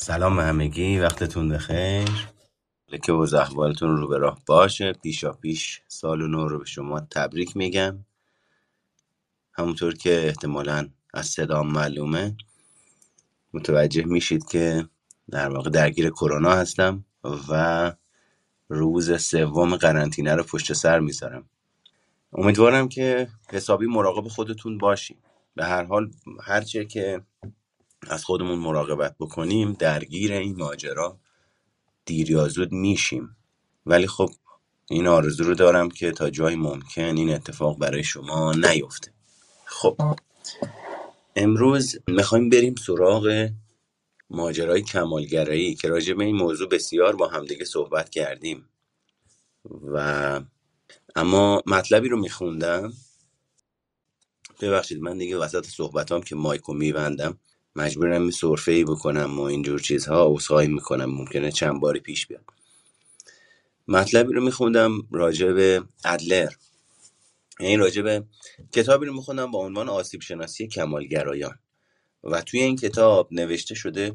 سلام به همگی وقتتون بخیر. که و احوالتون رو به راه باشه. پیشا پیش سال نو رو به شما تبریک میگم. همونطور که احتمالا از صدام معلومه متوجه میشید که در واقع درگیر کرونا هستم و روز سوم قرنطینه رو پشت سر می‌ذارم. امیدوارم که حسابی مراقب خودتون باشیم به هر حال هرچه که از خودمون مراقبت بکنیم درگیر این ماجرا دیر یا زود میشیم. ولی خب این آرزو رو دارم که تا جای ممکن این اتفاق برای شما نیفته. خب امروز می‌خوایم بریم سراغ ماجرای کمالگرایی که راجع به این موضوع بسیار با همدیگه صحبت کردیم. و اما مطلبی رو میخوندم. ببخشید من دیگه وسط صحبتام که مایکو میبندم. مجبورم یه ای بکنم و اینجور چیزها عذرخواهی می‌کنم ممکنه چند باری پیش بیاد. مطلبی رو میخوندم راجع به ادلر. یعنی راجع به کتابی رو میخوندم با عنوان آسیب شناسی کمالگرایان. و توی این کتاب نوشته شده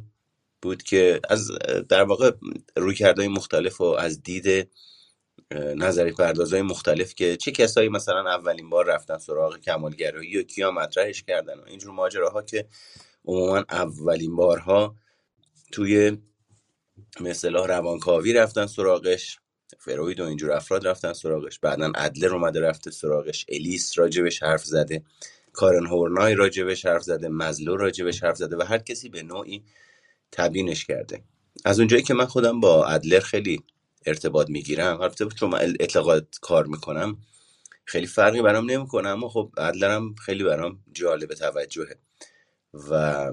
بود که از در واقع رویکردهای مختلف و از دید نظری پردازهای مختلف که چه کسایی مثلا اولین بار رفتن سراغ کمالگرایی و کیا مطرحش کردن و اینجور ماجراها که عموما اولین بارها توی مثلا روانکاوی رفتن سراغش فروید و اینجور افراد رفتن سراغش بعدا ادلر اومده رفته سراغش الیس راجبش حرف زده کارن هورنای راجبش حرف زده مزلو راجبش حرف زده و هر کسی به نوعی تبیینش کرده. از اونجایی که من خودم با ادلر خیلی ارتباط می‌گیرم البته چون من اطلاقات کار می‌کنم خیلی فرقی برام نمی‌کنه اما خب ادلرم خیلی برام جالب توجهه. و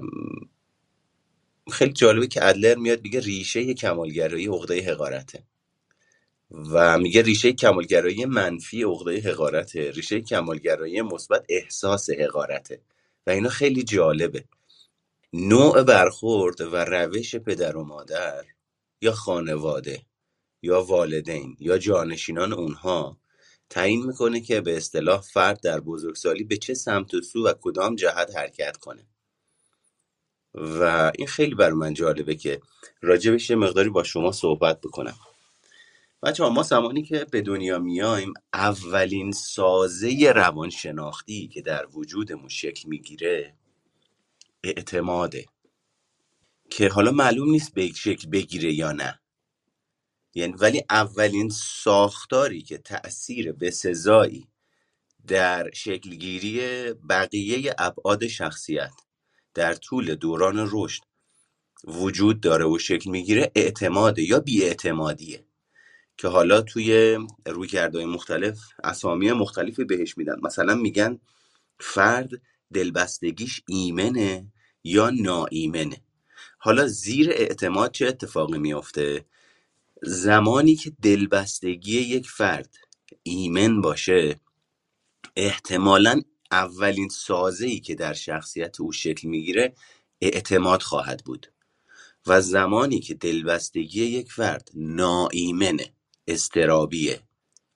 خیلی جالبه که ادلر میاد میگه ریشه کمالگرایی عقده حقارته. و میگه ریشه کمالگرایی منفی عقده حقارته. ریشه کمالگرایی مثبت احساس حقارته. و اینا خیلی جالبه. نوع برخورد و روش پدر و مادر یا خانواده یا والدین یا جانشینان اونها تعیین می‌کنه که به اصطلاح فرد در بزرگسالی به چه سمت و سو و کدام جهت حرکت کنه. و این خیلی بر من جالبه که راجبش یه مقداری با شما صحبت بکنم. بچه ما زمانی که به دنیا میایم اولین سازه روانشناختی که در وجودمون شکل می‌گیره اعتماده. که حالا معلوم نیست به شکل بگیره یا نه. یعنی ولی اولین ساختاری که تأثیر بسزایی در شکلگیری بقیه ابعاد شخصیت در طول دوران رشد وجود داره و شکل می‌گیره اعتماده یا بیاعتمادیه که حالا توی رویکردهای مختلف اسامی مختلفی بهش میدن. مثلا میگن فرد دلبستگیش ایمنه یا ناایمنه. حالا زیر اعتماد چه اتفاقی میافته؟ زمانی که دلبستگی یک فرد ایمن باشه احتمالا اولین سازه ای که در شخصیت او شکل می‌گیره اعتماد خواهد بود و زمانی که دلبستگی یک فرد ناایمنه استرابیه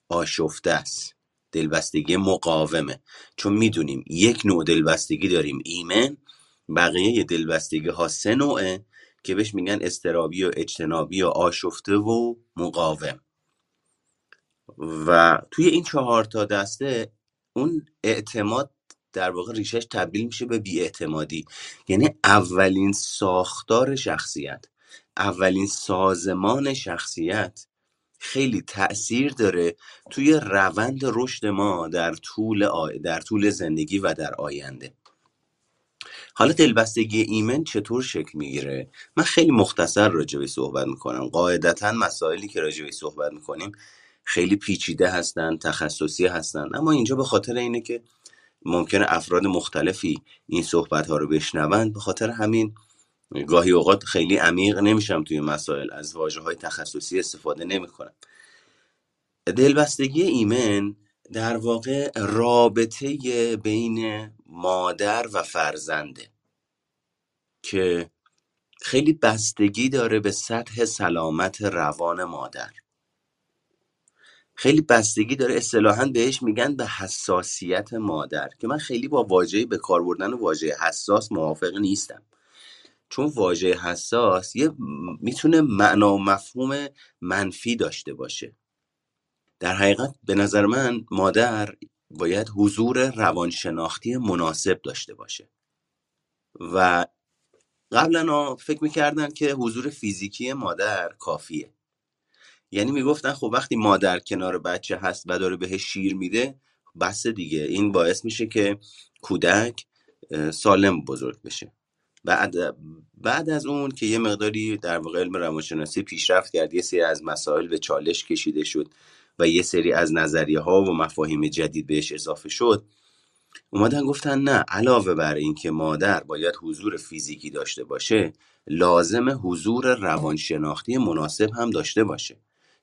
آشفته است دلبستگی مقاومه. چون می‌دونیم یک نوع دلبستگی داریم ایمن بقیه دلبستگی ها سه نوعه که بهش میگن استرابی و اجتنابی و آشفته و مقاوم. و توی این چهار تا دسته اون اعتماد در واقع ریشش تبدیل میشه به بیاعتمادی. یعنی اولین ساختار شخصیت اولین سازمان شخصیت خیلی تأثیر داره توی روند رشد ما در طول, آ... در طول زندگی و در آینده. حالا دلبستگی ایمن چطور شکل می‌گیره؟ من خیلی مختصر راجبی صحبت می‌کنم. قاعدتا مسائلی که راجبی صحبت می‌کنیم خیلی پیچیده هستن تخصصی هستن. اما اینجا به خاطر اینه که ممکنه افراد مختلفی این صحبت ها رو بشنوند به خاطر همین گاهی اوقات خیلی عمیق نمیشم توی مسائل از واجه های تخصصی استفاده نمی‌کنم. دلبستگی ایمن در واقع رابطه بین مادر و فرزنده که خیلی بستگی داره به سطح سلامت روان مادر. خیلی بستگی داره. اصطلاحا بهش میگن به حساسیت مادر که من خیلی با واژه به کار بردن واژه حساس موافق نیستم. چون واژه حساس یه می‌تونه معنا و مفهوم منفی داشته باشه. در حقیقت به نظر من مادر باید حضور روانشناختی مناسب داشته باشه. و قبلا فکر می‌کردن که حضور فیزیکی مادر کافیه. یعنی می‌گفتن خب وقتی مادر کنار بچه هست و داره بهش شیر میده بس دیگه. این باعث میشه که کودک سالم بزرگ بشه. بعد بعد از اون که یه مقداری در واقع علم روانشناسی پیشرفت کرد یه سری از مسائل به چالش کشیده شد و یه سری از نظریه ها و مفاهیم جدید بهش اضافه شد اومدن گفتن نه علاوه بر اینکه مادر باید حضور فیزیکی داشته باشه لازم حضور روانشناختی مناسب هم داشته باشه.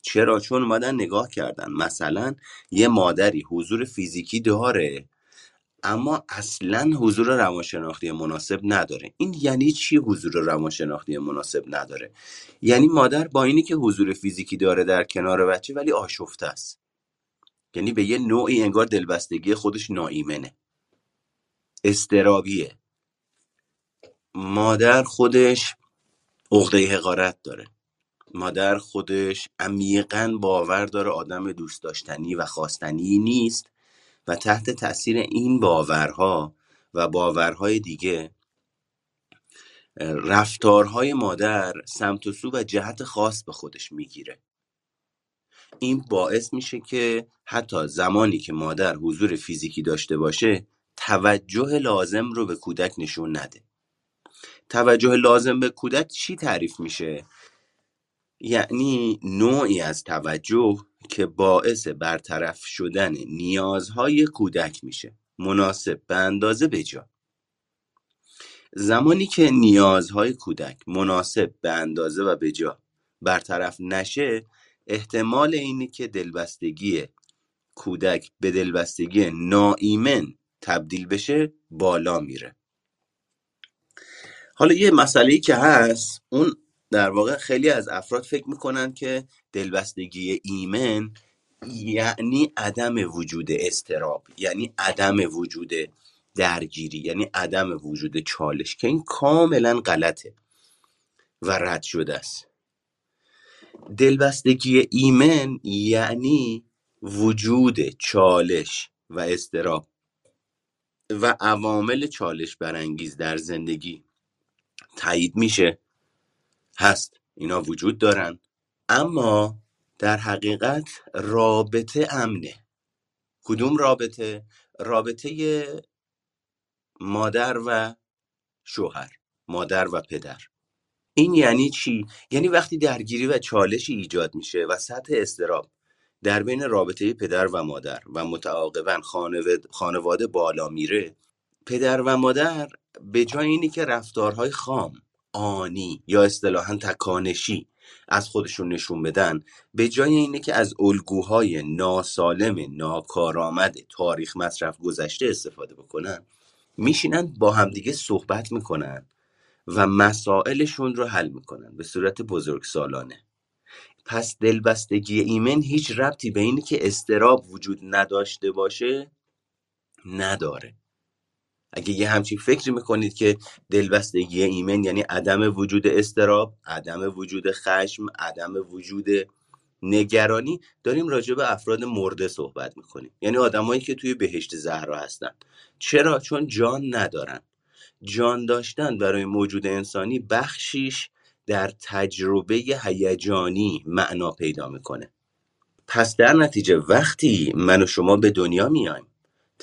چرا؟ چون اومدن نگاه کردن. مثلا یه مادری حضور فیزیکی داره اما اصلا حضور روانشناختی مناسب نداره. این یعنی چی حضور روانشناختی مناسب نداره؟ یعنی مادر با اینی که حضور فیزیکی داره در کنار بچه ولی آشفته است. یعنی به یه نوعی انگار دلبستگی خودش ناایمنه. استرابیه. مادر خودش عقده حقارت داره. مادر خودش عمیقا باور داره آدم دوست داشتنی و خواستنی نیست و تحت تاثیر این باورها و باورهای دیگه رفتارهای مادر سمت و سو و جهت خاص به خودش می‌گیره. این باعث میشه که حتی زمانی که مادر حضور فیزیکی داشته باشه توجه لازم رو به کودک نشون نده. توجه لازم به کودک چی تعریف میشه؟ یعنی نوعی از توجه که باعث برطرف شدن نیازهای کودک میشه. مناسب به اندازه بجا. زمانی که نیازهای کودک مناسب به اندازه و بجا برطرف نشه احتمال اینه که دلبستگی کودک به دلبستگی ناایمن تبدیل بشه بالا میره. حالا یه مسئله ای که هست اون در واقع خیلی از افراد فکر می‌کنن که دلبستگی ایمن یعنی عدم وجود استراب یعنی عدم وجود درگیری یعنی عدم وجود چالش که این کاملا غلطه و رد شده است. دلبستگی ایمن یعنی وجود چالش و استراب و عوامل چالش برانگیز در زندگی تایید میشه. هست. اینا وجود دارن. اما در حقیقت رابطه امنه. کدوم رابطه؟ رابطه مادر و شوهر مادر و پدر. این یعنی چی؟ یعنی وقتی درگیری و چالشی ایجاد میشه و سطح استراب در بین رابطه پدر و مادر و متعاقبا خانواده بالا میره پدر و مادر به جای اینی که رفتارهای خام آنی یا اصطلاحا تکانشی از خودشون نشون بدن به جای اینه که از الگوهای ناسالم ناکارآمد تاریخ مصرف گذشته استفاده بکنن میشینن با همدیگه صحبت می‌کنن و مسائلشون رو حل می‌کنن به صورت بزرگ سالانه پس دلبستگی ایمن هیچ ربطی به اینه که استراب وجود نداشته باشه؟ نداره. اگه یه همچین فکری می‌کنید که دلبستگی ایمن یعنی عدم وجود استراب عدم وجود خشم عدم وجود نگرانی داریم راجع به افراد مرده صحبت می‌کنیم. یعنی آدمایی که توی بهشت زهرا هستن. چرا؟ چون جان ندارن. جان داشتن برای موجود انسانی بخشیش در تجربه هیجانی معنا پیدا می‌کنه. پس در نتیجه وقتی من و شما به دنیا میایم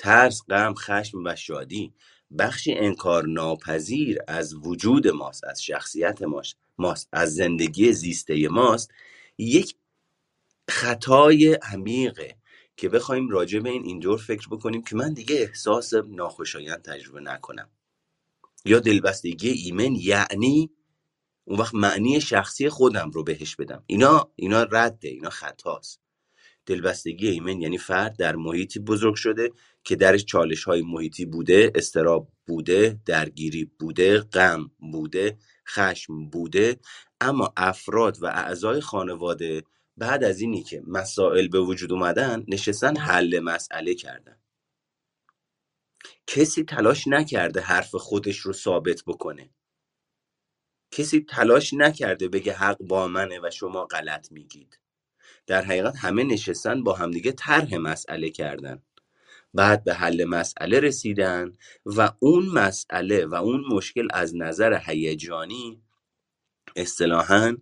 ترس، غم، خشم و شادی. بخشی انکار ناپذیر از وجود ماست از شخصیت ماست از زندگی زیسته ماست. یک خطای عمیقه که بخوایم راجع به این اینجور فکر بکنیم که من دیگه احساس ناخوشایند تجربه نکنم. یا دلبستگی ایمن یعنی اون وقت معنی شخصی خودم رو بهش بدم. اینا اینا رده اینا خطاست. دلبستگی ایمن یعنی فرد در محیطی بزرگ شده که درش چالش های محیطی بوده استراب بوده درگیری بوده غم بوده خشم بوده. اما افراد و اعضای خانواده بعد از اینی که مسائل به وجود اومدن نشستن حل مسئله کردن. کسی تلاش نکرده حرف خودش رو ثابت بکنه. کسی تلاش نکرده بگه حق با منه و شما غلط میگید. در حقیقت همه نشستن با همدیگه طرح مسئله کردن. بعد به حل مسئله رسیدن و اون مسئله و اون مشکل از نظر هیجانی اصطلاحا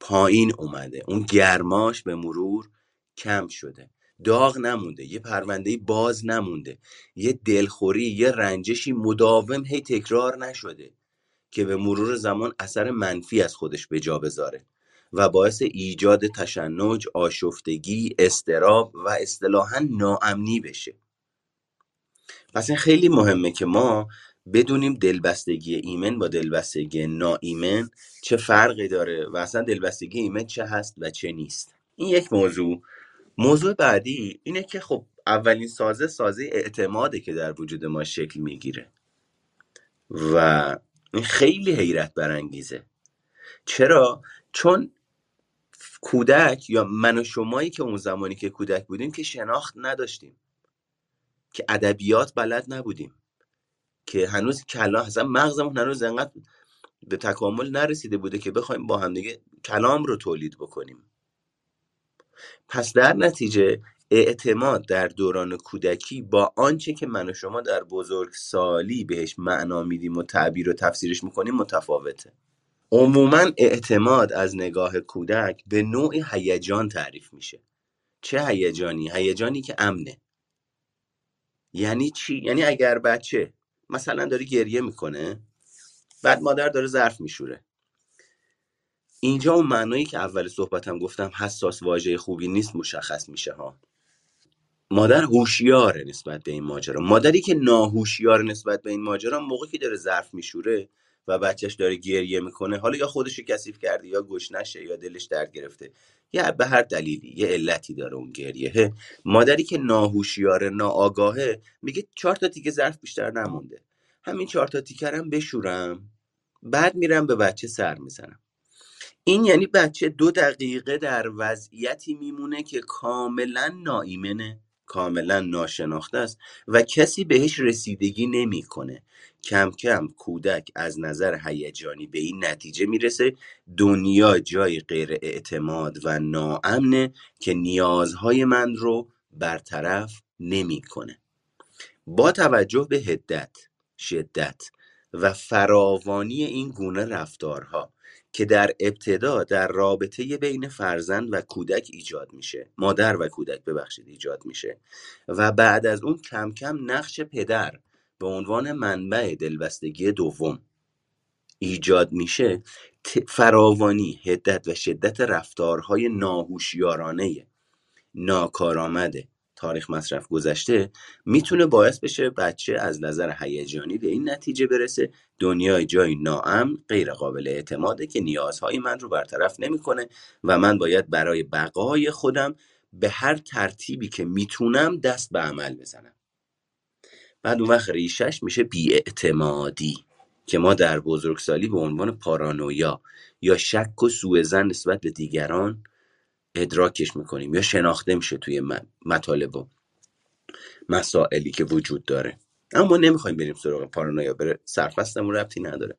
پایین اومده. اون گرماش به مرور کم شده. داغ نمونده. یه پرونده باز نمونده. یه دلخوری یه رنجشی مداوم هی تکرار نشده که به مرور زمان اثر منفی از خودش به جا بذاره. و باعث ایجاد تشنج، آشفتگی، استراب و اصطلاحا ناامنی بشه. پس این خیلی مهمه که ما بدونیم دلبستگی ایمن با دلبستگی ناایمن چه فرقی داره و اصلا دلبستگی ایمن چه هست و چه نیست. این یک موضوع. موضوع بعدی اینه که خب اولین سازه سازه اعتماده که در وجود ما شکل می‌گیره. و این خیلی حیرت برانگیزه. چرا؟ چون کودک یا من و شمایی که اون زمانی که کودک بودیم که شناخت نداشتیم. که ادبیات بلد نبودیم. که هنوز کلام اصلا مغزمون هنوز انقدر به تکامل نرسیده بوده که بخوایم با هم دیگه کلام رو تولید بکنیم. پس در نتیجه اعتماد در دوران کودکی با آنچه که من و شما در بزرگسالی بهش معنا میدیم و تعبیر و تفسیرش می‌کنیم متفاوته. عموما اعتماد از نگاه کودک به نوعی هیجان تعریف میشه. چه هیجانی؟ هیجانی که امنه. یعنی چی؟ یعنی اگر بچه مثلا داره گریه می‌کنه بعد مادر داره ظرف میشوره. اینجا اون معنایی که اول صحبتم گفتم حساس واژه خوبی نیست مشخص میشه ها. مادر هوشیاره نسبت به این ماجرا. مادری که ناهوشیار نسبت به این ماجرا موقعی که داره ظرف میشوره و بچهش داره گریه می‌کنه. حالا یا خودش رو کثیف کرده یا گشنشه یا دلش درد گرفته. یا به هر دلیلی یه علتی داره اون گریه. مادری که ناهوشیار ناآگاهه میگه چهار تا تیکه ظرف بیشتر نمونده. همین چهار تا تیکه رو بشورم بعد میرم به بچه سر می‌زنم. این یعنی بچه دو دقیقه در وضعیتی میمونه که کاملا ناایمنه. کاملا ناشناخته است و کسی بهش رسیدگی نمی‌کنه. کم کم کودک از نظر هیجانی به این نتیجه می‌رسه. دنیا جای غیر اعتماد و ناامنه که نیازهای من رو برطرف نمی‌کنه. با توجه به هدت شدت و فراوانی این گونه رفتارها که در ابتدا در رابطه بین فرزند و کودک ایجاد میشه. مادر و کودک ببخشید ایجاد میشه. و بعد از اون کم کم نقش پدر به عنوان منبع دلبستگی دوم ایجاد میشه فراوانی هدت و شدت رفتارهای ناهوشیارانه ناکارآمده. تاریخ مصرف گذشته می‌تونه باعث بشه بچه از نظر هیجانی به این نتیجه برسه. دنیای جای ناامن غیر قابل اعتماده که نیازهای من رو برطرف نمی‌کنه و من باید برای بقای خودم به هر ترتیبی که می‌تونم دست به عمل بزنم. بعد اون وقت ریشش میشه بیاعتمادی که ما در بزرگسالی به عنوان پارانویا یا شک و سوء زن نسبت به دیگران ادراکش می‌کنیم یا شناخته میشه توی مطالب و مسائلی که وجود داره. اما ما نمی‌خوایم بریم سراغ پارانویا بره سرفستمون ربطی نداره.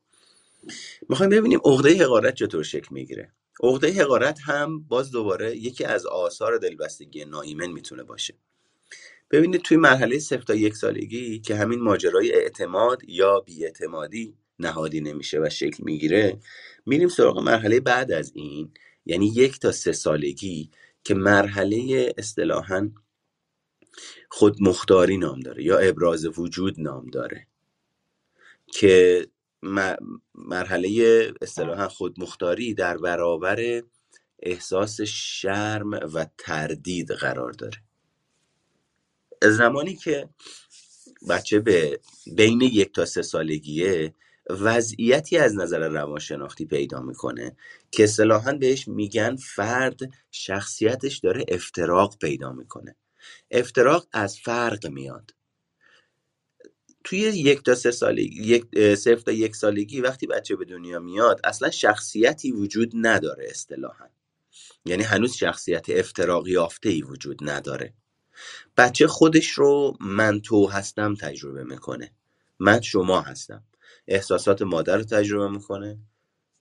می‌خوایم ببینیم عقده حقارت چطور شکل می‌گیره. عقده حقارت هم باز دوباره یکی از آثار دلبستگی ناایمن می‌تونه باشه. ببینید توی مرحله صفر تا یک سالگی که همین ماجرای اعتماد یا بیاعتمادی نهادی نمیشه و شکل می‌گیره میریم سراغ مرحله بعد از این یعنی یک تا سه سالگی که مرحله اصطلاحا خودمختاری نام داره یا ابراز وجود نام داره که مرحله اصطلاحا خودمختاری در برابر احساس شرم و تردید قرار داره. زمانی که بچه به بین یک تا سه سالگیه وضعیتی از نظر روانشناختی پیدا می‌کنه که اصطلاحا بهش میگن فرد شخصیتش داره افتراق پیدا می‌کنه. افتراق از فرق میاد. توی یک تا سه سالگی یک تا یک سالگی وقتی بچه به دنیا میاد اصلا شخصیتی وجود نداره اصطلاحا. یعنی هنوز شخصیت افتراق یافته ای وجود نداره. بچه خودش رو من تو هستم تجربه می‌کنه. من شما هستم. احساسات مادر رو تجربه می‌کنه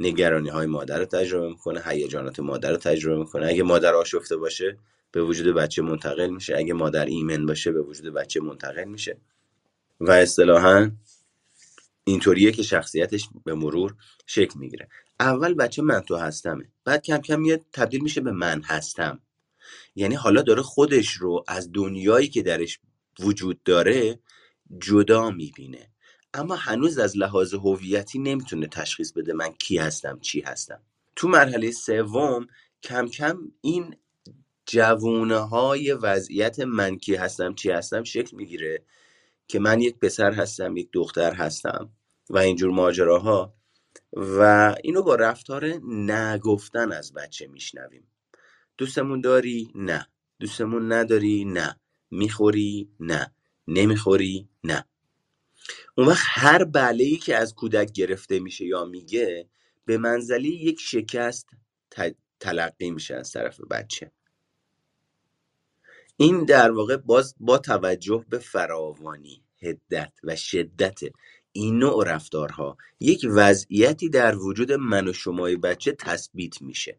نگرانی های مادر رو تجربه می‌کنه هیجانات مادر رو تجربه می‌کنه. اگه مادر آشفته باشه به وجود بچه منتقل میشه. اگه مادر ایمن باشه به وجود بچه منتقل میشه. و اصطلاحا اینطوریه که شخصیتش به مرور شکل می‌گیره. اول بچه من تو هستمه. بعد کم کم میاد تبدیل میشه به من هستم. یعنی حالا داره خودش رو از دنیایی که درش وجود داره جدا می‌بینه. اما هنوز از لحاظ هویتی نمی‌تونه تشخیص بده من کی هستم چی هستم تو مرحله سوم کم کم این جوونه های وضعیت من کی هستم چی هستم شکل می‌گیره که من یک پسر هستم یک دختر هستم و اینجور ماجراها و اینو با رفتار نگفتن از بچه میشنویم دوستمون داری؟ نه دوستمون نداری؟ نه می‌خوری؟ نه نمی‌خوری؟ نه اون وقت هر ای که از کودک گرفته میشه یا میگه به منزله یک شکست تلقی میشه از طرف بچه. این در واقع باز با توجه به فراوانی هدت و شدت این نوع رفتارها یک وضعیتی در وجود من و شمای بچه تثبیت میشه.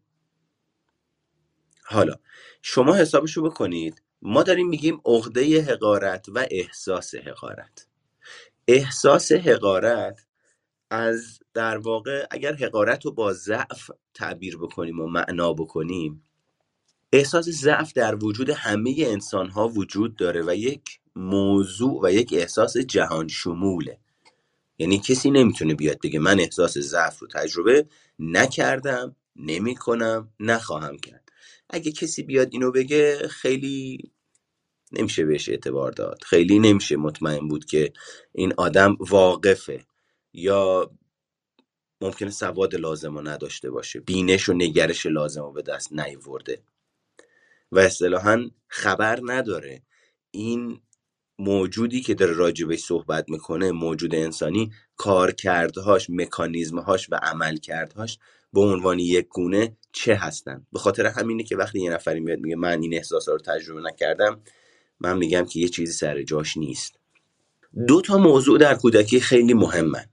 حالا شما حسابشو بکنید. ما داریم میگیم عقده حقارت و احساس حقارت. احساس حقارت از در واقع اگر حقارت رو با ضعف تعبیر بکنیم و معنا بکنیم احساس ضعف در وجود همه انسان ها وجود داره و یک موضوع و یک احساس جهان شموله. یعنی کسی نمی‌تونه بیاد بگه من احساس ضعف رو تجربه نکردم نمی‌کنم نخواهم کرد. اگه کسی بیاد اینو بگه خیلی نمیشه بهش اعتبار داد. خیلی نمیشه مطمئن بود که این آدم واقفه. یا ممکنه سواد لازم رو نداشته باشه. بینش و نگرش لازم رو به دست نیورده. و اصطلاحا خبر نداره. این موجودی که داره راجبش صحبت می‌کنه موجود انسانی کارکردهاش مکانیزمهاش و عملکردهاش به عنوان یک گونه چه هستن؟ به خاطر همینه که وقتی یه نفری میاد میگه من این احساس رو تجربه نکردم من میگم که یه چیزی سر جاش نیست. دو تا موضوع در کودکی خیلی مهمن.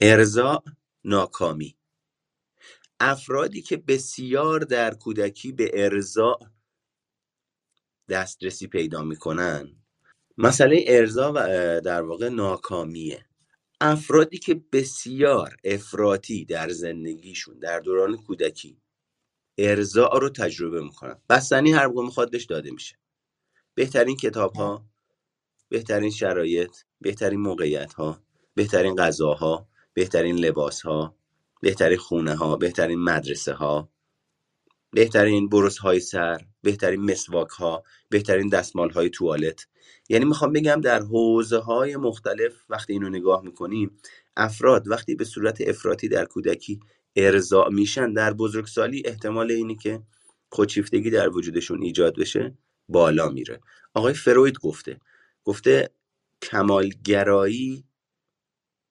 ارزا ناکامی. افرادی که بسیار در کودکی به ارزا دسترسی پیدا می‌کنن. مسئله ارزا و در واقع ناکامیه. افرادی که بسیار افراطی در زندگیشون در دوران کودکی ارزا رو تجربه می‌کنن. بستنی هر موقع می‌خواد داده میشه. بهترین کتاب ها بهترین شرایط بهترین موقعیت ها بهترین غذاها بهترین لباس ها بهترین خونه ها بهترین مدرسه ها بهترین برس های سر بهترین مسواک ها بهترین دستمال های توالت. یعنی می‌خوام بگم در حوزه های مختلف وقتی اینو نگاه می‌کنیم افراد وقتی به صورت افراطی در کودکی ارضاع میشن در بزرگسالی احتمال اینی که خودشیفتگی در وجودشون ایجاد بشه. بالا میره. آقای فروید گفته. گفته کمالگرایی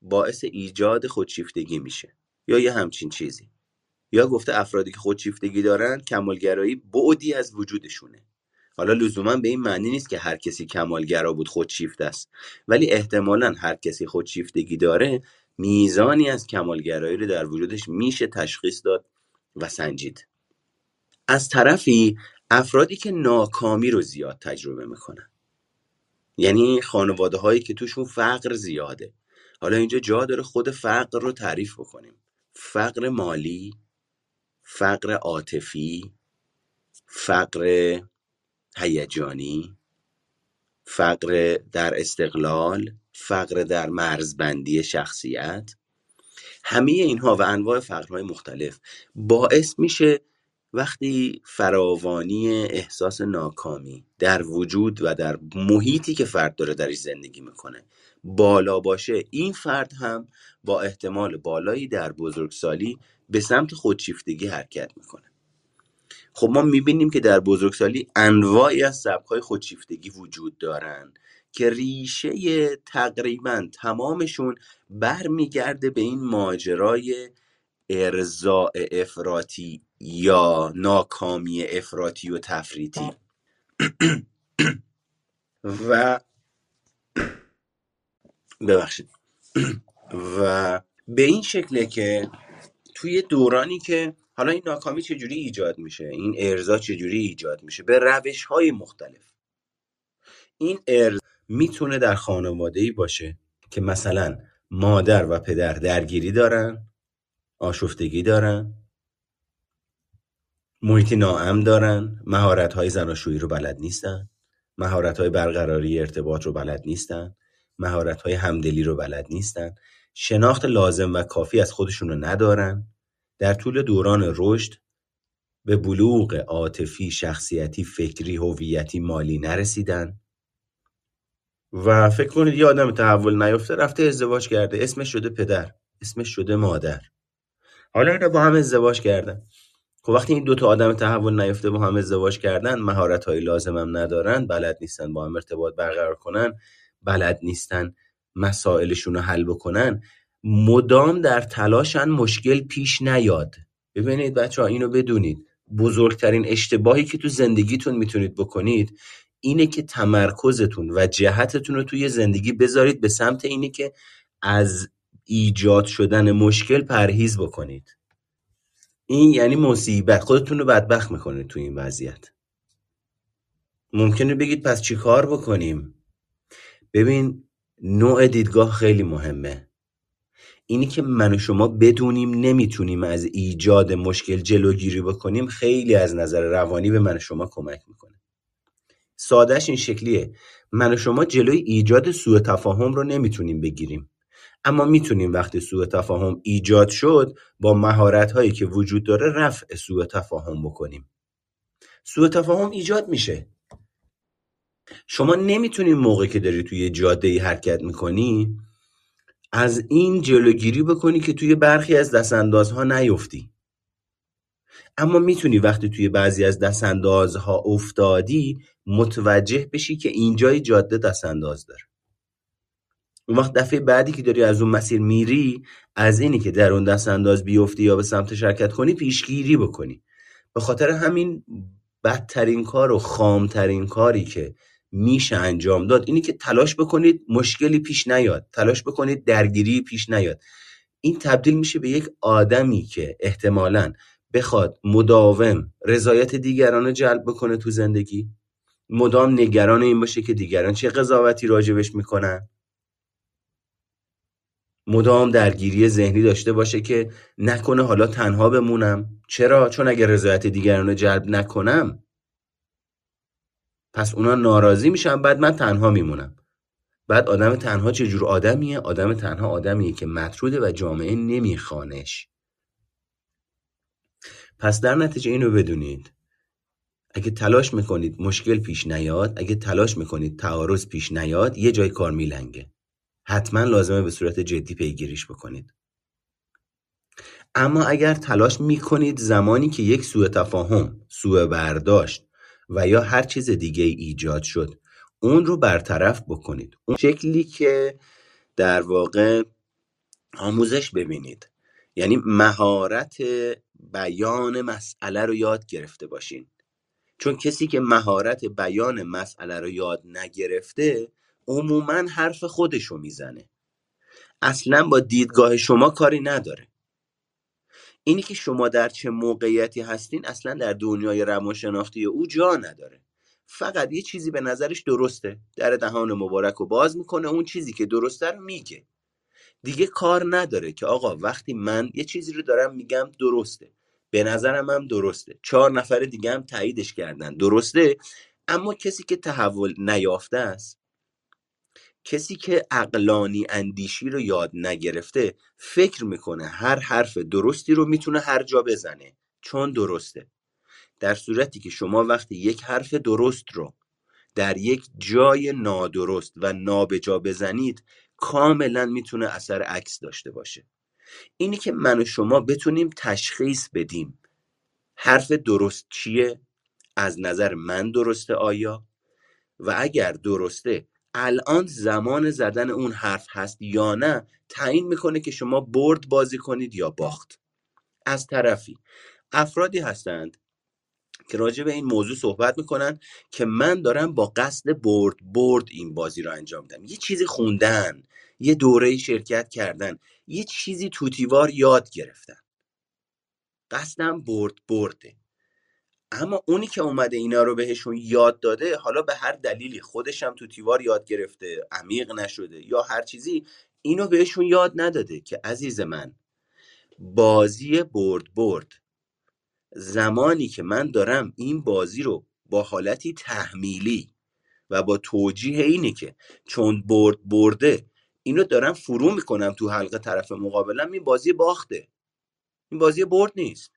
باعث ایجاد خودشیفتگی میشه. یا یه همچین چیزی. یا گفته افرادی که خودشیفتگی دارن کمالگرایی بعدی از وجودشونه. حالا لزوما به این معنی نیست که هر کسی کمالگرا بود خودشیفته است. ولی احتمالا هر کسی خودشیفتگی داره میزانی از کمالگرایی رو در وجودش میشه تشخیص داد و سنجید. از طرفی افرادی که ناکامی رو زیاد تجربه می‌کنن. یعنی خانواده هایی که توشون فقر زیاده. حالا اینجا جا داره خود فقر رو تعریف بکنیم. فقر مالی فقر عاطفی فقر هیجانی فقر در استقلال فقر در مرزبندی شخصیت. همه اینها و انواع فقرهای مختلف باعث میشه وقتی فراوانی احساس ناکامی در وجود و در محیطی که فرد داره درش زندگی می‌کنه بالا باشه این فرد هم با احتمال بالایی در بزرگسالی به سمت خودشیفتگی حرکت می‌کنه. خب ما می‌بینیم که در بزرگسالی انواعی از سبکهای خودشیفتگی وجود دارن که ریشه تقریبا تمامشون برمیگرده به این ماجرای ارزاع افراطی. یا ناکامی افراطی و تفریطی. و ببخشید. و به این شکله که توی دورانی که حالا این ناکامی چجوری ایجاد میشه این ارزا چجوری ایجاد میشه به روش های مختلف. این ارز می‌تونه در خانواده ای باشه که مثلا مادر و پدر درگیری دارن آشفتگی دارن محیط ناام دارن. مهارت های زناشویی رو بلد نیستن. مهارت های برقراری ارتباط رو بلد نیستن. مهارت های همدلی رو بلد نیستن. شناخت لازم و کافی از خودشون رو ندارن. در طول دوران رشد به بلوغ عاطفی شخصیتی فکری هویتی مالی نرسیدن. و فکر کنید یه آدم تحول نیفته رفته ازدواج کرده. اسمش شده پدر. اسمش شده مادر. حالا اینا با هم ازدواج کردن. خب وقتی این دو تا آدم تحول نیفته با هم ازدواج کردن مهارت های لازم هم ندارن بلد نیستن با هم ارتباط برقرار کنن بلد نیستن مسائلشون رو حل بکنن مدام در تلاشن مشکل پیش نیاد. ببینید بچه ها اینو بدونید. بزرگترین اشتباهی که تو زندگیتون می‌تونید بکنید اینه که تمرکزتون و جهتتون رو توی زندگی بذارید به سمت اینه که از ایجاد شدن مشکل پرهیز بکنید. این یعنی مصیبت. خودتون رو بدبخت می‌کنید توی این وضعیت. ممکنه بگید پس چی کار بکنیم؟ ببین نوع دیدگاه خیلی مهمه. اینی که من و شما بدونیم نمی‌تونیم از ایجاد مشکل جلوگیری بکنیم خیلی از نظر روانی به من و شما کمک می‌کنه. سادهش این شکلیه. من و شما جلوی ایجاد سوء تفاهم رو نمی‌تونیم بگیریم. اما می‌تونیم وقتی سوء تفاهم ایجاد شد با مهارت هایی که وجود داره رفع سوء تفاهم بکنیم. سوء تفاهم ایجاد میشه. شما نمی‌تونی موقعی که داری توی جاده ای حرکت می‌کنی از این جلوگیری بکنی که توی برخی از دستاندازها نیفتی. اما می‌تونی وقتی توی بعضی از دستاندازها افتادی متوجه بشی که اینجای جاده دستانداز داره. اون وقت دفعه بعدی که داری از اون مسیر میری از اینی که در اون دستانداز بیفتی یا به سمت شرکت کنی پیشگیری بکنی. به خاطر همین بدترین کار و خامترین کاری که میشه انجام داد اینی که تلاش بکنید مشکلی پیش نیاد. تلاش بکنید درگیری پیش نیاد. این تبدیل میشه به یک آدمی که احتمالا بخواد مداوم رضایت دیگران رو جلب بکنه تو زندگی. مدام نگران این باشه که دیگران چه قضاوتی راجبش می‌کنن. مدام درگیری ذهنی داشته باشه که نکنه حالا تنها بمونم. چرا؟ چون اگر رضایت دیگران رو جلب نکنم پس اونا ناراضی میشن بعد من تنها میمونم. بعد آدم تنها چه جور آدمیه؟ آدم تنها آدمیه که مطروده و جامعه نمیخوانش. پس در نتیجه اینو بدونید. اگه تلاش می‌کنید مشکل پیش نیاد اگه تلاش می‌کنید تعارض پیش نیاد یه جای کار میلنگه. حتما لازمه به صورت جدی پیگیریش بکنید. اما اگر تلاش می‌کنید زمانی که یک سوء تفاهم سوء برداشت و یا هر چیز دیگه ایجاد شد اون رو برطرف بکنید. اون شکلی که در واقع آموزش ببینید. یعنی مهارت بیان مسئله رو یاد گرفته باشین. چون کسی که مهارت بیان مسئله رو یاد نگرفته عموما حرف خودش رو می‌زنه. اصلا با دیدگاه شما کاری نداره. اینی که شما در چه موقعیتی هستین اصلا در دنیای روانشناختی او جا نداره. فقط یه چیزی به نظرش درسته. در دهان مبارک رو باز می‌کنه اون چیزی که درسته رو میگه. دیگه کار نداره که آقا وقتی من یه چیزی رو دارم میگم درسته. به نظرم هم درسته. چهار نفر دیگه هم تاییدش کردن. درسته؟ اما کسی که تحول نیافته است کسی که اقلانی اندیشی رو یاد نگرفته فکر می‌کنه هر حرف درستی رو می‌تونه هر جا بزنه چون درسته. در صورتی که شما وقتی یک حرف درست رو در یک جای نادرست و نابجا بزنید کاملا می‌تونه اثر عکس داشته باشه. اینی که من و شما بتونیم تشخیص بدیم حرف درست چیه از نظر من درسته آیا؟ و اگر درسته الان زمان زدن اون حرف هست یا نه تعیین می‌کنه که شما برد بازی کنید یا باخت. از طرفی افرادی هستند که راجع به این موضوع صحبت می‌کنن که من دارم با قصد برد برد این بازی رو انجام میدم. یه چیزی خوندن یه دوره شرکت کردن یه چیزی توتیوار یاد گرفتن. قصدم برد برده. اما اونی که اومده اینا رو بهشون یاد داده حالا به هر دلیلی خودش هم تو تیوار یاد گرفته عمیق نشده یا هر چیزی اینو بهشون یاد نداده که عزیز من بازی برد برد. زمانی که من دارم این بازی رو با حالتی تحمیلی و با توجیه اینه که چون برد برده اینو دارم فرو می‌کنم تو حلقه طرف مقابلم این بازی باخته. این بازی برد نیست.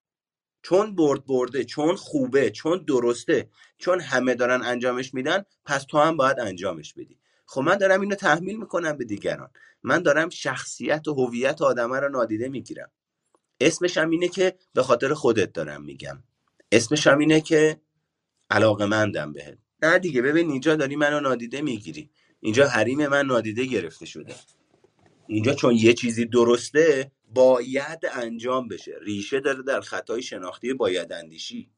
چون برد برده چون خوبه چون درسته چون همه دارن انجامش میدن پس تو هم باید انجامش بدی. خب من دارم اینو تحمیل می‌کنم به دیگران. من دارم شخصیت و هویت آدمه رو نادیده می‌گیرم. اسمش هم اینه که به خاطر خودت دارم میگم. اسمش هم اینه که علاقه مندم بهت. نه دیگه ببین اینجا داری منو نادیده می‌گیری. اینجا حریم من نادیده گرفته شده. اینجا چون یه چیزی درسته باید انجام بشه. ریشه داره در خطای شناختی باید اندیشی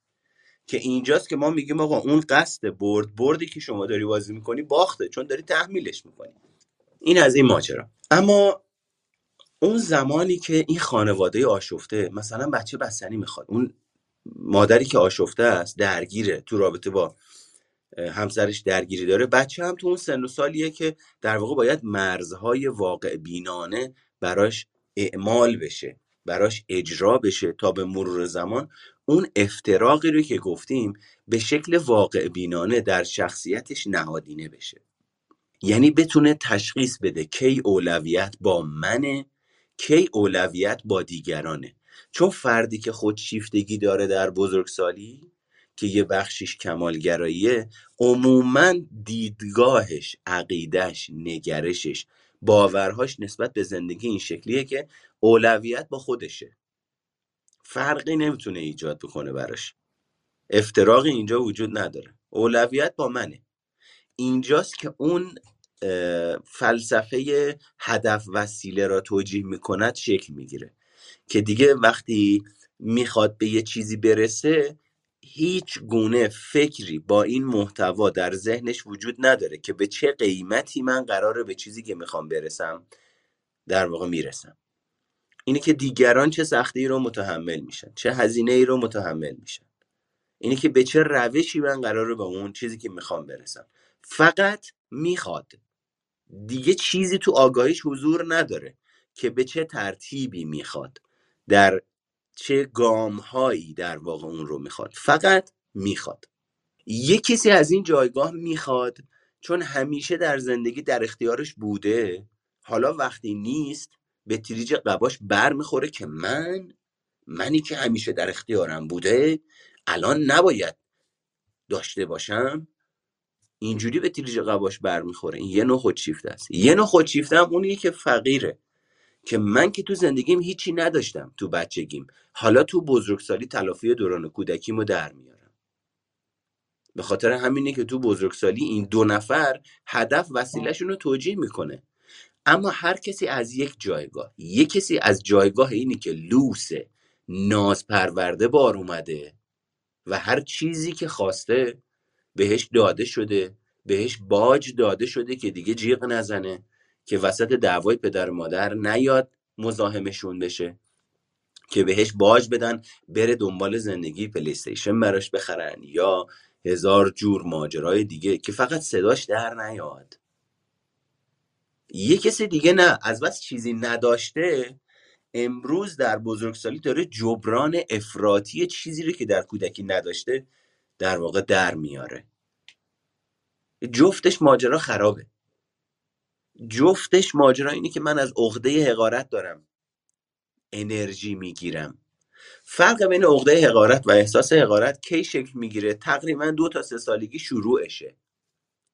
که اینجاست که ما میگیم آقا اون قصد برد بردی که شما داری بازی می‌کنی باخته چون داری تحمیلش می‌کنی. این از این ماجرا. اما اون زمانی که این خانواده آشفته مثلا بچه بستنی می‌خواد اون مادری که آشفته است درگیره تو رابطه با همسرش درگیری داره بچه هم تو اون سن و سالیه که در واقع باید مرزهای واقع بینانه براش اعمال بشه براش اجرا بشه تا به مرور زمان اون افتراقی رو که گفتیم به شکل واقع بینانه در شخصیتش نهادینه بشه. یعنی بتونه تشخیص بده کی اولویت با منه کی اولویت با دیگرانه. چون فردی که خودشیفتگی داره در بزرگسالی که یه بخشیش کمالگراییه عموما دیدگاهش عقیدش نگرشش باورهاش نسبت به زندگی این شکلیه که اولویت با خودشه. فرقی نمی‌تونه ایجاد بکنه براش. افتراقی اینجا وجود نداره. اولویت با منه. اینجاست که اون فلسفه هدف وسیله را توجیه می‌کند شکل می‌گیره. که دیگه وقتی می‌خواد به یه چیزی برسه هیچ گونه فکری با این محتوا در ذهنش وجود نداره که به چه قیمتی من قراره به چیزی که می‌خوام برسم در واقع می‌رسم. اینه که دیگران چه سختی رو متحمل میشن چه هزینه ای رو متحمل میشن. اینه که به چه روشی من قراره به اون چیزی که می‌خوام برسم. فقط می‌خواد. دیگه چیزی تو آگاهیش حضور نداره که به چه ترتیبی می‌خواد در چه گام هایی در واقع اون رو می‌خواد. فقط می‌خواد. یه کسی از این جایگاه می‌خواد چون همیشه در زندگی در اختیارش بوده حالا وقتی نیست به تریج قباش بر می‌خوره که من منی که همیشه در اختیارم بوده الان نباید داشته باشم. اینجوری به تریج قباش برمیخوره این یه نوع خودشیفته است. یه نوع خودشیفته هم اونیه که فقیره. که من که تو زندگیم هیچی نداشتم تو بچگیم. حالا تو بزرگسالی تلافی دوران کودکیمو در میارم. به خاطر همینه که تو بزرگسالی این دو نفر هدف وسیلهشون رو توجیه می‌کنه. اما هر کسی از یک جایگاه یک کسی از جایگاه اینی که لوسه ناز پرورده بار اومده و هر چیزی که خواسته بهش داده شده بهش باج داده شده که دیگه جیغ نزنه. که وسط دعوای پدر و مادر نیاد مزاحمشون بشه که بهش باج بدن بره دنبال زندگی پلیستیشن براش بخرن یا هزار جور ماجرای دیگه که فقط صداش در نیاد. یه کسی دیگه نه از بس چیزی نداشته امروز در بزرگسالی داره جبران افراطی چیزی رو که در کودکی نداشته در واقع در میاره. جفتش ماجرا خرابه. جفتش ماجرا اینه که من از عقده حقارت دارم. انرژی می‌گیرم. فرق بین عقده حقارت و احساس حقارت کی شکل می‌گیره؟ تقریبا دو تا سه سالگی شروعشه.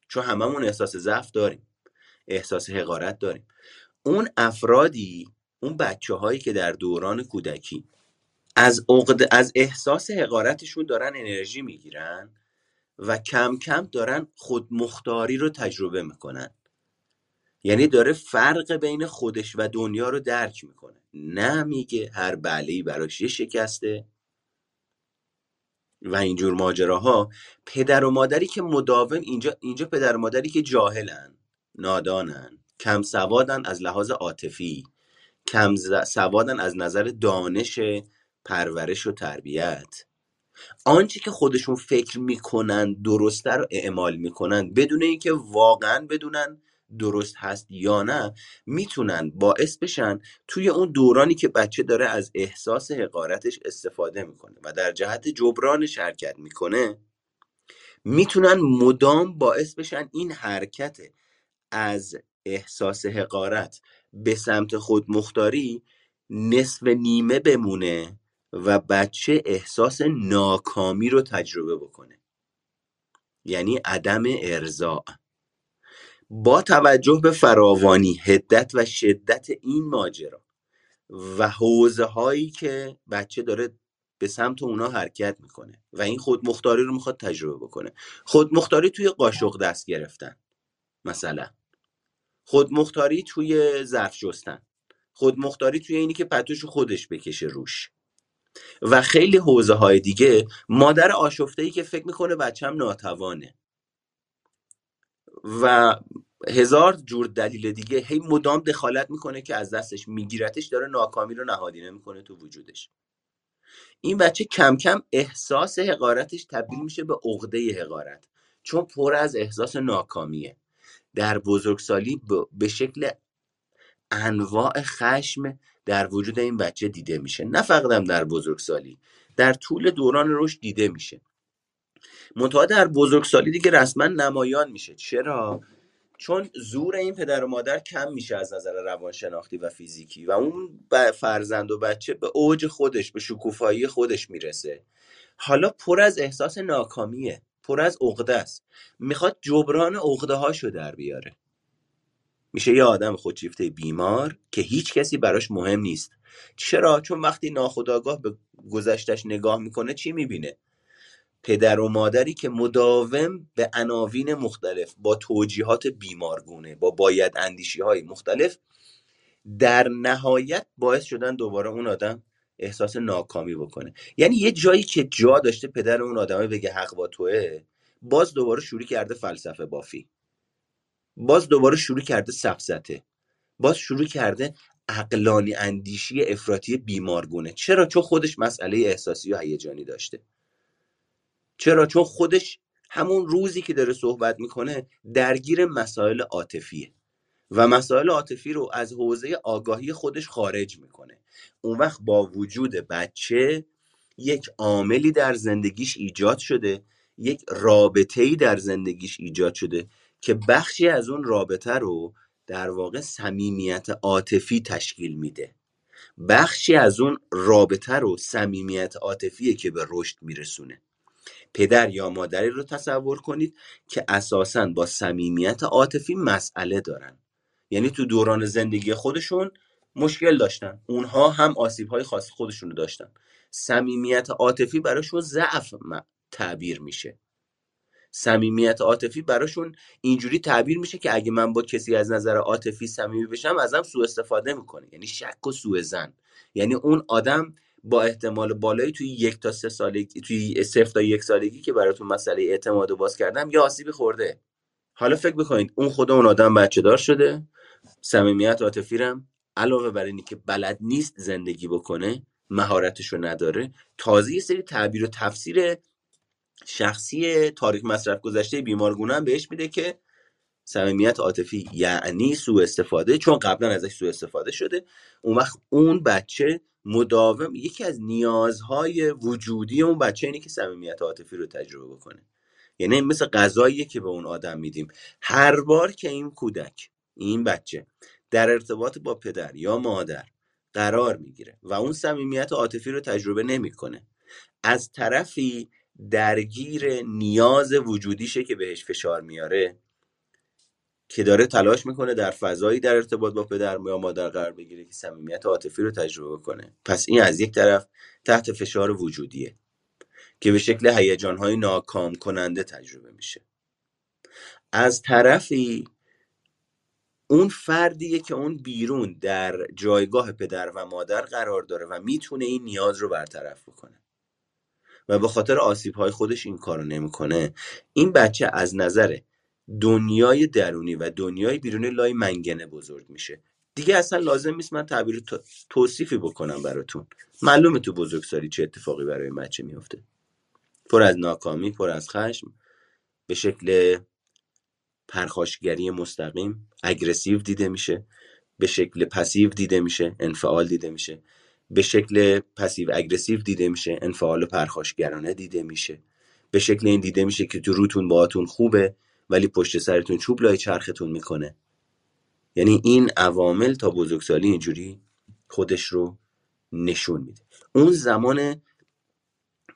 چون هممون احساس ضعف داریم. احساس حقارت داریم. اون افرادی اون بچه هایی که در دوران کودکی از عقد از احساس حقارتشون دارن انرژی می‌گیرن و کم کم دارن خودمختاری رو تجربه می‌کنن. یعنی داره فرق بین خودش و دنیا رو درک می‌کنه. نه میگه هر بله براش یه شکسته. و اینجور ماجراها پدر و مادری که مداوم اینجا اینجا پدر و مادری که جاهلن نادانن کم سوادن از لحاظ عاطفی کم سوادن از نظر دانش پرورش و تربیت. آنچه که خودشون فکر می‌کنن درسته رو اعمال می‌کنن بدون اینکه واقعا بدونن درست هست یا نه می‌تونن باعث بشن توی اون دورانی که بچه داره از احساس حقارتش استفاده می‌کنه و در جهت جبران شرکت می‌کنه می‌تونن مدام باعث بشن این حرکت از احساس حقارت به سمت خودمختاری نصف نیمه بمونه و بچه احساس ناکامی رو تجربه بکنه. یعنی عدم ارضاع با توجه به فراوانی هدت و شدت این ماجرا و حوزه هایی که بچه داره به سمت اونا حرکت می‌کنه و این خودمختاری رو می‌خواد تجربه بکنه. خودمختاری توی قاشق دست گرفتن مثلا. خودمختاری توی ظرف شستن خودمختاری توی اینی که پتوش خودش بکشه روش. و خیلی حوزه های دیگه مادر آشفته ای که فکر می‌کنه بچم ناتوانه. و هزار جور دلیل دیگه هی مدام دخالت می‌کنه که از دستش میگیرتش داره ناکامی رو نهادینه می‌کنه تو وجودش. این بچه کم کم احساس حقارتش تبدیل میشه به عقده حقارت چون پر از احساس ناکامیه. در بزرگسالی به شکل انواع خشم در وجود این بچه دیده میشه. نه فقط در بزرگسالی در طول دوران رشد دیده میشه. منتها در بزرگسالی دیگه رسما نمایان میشه. چرا؟ چون زور این پدر و مادر کم میشه از نظر روانشناختی و فیزیکی و اون فرزند و بچه به اوج خودش به شکوفایی خودش می‌رسه. حالا پر از احساس ناکامیه پر از عقده است. می‌خواد جبران عقده هاشو در بیاره. میشه یه آدم خودشیفته بیمار که هیچ کسی براش مهم نیست. چرا؟ چون وقتی ناخداگاه به گذشتش نگاه می‌کنه چی می‌بینه؟ پدر و مادری که مداوم به عناوین مختلف با توجیهات بیمارگونه با باید اندیشی های مختلف در نهایت باعث شدن دوباره اون آدم احساس ناکامی بکنه. یعنی یه جایی که جا داشته پدر اون آدمه بگه حق با توه باز دوباره شروع کرده فلسفه بافی. باز دوباره شروع کرده سفزته باز شروع کرده عقلانی اندیشی افراطی بیمارگونه. چرا؟ چون خودش مسئله احساسی و هیجانی داشته. چرا؟ چون خودش همون روزی که داره صحبت می‌کنه درگیر مسائل عاطفیه. و مسائل عاطفی رو از حوزه آگاهی خودش خارج می‌کنه. اون وقت با وجود بچه یک عاملی در زندگیش ایجاد شده یک رابطه ای در زندگیش ایجاد شده که بخشی از اون رابطه رو در واقع صمیمیت عاطفی تشکیل میده. بخشی از اون رابطه رو صمیمیت عاطفیه که به رشد میرسونه. پدر یا مادری رو تصور کنید که اساسا با صمیمیت عاطفی مسئله دارن. یعنی تو دوران زندگی خودشون مشکل داشتن. اونها هم آسیب های خاص خودشون رو داشتن. صمیمیت عاطفی براشون ضعف تعبیر میشه. صمیمیت عاطفی براشون اینجوری تعبیر میشه که اگه من با کسی از نظر عاطفی صمیمی بشم ازم سوء استفاده می‌کنه. یعنی شک و سوء زن یعنی اون آدم با احتمال بالایی توی یک تا سه سالگی توی صفر تا یک سالگی که براتون مسئله اعتماد و باز کردم یا آسیبی خورده. حالا فکر بکنید اون خود اون آدم بچه دار شده صمیمیت عاطفی علاوه بر اینی که بلد نیست زندگی بکنه مهارتش رو نداره تازه یه سری تعبیر و تفسیر شخصی تاریخ مصرف گذشته بیمارگونه هم بهش میده که صمیمیت عاطفی یعنی سوء استفاده چون قبلا ازش سوء استفاده شده. اون وقت اون بچه مداوم یکی از نیازهای وجودی اون بچه اینه که صمیمیت عاطفی رو تجربه بکنه. یعنی مثل غذاییه که به اون آدم میدیم. هر بار که این کودک این بچه در ارتباط با پدر یا مادر قرار می‌گیره و اون صمیمیت عاطفی رو تجربه نمی‌کنه از طرفی درگیر نیاز وجودیشه که بهش فشار میاره. که داره تلاش می‌کنه در فضایی در ارتباط با پدر یا مادر قرار بگیره که صمیمیت عاطفی رو تجربه کنه. پس این از یک طرف تحت فشار وجودیه که به شکل هیجانهای ناکام کننده تجربه میشه. از طرفی اون فردیه که اون بیرون در جایگاه پدر و مادر قرار داره و می‌تونه این نیاز رو برطرف بکنه و به خاطر آسیب های خودش این کارو نمی‌کنه این بچه از نظر دنیای درونی و دنیای بیرونی لای منگنه بزرگ میشه. دیگه اصلا لازم نیست من تعبیر تو- توصیفی بکنم براتون. معلومه تو بزرگسالی چه اتفاقی برای بچه میفته پر از ناکامی پر از خشم به شکل پرخاشگری مستقیم اگرسیو دیده میشه به شکل پسیو دیده میشه انفعال دیده میشه. به شکل پسیو اگرسیو دیده میشه انفعال و پرخاشگرانه دیده میشه. به شکل این دیده میشه که تو روتون باهاتون خوبه. ولی پشت سرتون چوب لای چرختون می‌کنه. یعنی این عوامل تا بزرگسالی اینجوری خودش رو نشون میده. اون زمان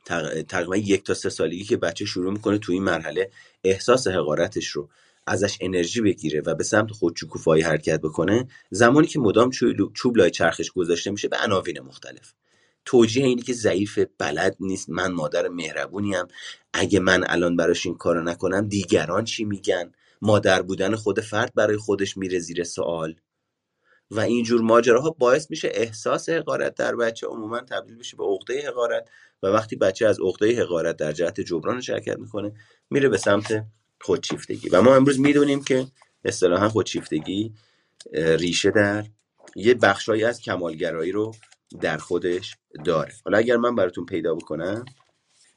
تق- تقریبا یک تا سه سالگی که بچه شروع می‌کنه تو این مرحله احساس حقارتش رو ازش انرژی بگیره و به سمت خودشکوفایی حرکت بکنه زمانی که مدام چوب لای چرخش گذاشته میشه به عناوین مختلف. توجیه اینه که ضعیف بلد نیست. من مادر مهربونیم اگه من الان براش این کارو نکنم دیگران چی میگن؟ مادر بودن خود فرد برای خودش میره زیر سوال. و اینجور ماجراها باعث میشه احساس حقارت در بچه عموما تبدیل بشه به عقده حقارت. و وقتی بچه از عقده حقارت در جهت جبرانش حرکت می‌کنه میره به سمت خودشیفتگی. و ما امروز می‌دونیم که اصطلاحا خودشیفتگی ریشه در یه بخشایی از کمالگرایی رو در خودش داره. حالا اگر من براتون پیدا بکنم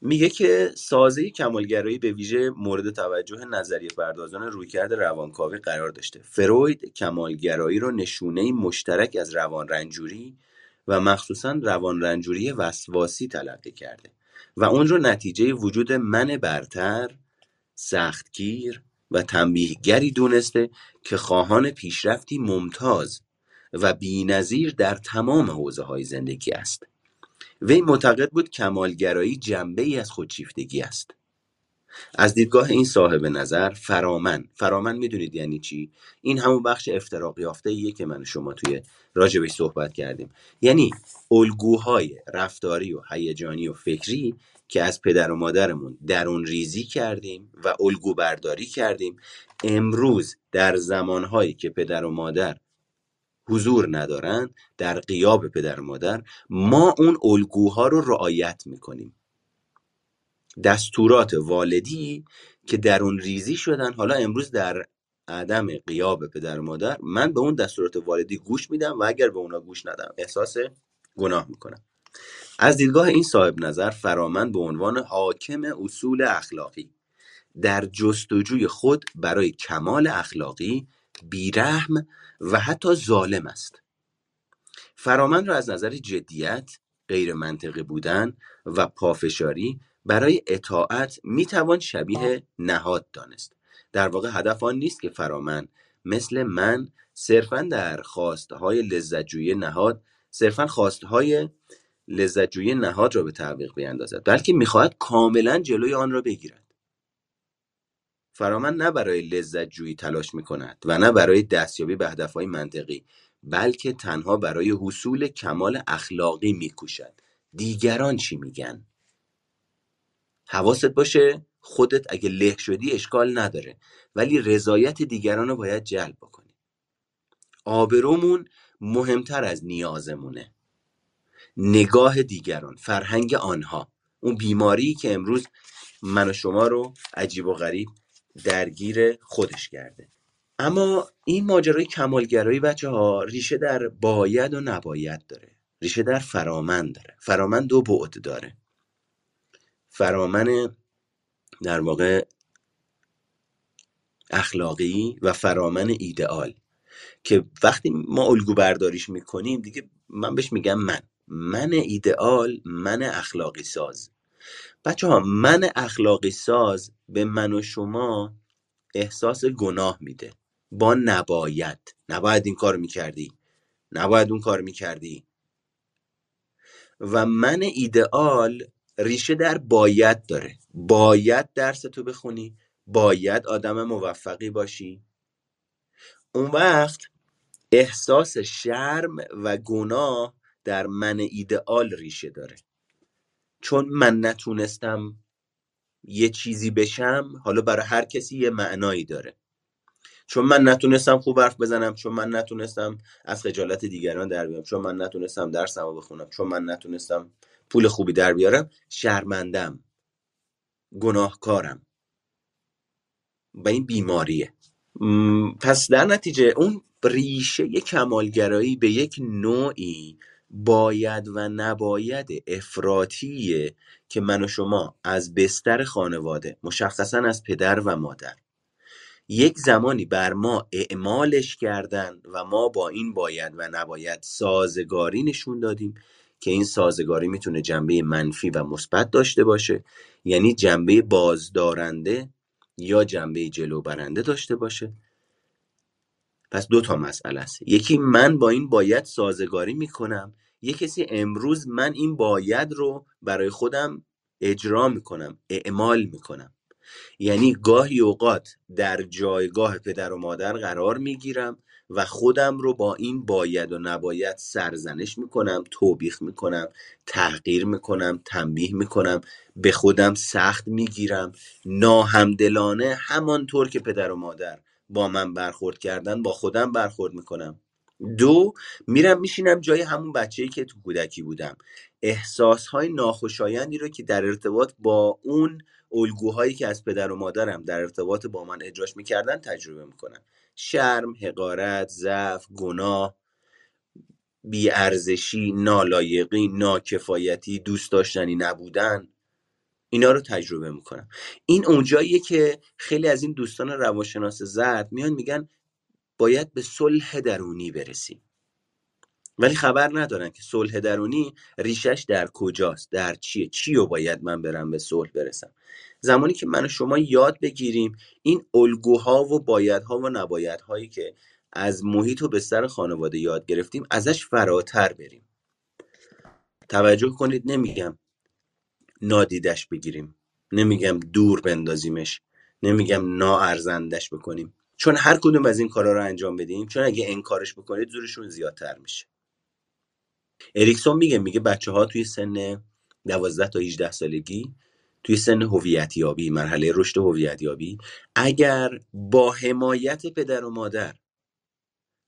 میگه که سازه کمالگرایی به ویژه مورد توجه نظریه پردازان رویکرد روانکاوی قرار داشته. فروید کمالگرایی رو نشونه مشترک از روان رنجوری و مخصوصا روان رنجوری وسواسی تلقی کرده و اون رو نتیجه وجود من برتر سختگیر و تنبیهگری دونسته که خواهان پیشرفتی ممتاز و بینظیر در تمام حوزه های زندگی است. وی معتقد بود کمالگرایی جنبه ای از خودشیفتگی است. از دیدگاه این صاحب نظر فرامن. فرامن می‌دونید یعنی چی؟ این همون بخش افتراق یافته ایه که من و شما توی راجبش صحبت کردیم. یعنی الگوهای رفتاری و هیجانی و فکری که از پدر و مادرمون درون ریزی کردیم و الگو برداری کردیم امروز در زمانهایی که پدر و مادر حضور ندارن در غیاب پدر و مادر ما اون الگوها رو رعایت می‌کنیم. دستورات والدی که در اون ریزی شدن حالا امروز در عدم غیاب پدر و مادر من به اون دستورات والدی گوش میدم و اگر به اونا گوش ندم احساس گناه می‌کنم. از دیدگاه این صاحب نظر فرامن به عنوان حاکم اصول اخلاقی. در جستجوی خود برای کمال اخلاقی بیرحم و حتی ظالم است. فرامند را از نظر جدیت، غیرمنطقی بودن و پافشاری برای اطاعت می‌توان شبیه نهاد دانست. در واقع هدف آن نیست که فرامند مثل من صرفا در خواستهای لذتجویی نهاد صرفا خواستهای لذتجویی نهاد را به تعویق بیندازد بلکه می‌خواهد کاملا جلوی آن را بگیرد. فرامن نه برای لذت جویی تلاش می کند و نه برای دستیابی به هدفهای منطقی بلکه تنها برای حصول کمال اخلاقی می کوشد دیگران چی میگن؟ حواست باشه؟ خودت اگه له شدی اشکال نداره ولی رضایت دیگران رو باید جلب بکنی. آبرومون مهمتر از نیازمونه. نگاه دیگران فرهنگ آنها. اون بیماری که امروز من و شما رو عجیب و غریب درگیر خودش کرده. اما این ماجرای کمالگرایی بچه ها ریشه در باید و نباید داره. ریشه در فرامن داره. فرامن دو بعد داره. فرامن در واقع اخلاقی و فرامن ایدئال که وقتی ما الگو برداریش می‌کنیم دیگه من بهش میگم من. من ایدئال من اخلاقی ساز. بچه ها من اخلاقی ساز به من و شما احساس گناه میده. با نباید. نباید این کار می‌کردی. نباید اون کار می‌کردی. و من ایدئال ریشه در باید داره. باید درس تو بخونی. باید آدم موفقی باشی. اون وقت احساس شرم و گناه در من ایدئال ریشه داره. چون من نتونستم یه چیزی بشم حالا برای هر کسی یه معنایی داره. چون من نتونستم خوب حرف بزنم چون من نتونستم از خجالت دیگران در بیام چون من نتونستم درسمو بخونم چون من نتونستم پول خوبی در بیارم شرمندم گناهکارم. و این بیماریه. پس در نتیجه اون ریشه کمالگرایی به یک نوعی باید و نباید افراتیه که من و شما از بستر خانواده مشخصا از پدر و مادر. یک زمانی بر ما اعمالش کردن و ما با این باید و نباید سازگاری نشون دادیم که این سازگاری می‌تونه جنبه منفی و مثبت داشته باشه یعنی جنبه بازدارنده یا جنبه جلو برنده داشته باشه. پس دو تا مسئله است. یکی من با این باید سازگاری می‌کنم. یه کسی امروز من این باید رو برای خودم اجرا می‌کنم اعمال می‌کنم. یعنی گاهی اوقات در جایگاه پدر و مادر قرار می‌گیرم و خودم رو با این باید و نباید سرزنش می‌کنم توبیخ می‌کنم تحقیر می‌کنم تنبیه می‌کنم به خودم سخت می‌گیرم. ناهمدلانه همانطور که پدر و مادر با من برخورد کردن با خودم برخورد می‌کنم. دو میرم میشینم جای همون بچه‌ای که تو کودکی بودم. احساسهای ناخوشایندی رو که در ارتباط با اون الگوهایی که از پدر و مادرم در ارتباط با من اجراش می‌کردن تجربه می‌کنم. شرم، حقارت، ضعف، گناه، بیارزشی، نالایقی، ناکفایتی، دوست داشتنی نبودن اینا رو تجربه می‌کنم. این اونجاییه که خیلی از این دوستان روانشناس زرد میان میگن باید به صلح درونی برسیم. ولی خبر ندارن که صلح درونی ریشش در کجاست در چیه؟ چی رو باید من برم به صلح برسم؟ زمانی که من و شما یاد بگیریم این الگوها و بایدها و نبایدهایی که از محیط و بستر خانواده یاد گرفتیم ازش فراتر بریم. توجه کنید نمیگم نادیدش بگیریم نمیگم دور بندازیمش نمیگم ناارزندش بکنیم. چون هر کدوم از این کارا رو انجام بدیم چون اگه انکارش بکنید زورشون زیادتر میشه. اریکسون میگه میگه بچه ها توی سن 12 تا 18 سالگی توی سن هویت یابی مرحله رشد هویت یابی اگر با حمایت پدر و مادر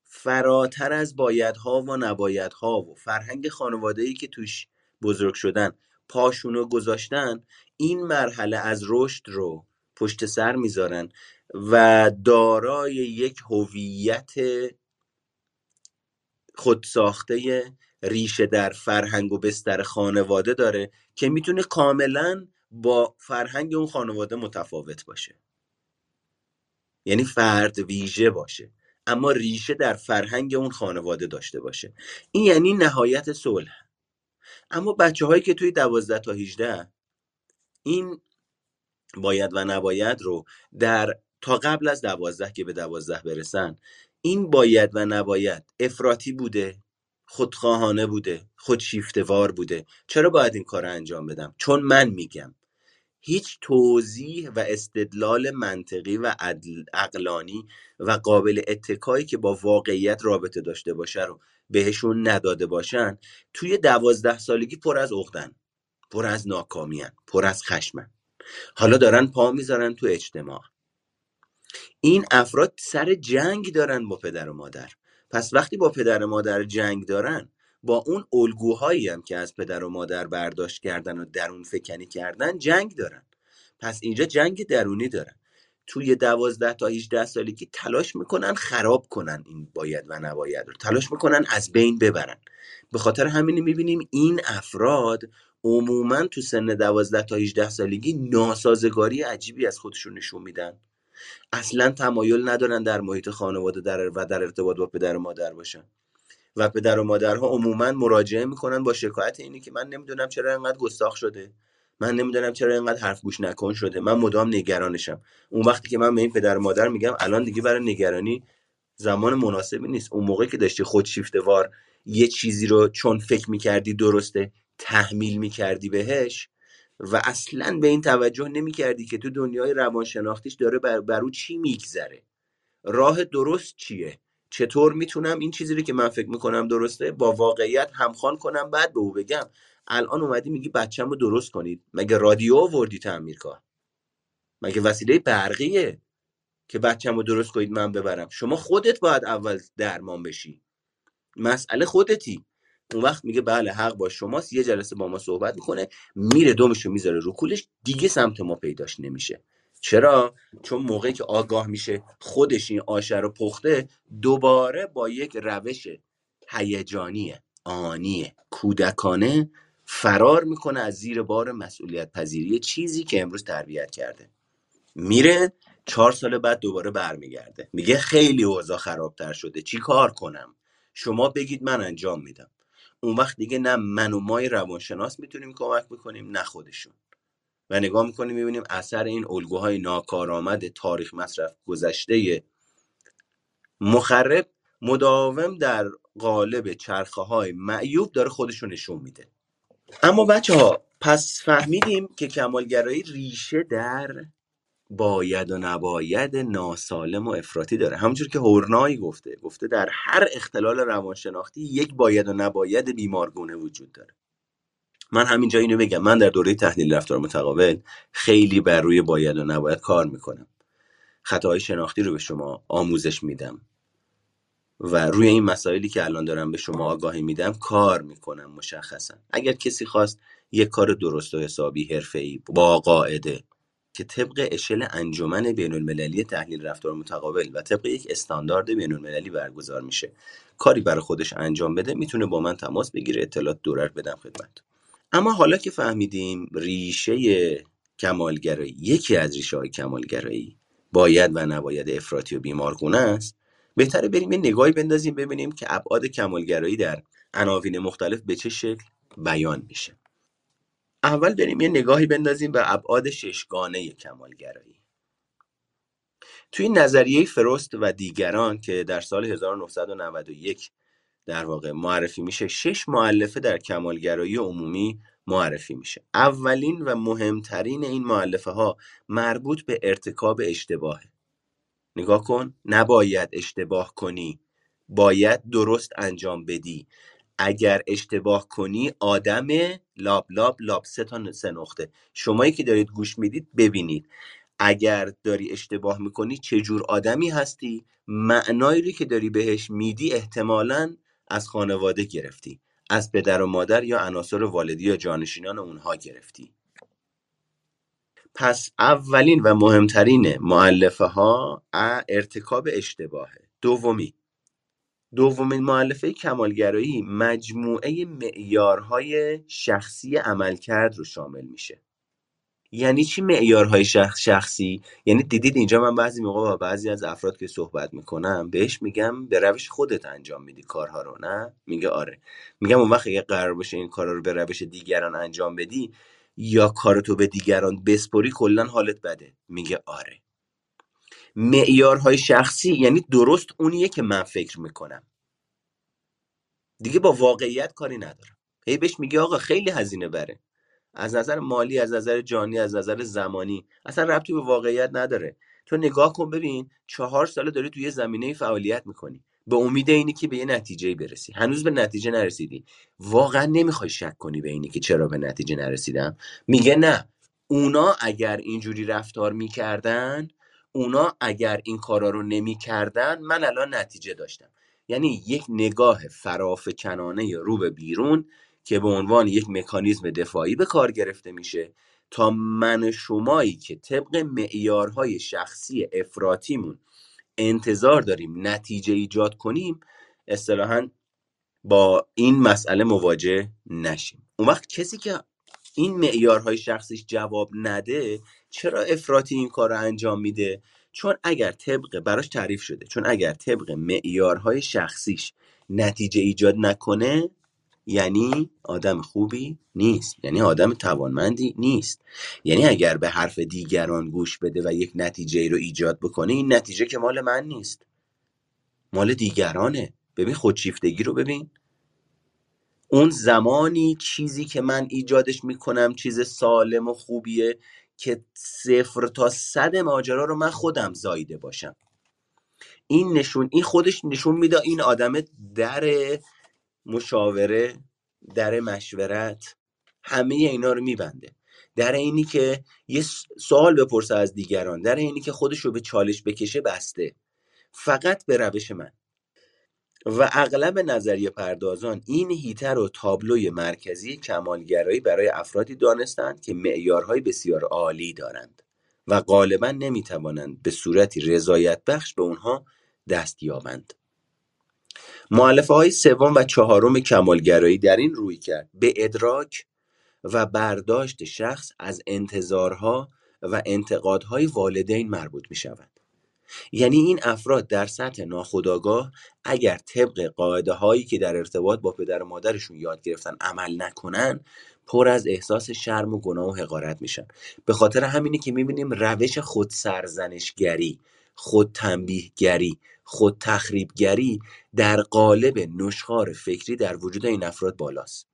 فراتر از بایدها و نبایدها و فرهنگ خانواده‌ای که توش بزرگ شدن پاشونو گذاشتن این مرحله از رشد رو پشت سر می‌ذارن و دارای یک هویت خودساخته ریشه در فرهنگ و بستر خانواده داره که می‌تونه کاملا با فرهنگ اون خانواده متفاوت باشه. یعنی فرد ویژه باشه اما ریشه در فرهنگ اون خانواده داشته باشه. این یعنی نهایت صلح. اما بچه هایی که توی دوازده تا 18 این باید و نباید رو در تا قبل از دوازده که به دوازده برسن. این باید و نباید افراطی بوده خودخواهانه بوده خودشیفتهوار بوده. چرا باید این کار انجام بدم؟ چون من میگم. هیچ توضیح و استدلال منطقی و عقلانی و قابل اتکایی که با واقعیت رابطه داشته باشه رو بهشون نداده باشن توی دوازده سالگی پر از عقدن پر از ناکامین پر از خشمن حالا دارن پا می‌ذارن تو اجتماع. این افراد سر جنگ دارن با پدر و مادر. پس وقتی با پدر و مادر جنگ دارن با اون الگوهایی هم که از پدر و مادر برداشت کردن و درون فکنی کردن جنگ دارن. پس اینجا جنگ درونی دارن. توی دوازده تا 18 سالگی تلاش می‌کنن خراب کنن این باید و نباید رو. تلاش می‌کنن از بین ببرن. به خاطر همین می‌بینیم این افراد عموما تو سن دوازده تا 18 سالگی ناسازگاری عجیبی از خودشون نشون میدن. اصلا تمایل ندارن در محیط خانواده در و در ارتباط با پدر و مادر باشن. و پدر و مادرها عموما مراجعه می‌کنن با شکایت اینی که من نمی‌دونم چرا اینقدر گستاخ شده. من نمی‌دونم چرا اینقدر حرف گوش نکن شده. من مدام نگرانشم. اون وقتی که من به این پدر و مادر میگم الان دیگه برای نگرانی زمان مناسبی نیست. اون موقع که داشتی خودشیفته وار یه چیزی رو چون فکر می‌کردی درسته تحمیل می‌کردی بهش و اصلا به این توجه نمی‌کردی که تو دنیای روانشناختیش داره بر, بر او چی میگذره. راه درست چیه؟ چطور می‌تونم این چیزی رو که من فکر می‌کنم درسته با واقعیت همخوان کنم بعد به او بگم؟ الان اومدی میگی بچم رو درست کنید. مگه رادیو آوردی تعمیر کار مگه وسیله برقیه که بچم رو درست کنید من ببرم؟ شما خودت باید اول درمان بشی. مسئله خودتی. اون وقت میگه بله حق با شماست یه جلسه با ما صحبت می‌کنه میره دومشو می‌ذاره رو کولش دیگه سمت ما پیداش نمیشه. چرا؟ چون موقعی که آگاه میشه خودش این آشه رو پخته دوباره با یک روش هیجانی آنی کودکانه فرار می‌کنه از زیر بار مسئولیت پذیری چیزی که امروز تربیت کرده. میره چهار سال بعد دوباره برمیگرده. میگه خیلی اوضاع خرابتر شده چی کار کنم؟ شما بگید من انجام میدم. اون وقت دیگه نه من و مای روانشناس می‌تونیم کمک می‌کنیم نه خودشون. و نگاه می‌کنیم می‌بینیم اثر این الگوهای ناکارآمد تاریخ مصرف گذشته مخرب مداوم در قالب چرخه های معیوب داره خودشون نشون میده. اما بچه ها پس فهمیدیم که کمالگرایی ریشه در باید و نباید ناسالم و افراطی داره. همونجور که هورنایی گفته گفته در هر اختلال روانشناختی یک باید و نباید بیمارگونه وجود داره. من همینجا اینو بگم. من در دوره تحلیل رفتار متقابل خیلی بر روی باید و نباید کار می‌کنم. خطاهای شناختی رو به شما آموزش میدم و روی این مسائلی که الان دارم به شما آگاهی میدم کار می‌کنم مشخصا. اگر کسی خواست یک کار درست و حسابی حرفه‌ای با قاعده که طبق اشل انجمن بین المللی تحلیل رفتار متقابل و طبق یک استاندارد بین المللی برگزار میشه. کاری برای خودش انجام بده می‌تونه با من تماس بگیره اطلاعات دورر بدم خدمت. اما حالا که فهمیدیم ریشه کمالگرایی یکی از ریشه های کمالگرایی باید و نباید افراطی و بیمارگونه است بهتره بریم یه نگاهی بندازیم ببینیم که ابعاد کمالگرایی در عناوین مختلف به چه شکل بیان میشه. اول بریم یه نگاهی بندازیم به ابعاد ششگانه کمالگرایی. توی نظریه فروست و دیگران که در سال 1991 در واقع معرفی میشه شش معلفه در کمالگرایی عمومی معرفی میشه. اولین و مهمترین این معلفه ها مربوط به ارتکاب اشتباهه. نگاه کن نباید اشتباه کنی باید درست انجام بدی. اگر اشتباه کنی آدم لاب لاب لاب سه تا سه نقطه. شمایی که دارید گوش می‌دید ببینید. اگر داری اشتباه می‌کنی چه جور آدمی هستی؟ معنایی رو که داری بهش میدی احتمالاً از خانواده گرفتی. از پدر و مادر یا عناصر والدی یا جانشینان اونها گرفتی. پس اولین و مهمترین معلفه ها ارتکاب اشتباهه. دومی دومین معلفه کمالگرایی مجموعه معیارهای شخصی عملکرد رو شامل میشه. یعنی چی معیارهای شخص شخصی؟ یعنی دیدید اینجا من بعضی موقع با بعضی از افراد که صحبت می‌کنم بهش میگم به روش خودت انجام میدی کارها رو نه؟ میگه آره. میگم اون وقت اگه قرار باشه این کارا رو به روش دیگران انجام بدی یا کارتو به دیگران بسپری کلا حالت بده. میگه آره. معیارهای شخصی یعنی درست اونیه که من فکر می‌کنم. دیگه با واقعیت کاری ندارم. هی بهش میگه آقا خیلی هزینه بره. از نظر مالی از نظر جانی از نظر زمانی. اصلا ربطی به واقعیت نداره. تو نگاه کن ببین چهار ساله داری توی زمینه فعالیت می‌کنی. به امید اینی که به یه نتیجه برسی. هنوز به نتیجه نرسیدی. واقعا نمی‌خوای شک کنی به اینی که چرا به نتیجه نرسیدم؟ میگه نه. اونا اگر اینجوری رفتار می‌کردن اونا اگر این کارا رو نمی‌کردن من الان نتیجه داشتم. یعنی یک نگاه فرافکنانه رو به بیرون که به عنوان یک مکانیزم دفاعی به کار گرفته میشه تا من شمایی که طبق معیارهای شخصی افراتیمون انتظار داریم نتیجه ایجاد کنیم اصطلاحا با این مسئله مواجه نشیم. اون وقت کسی که این معیارهای شخصیش جواب نده چرا افراطی این کار رو انجام میده؟ چون اگر طبق براش تعریف شده چون اگر طبق معیارهای شخصیش نتیجه ایجاد نکنه یعنی آدم خوبی نیست یعنی آدم توانمندی نیست. یعنی اگر به حرف دیگران گوش بده و یک نتیجه رو ایجاد بکنه این نتیجه که مال من نیست. مال دیگرانه. ببین خودشیفتگی رو ببین. اون زمانی چیزی که من ایجادش می‌کنم چیز سالم و خوبیه که صفر تا صد ماجرا رو من خودم زایده باشم. این نشون این خودش نشون میده این آدم در مشاوره در مشورت همه اینا رو میبنده. در اینی که یه سوال بپرسه از دیگران در اینی که خودش رو به چالش بکشه بسته. فقط به روش من. و اغلب نظریه پردازان این هیته رو تابلوی مرکزی کمالگرایی برای افرادی دانستند که معیارهای بسیار عالی دارند و غالبا نمی‌توانند به صورتی رضایت بخش به اونها دست یابند. معلفه های سوم و چهارم کمالگرایی در این روی کرد. به ادراک و برداشت شخص از انتظارها و انتقادهای والدین مربوط می شود یعنی این افراد در سطح ناخودآگاه اگر طبق قاعده هایی که در ارتباط با پدر و مادرشون یاد گرفتن عمل نکنن پر از احساس شرم و گناه و حقارت میشن. به خاطر همینی که می‌بینیم روش خود سرزنشگری خود تنبیهگری خود تخریبگری در قالب نشخار فکری در وجود این افراد بالاست.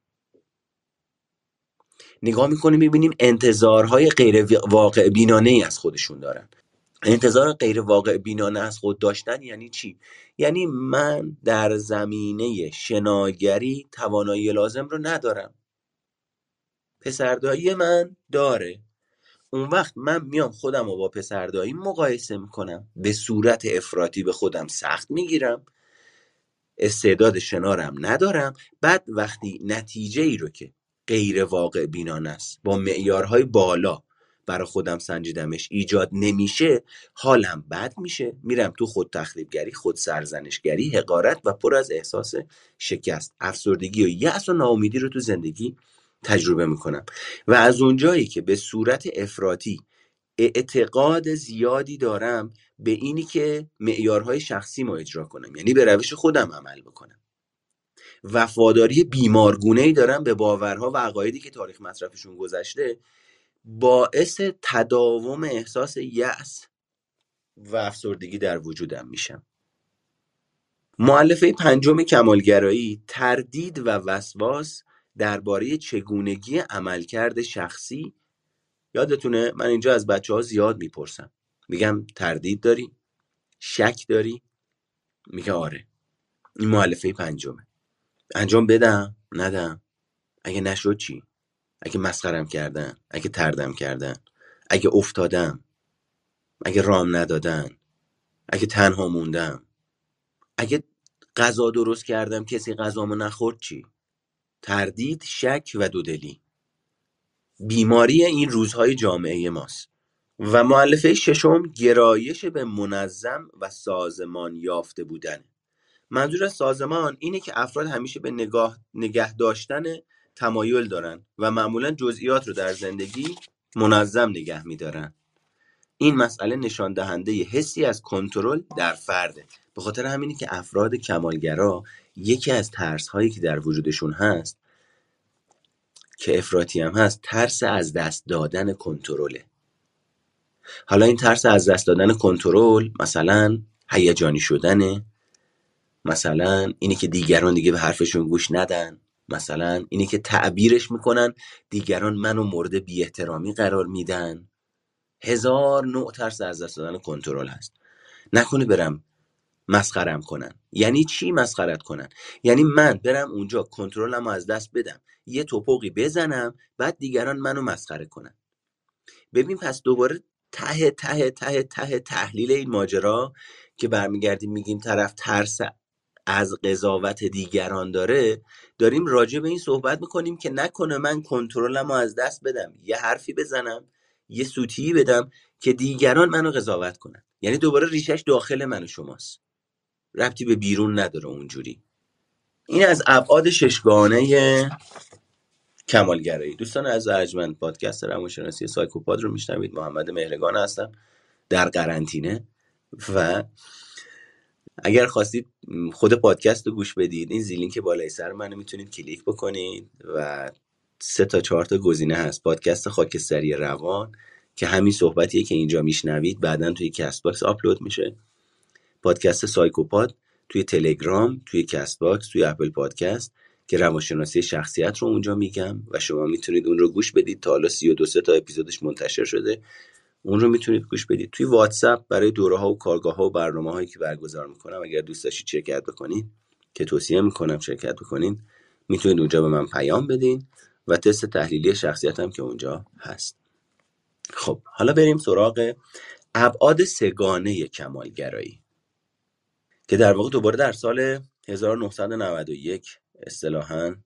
نگاه می‌کنیم می‌بینیم انتظارهای غیر واقع بینانه ای از خودشون دارن. انتظار غیر واقع بینانه از خود داشتن یعنی چی؟ یعنی من در زمینه شناگری توانایی لازم رو ندارم. پسردایی من داره. اون وقت من میام خودم رو با پسردایی مقایسه می‌کنم. به صورت افراطی به خودم سخت می‌گیرم. استعداد شنارم ندارم. بعد وقتی نتیجه ای رو که غیر واقع بینانه است با معیارهای بالا برای خودم سنجیدمش ایجاد نمیشه حالم بد میشه. میرم تو خود تخریبگری خود سرزنشگری حقارت و پر از احساس شکست افسردگی و یأس و ناامیدی رو تو زندگی تجربه می‌کنم. و از اونجایی که به صورت افراطی اعتقاد زیادی دارم به اینی که معیارهای شخصی ما اجرا کنم یعنی به روش خودم عمل بکنم. وفاداری بیمارگونه ای دارم به باورها و عقایدی که تاریخ مصرفشون گذشته باعث تداوم احساس یأس و افسردگی در وجودم میشم معلفه پنجم کمالگرایی تردید و وسواس درباره چگونگی عملکرد شخصی یادتونه من اینجا از بچه ها زیاد می‌پرسم میگم تردید داری؟ شک داری؟ میگه آره این معلفه پنجمه انجام بدم؟ ندم؟ اگه نشد چی؟ اگه مسخرم کردن اگه تردم کردن اگه افتادم اگه رام ندادن اگه تنها موندم. اگه غذا درست کردم کسی غذامو نخورد چی؟ تردید شک و دودلی. بیماری این روزهای جامعه ماست. و معلفه ششم گرایش به منظم و سازمان یافته بودن منظور از سازمان اینه که افراد همیشه به نگاه نگه داشتن تمایل دارن و معمولا جزئیات رو در زندگی منظم نگه میدارن. این مسئله نشان دهنده حسی از کنترل در فرده. به خاطر همینی که افراد کمالگرا یکی از ترس هایی که در وجودشون هست که افراطی هم هست ترس از دست دادن کنترله. حالا این ترس از دست دادن کنترل مثلا هیجانی شدنه مثلا اینی که دیگران دیگه به حرفشون گوش ندن. مثلا اینی که تعبیرش می‌کنن دیگران منو مورد بی احترامی قرار میدن. هزار نوع ترس از دست دادن کنترل هست. نکنه برم مسخرم کنن. یعنی چی مسخرت کنن؟ یعنی من برم اونجا کنترلم از دست بدم. یه توپقی بزنم بعد دیگران منو مسخره کنن. ببین پس دوباره ته ته ته ته تحلیل این ماجرا که برمیگردیم میگیم طرف ترس از قضاوت دیگران داره داریم راجع به این صحبت می‌کنیم که نکنه من کنترلم رو از دست بدم. یه حرفی بزنم یه سوتی بدم که دیگران منو قضاوت کنن. یعنی دوباره ریشش داخل من و شماست. ربطی به بیرون نداره اونجوری. این از ابعاد ششگانه کمالگرایی. دوستان ارجمند پادکست روانشناسی سایکوپاد رو میشنوید. محمد مهرگان هستم در قرنطینه. و اگر خواستید خود پادکست رو گوش بدید این زیلینک بالای سر منو می‌تونید کلیک بکنید و سه تا چهار تا گزینه هست. پادکست خاکستری روان که همین صحبتیه که اینجا میشنوید بعدا توی Castbox آپلود میشه. پادکست سایکوپاد توی تلگرام توی Castbox توی Apple Podcast که روانشناسی شخصیت رو اونجا میگم و شما می‌تونید اون رو گوش بدید تا حالا سی و دو سه تا اپیزودش منتشر شده. اون رو می‌تونید گوش بدید. توی واتساپ برای دوره ها و کارگاه ها و برنامه هایی که برگزار می‌کنم اگر دوست داشتید شرکت بکنید که توصیه می‌کنم شرکت بکنید می‌تونید اونجا به من پیام بدین و تست تحلیلی شخصیت هم که اونجا هست. خب حالا بریم سراغ ابعاد سگانه کمالگرایی که در واقع دوباره در سال 1991 اصطلاحا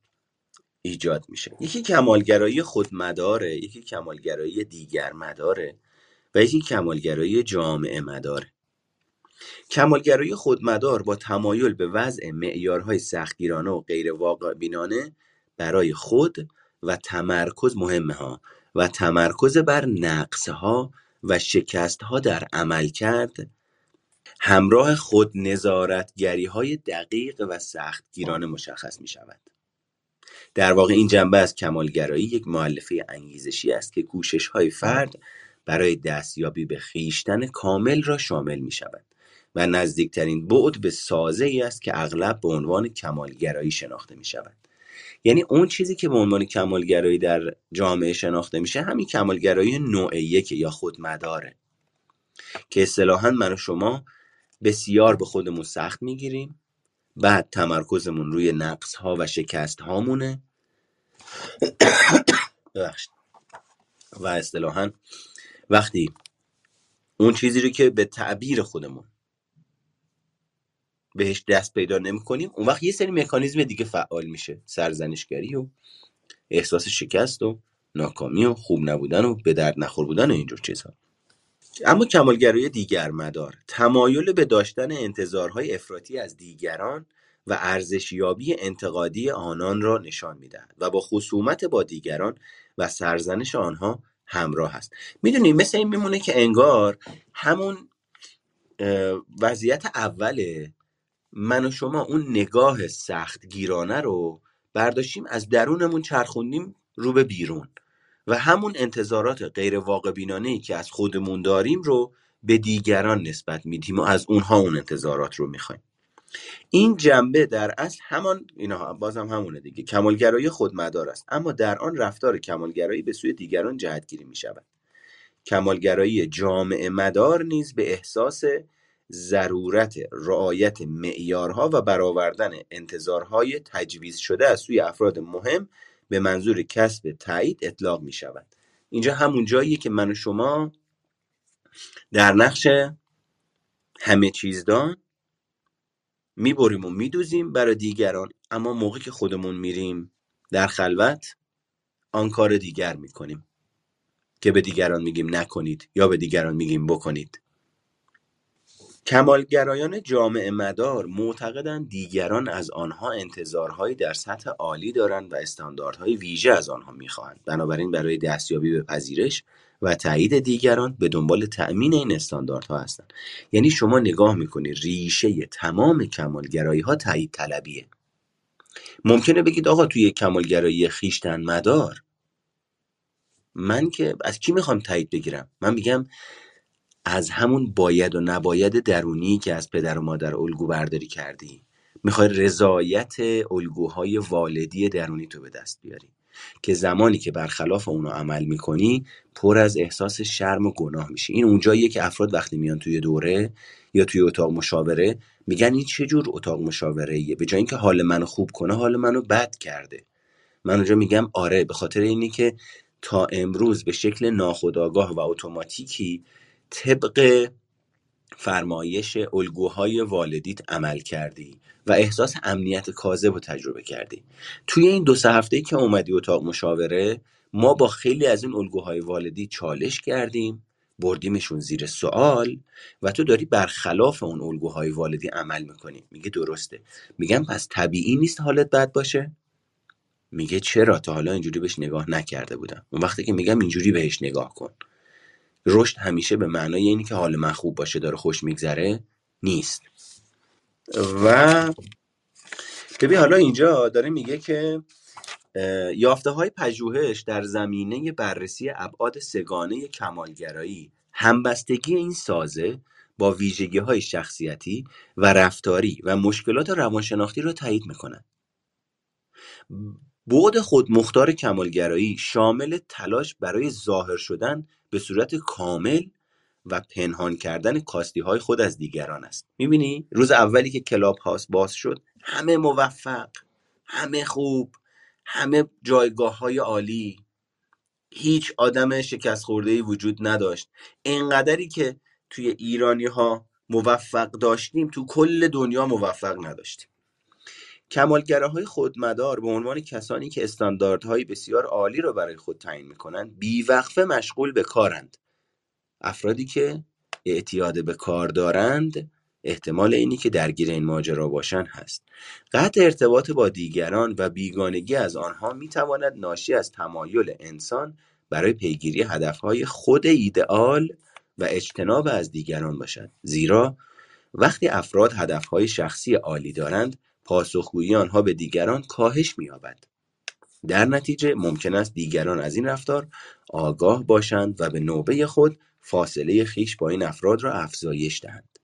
ایجاد میشه. یکی کمالگرایی خودمداره یکی کمالگرایی دیگر مداره و یکی کمالگرایی جامعه مداره کمالگرایی خودمدار با تمایل به وضع معیارهای سختگیرانه و غیر واقع بینانه برای خود و تمرکز مهمه ها و تمرکز بر نقص ها و شکست ها در عمل کرد همراه خود نظارتگری های دقیق و سختگیرانه مشخص می شود. در واقع این جنبه از کمالگرایی یک معلفه انگیزشی است که کوشش های فرد برای دستیابی به خیشتن کامل را شامل می شود و نزدیکترین بعد به سازه ای است که اغلب به عنوان کمالگرایی شناخته می شود یعنی اون چیزی که به عنوان کمالگرایی در جامعه شناخته میشه همین کمالگرایی نوع یک یا خودمداره که اصطلاحا من و شما بسیار به خودمون سخت می‌گیریم. بعد تمرکزمون روی نقص ها و شکست هامونه ببخشید. و اصطلاحا وقتی اون چیزی رو که به تعبیر خودمون بهش دست پیدا نمی‌کنیم اون وقت یه سری مکانیزم دیگه فعال میشه. سرزنشگری و احساس شکست و ناکامی و خوب نبودن و به درد نخور بودن و اینجور چیزها. اما کمالگرایی دیگر مدار تمایل به داشتن انتظارهای افراطی از دیگران و ارزشیابی انتقادی آنان را نشان می‌دهد و با خصومت با دیگران و سرزنش آنها همراه است می‌دونی مثل این میمونه که انگار همون وضعیت اوله من و شما اون نگاه سخت گیرانه رو برداشتیم از درونمون چرخوندیم رو به بیرون. و همون انتظارات غیر واقع بینانه ای که از خودمون داریم رو به دیگران نسبت میدیم و از اونها اون انتظارات رو می‌خوایم. این جنبه در اصل همان اینا بازم همونه دیگه کمالگرایی خودمدار است. اما در آن رفتار کمالگرایی به سوی دیگران جهتگیری می شود کمالگرایی جامعه مدار نیز به احساس ضرورت رعایت معیارها و برآوردن انتظارهای تجویز شده از سوی افراد مهم به منظور کسب تایید اطلاق می شود اینجا همون جاییه که من و شما در نقش همه چیزدان می‌بریم و میدوزیم برای دیگران اما موقع که خودمون میریم در خلوت آن کار دیگر می‌کنیم که به دیگران میگیم نکنید یا به دیگران میگیم بکنید. کمالگرایان جامعه مدار معتقدند دیگران از آنها انتظارهایی در سطح عالی دارند و استانداردهای ویژه از آنها می‌خواهند. بنابراین برای دستیابی به پذیرش و تایید دیگران به دنبال تأمین این استانداردها هستند. یعنی شما نگاه می‌کنی ریشه تمام کمالگرایی ها تایید طلبیه. ممکنه بگید آقا توی کمالگرایی خیشتن مدار. من که از کی می‌خوام تایید بگیرم؟ من میگم از همون باید و نباید درونی که از پدر و مادر الگو برداری کردی. می‌خوای رضایت الگوهای والدی درونی تو به دست بیاری. که زمانی که برخلاف اونو عمل می‌کنی پر از احساس شرم و گناه میشی. این اونجاییه که افراد وقتی میان توی دوره یا توی اتاق مشاوره میگن این چه جور اتاق مشاوره ایه به جای اینکه حال منو خوب کنه حال منو بد کرده. من اونجا میگم آره به خاطر اینی که تا امروز به شکل ناخودآگاه و اتوماتیکی طبق فرمایش الگوهای والدیت عمل کردی و احساس امنیت کاذب رو تجربه کردی. توی این دو سه هفته که اومدی اتاق مشاوره ما با خیلی از این الگوهای والدی چالش کردیم بردیمشون زیر سوال و تو داری برخلاف اون الگوهای والدی عمل می‌کنی. میگه درسته. میگم پس طبیعی نیست حالت بد باشه؟ میگه چرا؟ تا حالا اینجوری بهش نگاه نکرده بودم. اون وقتی که میگم اینجوری بهش نگاه کن. رشد همیشه به معنای اینی که حال من خوب باشه داره خوش میگذره نیست. و ببین حالا اینجا داره میگه که یافته های پژوهش در زمینه بررسی ابعاد سگانه کمالگرایی همبستگی این سازه با ویژگی های شخصیتی و رفتاری و مشکلات روانشناختی را تایید می‌کنند بعد خود مختار کمالگرایی شامل تلاش برای ظاهر شدن به صورت کامل و پنهان کردن کاستی های خود از دیگران است. می‌بینی؟ روز اولی که کلاب هاست باز شد. همه موفق همه خوب همه جایگاه های عالی. هیچ آدم شکست خورده ای وجود نداشت. انقدری که توی ایرانی ها موفق داشتیم تو کل دنیا موفق نداشتیم. کمالگراهای خودمدار به عنوان کسانی که استانداردهای بسیار عالی را برای خود تعیین می‌کنند بیوقفه مشغول به کارند. افرادی که اعتیاد به کار دارند احتمال اینی که درگیر این ماجرا باشند هست. قطع ارتباط با دیگران و بیگانگی از آنها می‌تواند ناشی از تمایل انسان برای پیگیری هدفهای خود ایدئال و اجتناب از دیگران باشد. زیرا وقتی افراد هدفهای شخصی عالی دارند پاسخگویی آنها به دیگران کاهش مییابد. در نتیجه ممکن است دیگران از این رفتار آگاه باشند و به نوبه خود فاصله خیش با این افراد را افزایش دهند.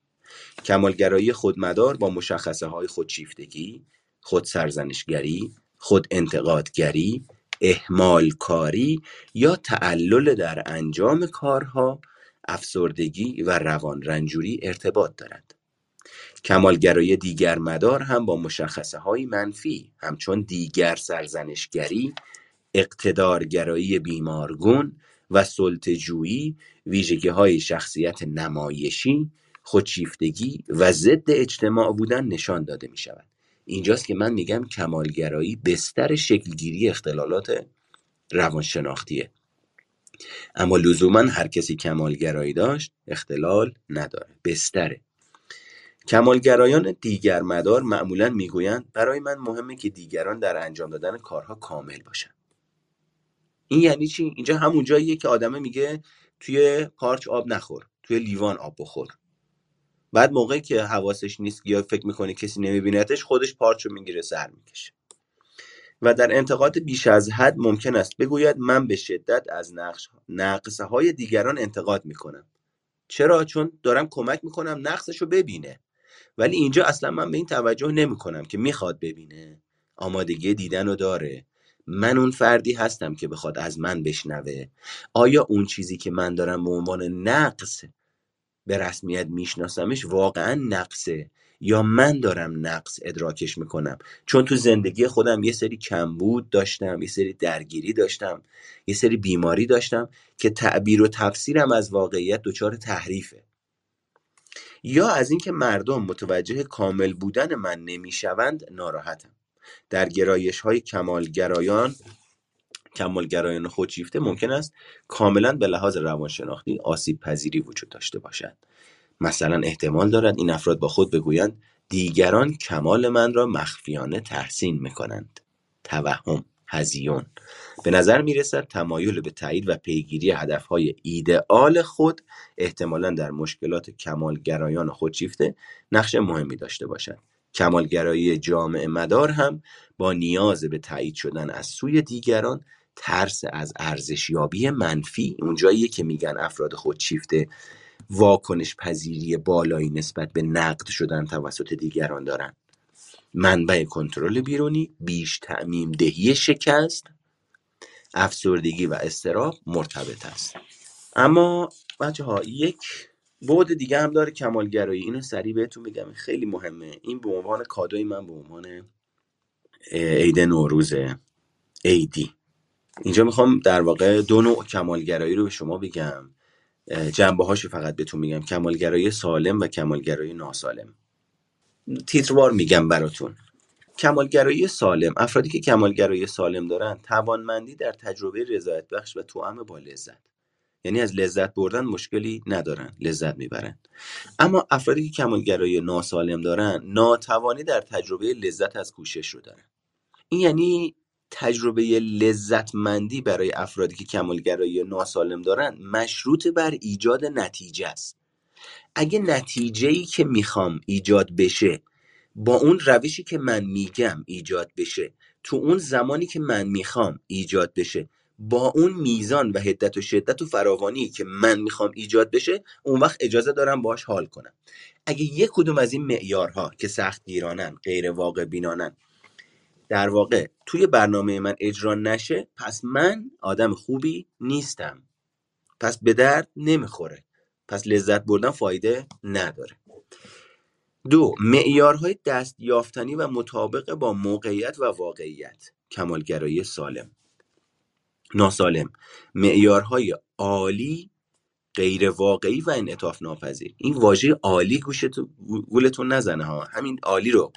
کمالگرایی خودمدار با مشخصه های خودشیفتگی خود سرزنشگری خود انتقادگری اهمال کاری یا تعلل در انجام کارها افسردگی و روان رنجوری ارتباط دارد. کمالگرایی دیگر مدار هم با مشخصه های منفی همچون دیگر سرزنشگری اقتدارگرایی بیمارگون و سلطه‌جویی های شخصیت نمایشی خودشیفتگی و ضد اجتماع بودن نشان داده می شود اینجاست که من میگم کمالگرایی بستر شکلگیری اختلالات روانشناختیه. اما لزوما هر کسی کمالگرایی داشت اختلال نداره بستره. کمالگرایان دیگر مدار معمولا می‌گویند برای من مهمه که دیگران در انجام دادن کارها کامل باشن این یعنی چی؟ اینجا همون جاییه که آدمه میگه توی پارچ آب نخور توی لیوان آب بخور. بعد موقعی که حواسش نیست یا فکر می‌کنه کسی نمیبینتش خودش پارچ رو می‌گیره سر می‌کشه. و در انتقاد بیش از حد ممکن است بگوید من به شدت از نقش نقصه های دیگران انتقاد می‌کنم. چرا؟ چون دارم کمک می‌کنم نقصش رو ببینه. ولی اینجا اصلا من به این توجه نمی‌کنم که می‌خواد ببینه. آمادگی دیدن رو داره. من اون فردی هستم که بخواد از من بشنوه. آیا اون چیزی که من دارم به عنوان نقص به رسمیت میشناسمش واقعا نقصه؟ یا من دارم نقص ادراکش می‌کنم؟ چون تو زندگی خودم یه سری کمبود داشتم یه سری درگیری داشتم یه سری بیماری داشتم که تعبیر و تفسیرم از واقعیت دچار تحریفه. یا از اینکه مردم متوجه کامل بودن من نمی‌شوند ناراحتم. در گرایش های کمالگرایان کمالگرایان خودشیفته ممکن است کاملا به لحاظ روانشناختی آسیب پذیری وجود داشته باشد. مثلا احتمال دارد این افراد با خود بگویند دیگران کمال من را مخفیانه تحسین می‌کنند. توهم هزیون. به نظر می رسد تمایل به تایید و پیگیری هدفهای ایدئال خود احتمالا در مشکلات کمالگرایان خودشیفته نقش مهمی داشته باشد. کمالگرایی جامعه مدار هم با نیاز به تایید شدن از سوی دیگران ترس از ارزشیابی منفی اونجاییه که میگن افراد خودشیفته واکنش پذیری بالایی نسبت به نقد شدن توسط دیگران دارن. منبع کنترل بیرونی بیش تعمیم دهی شکست افسردگی و استراب مرتبط است. اما بچه ها یک بعد دیگه هم داره کمالگرایی. اینو سریع بهتون بگم. خیلی مهمه. این به عنوان کادوی من به عنوان عید نوروز عیدی. اینجا می‌خوام در واقع دو نوع کمالگرایی رو به شما بگم. جنبه هاشو فقط بهتون میگم. کمالگرایی سالم و کمالگرایی ناسالم. تیتروار میگم براتون. کمالگرایی سالم افرادی که کمالگرایی سالم دارن توانمندی در تجربه رضایت بخش و توأم با لذت. یعنی از لذت بردن مشکلی ندارن لذت می‌برن. اما افرادی که کمالگرایی ناسالم دارن ناتوانی در تجربه لذت از کوشش رو دارن. این یعنی تجربه لذتمندی برای افرادی که کمالگرایی ناسالم دارن مشروط بر ایجاد نتیجه است. اگه نتیجه ای که می‌خوام ایجاد بشه با اون روشی که من میگم ایجاد بشه تو اون زمانی که من می‌خوام ایجاد بشه با اون میزان و حدت و شدت و فراوانی که من می‌خوام ایجاد بشه اون وقت اجازه دارم باش حال کنم. اگه یک کدوم از این معیارها که سخت گیرانن غیر واقع بینانن در واقع توی برنامه من اجرا نشه پس من آدم خوبی نیستم. پس به درد نمی‌خوره. پس لذت بردن فایده نداره. دو معیارهای دست یافتنی و مطابق با موقعیت و واقعیت. کمالگرایی سالم. ناسالم. معیارهای عالی غیر واقعی و انعطاف ناپذیر این واژه عالی گوشتون گولتون نزنه ها. همین عالی رو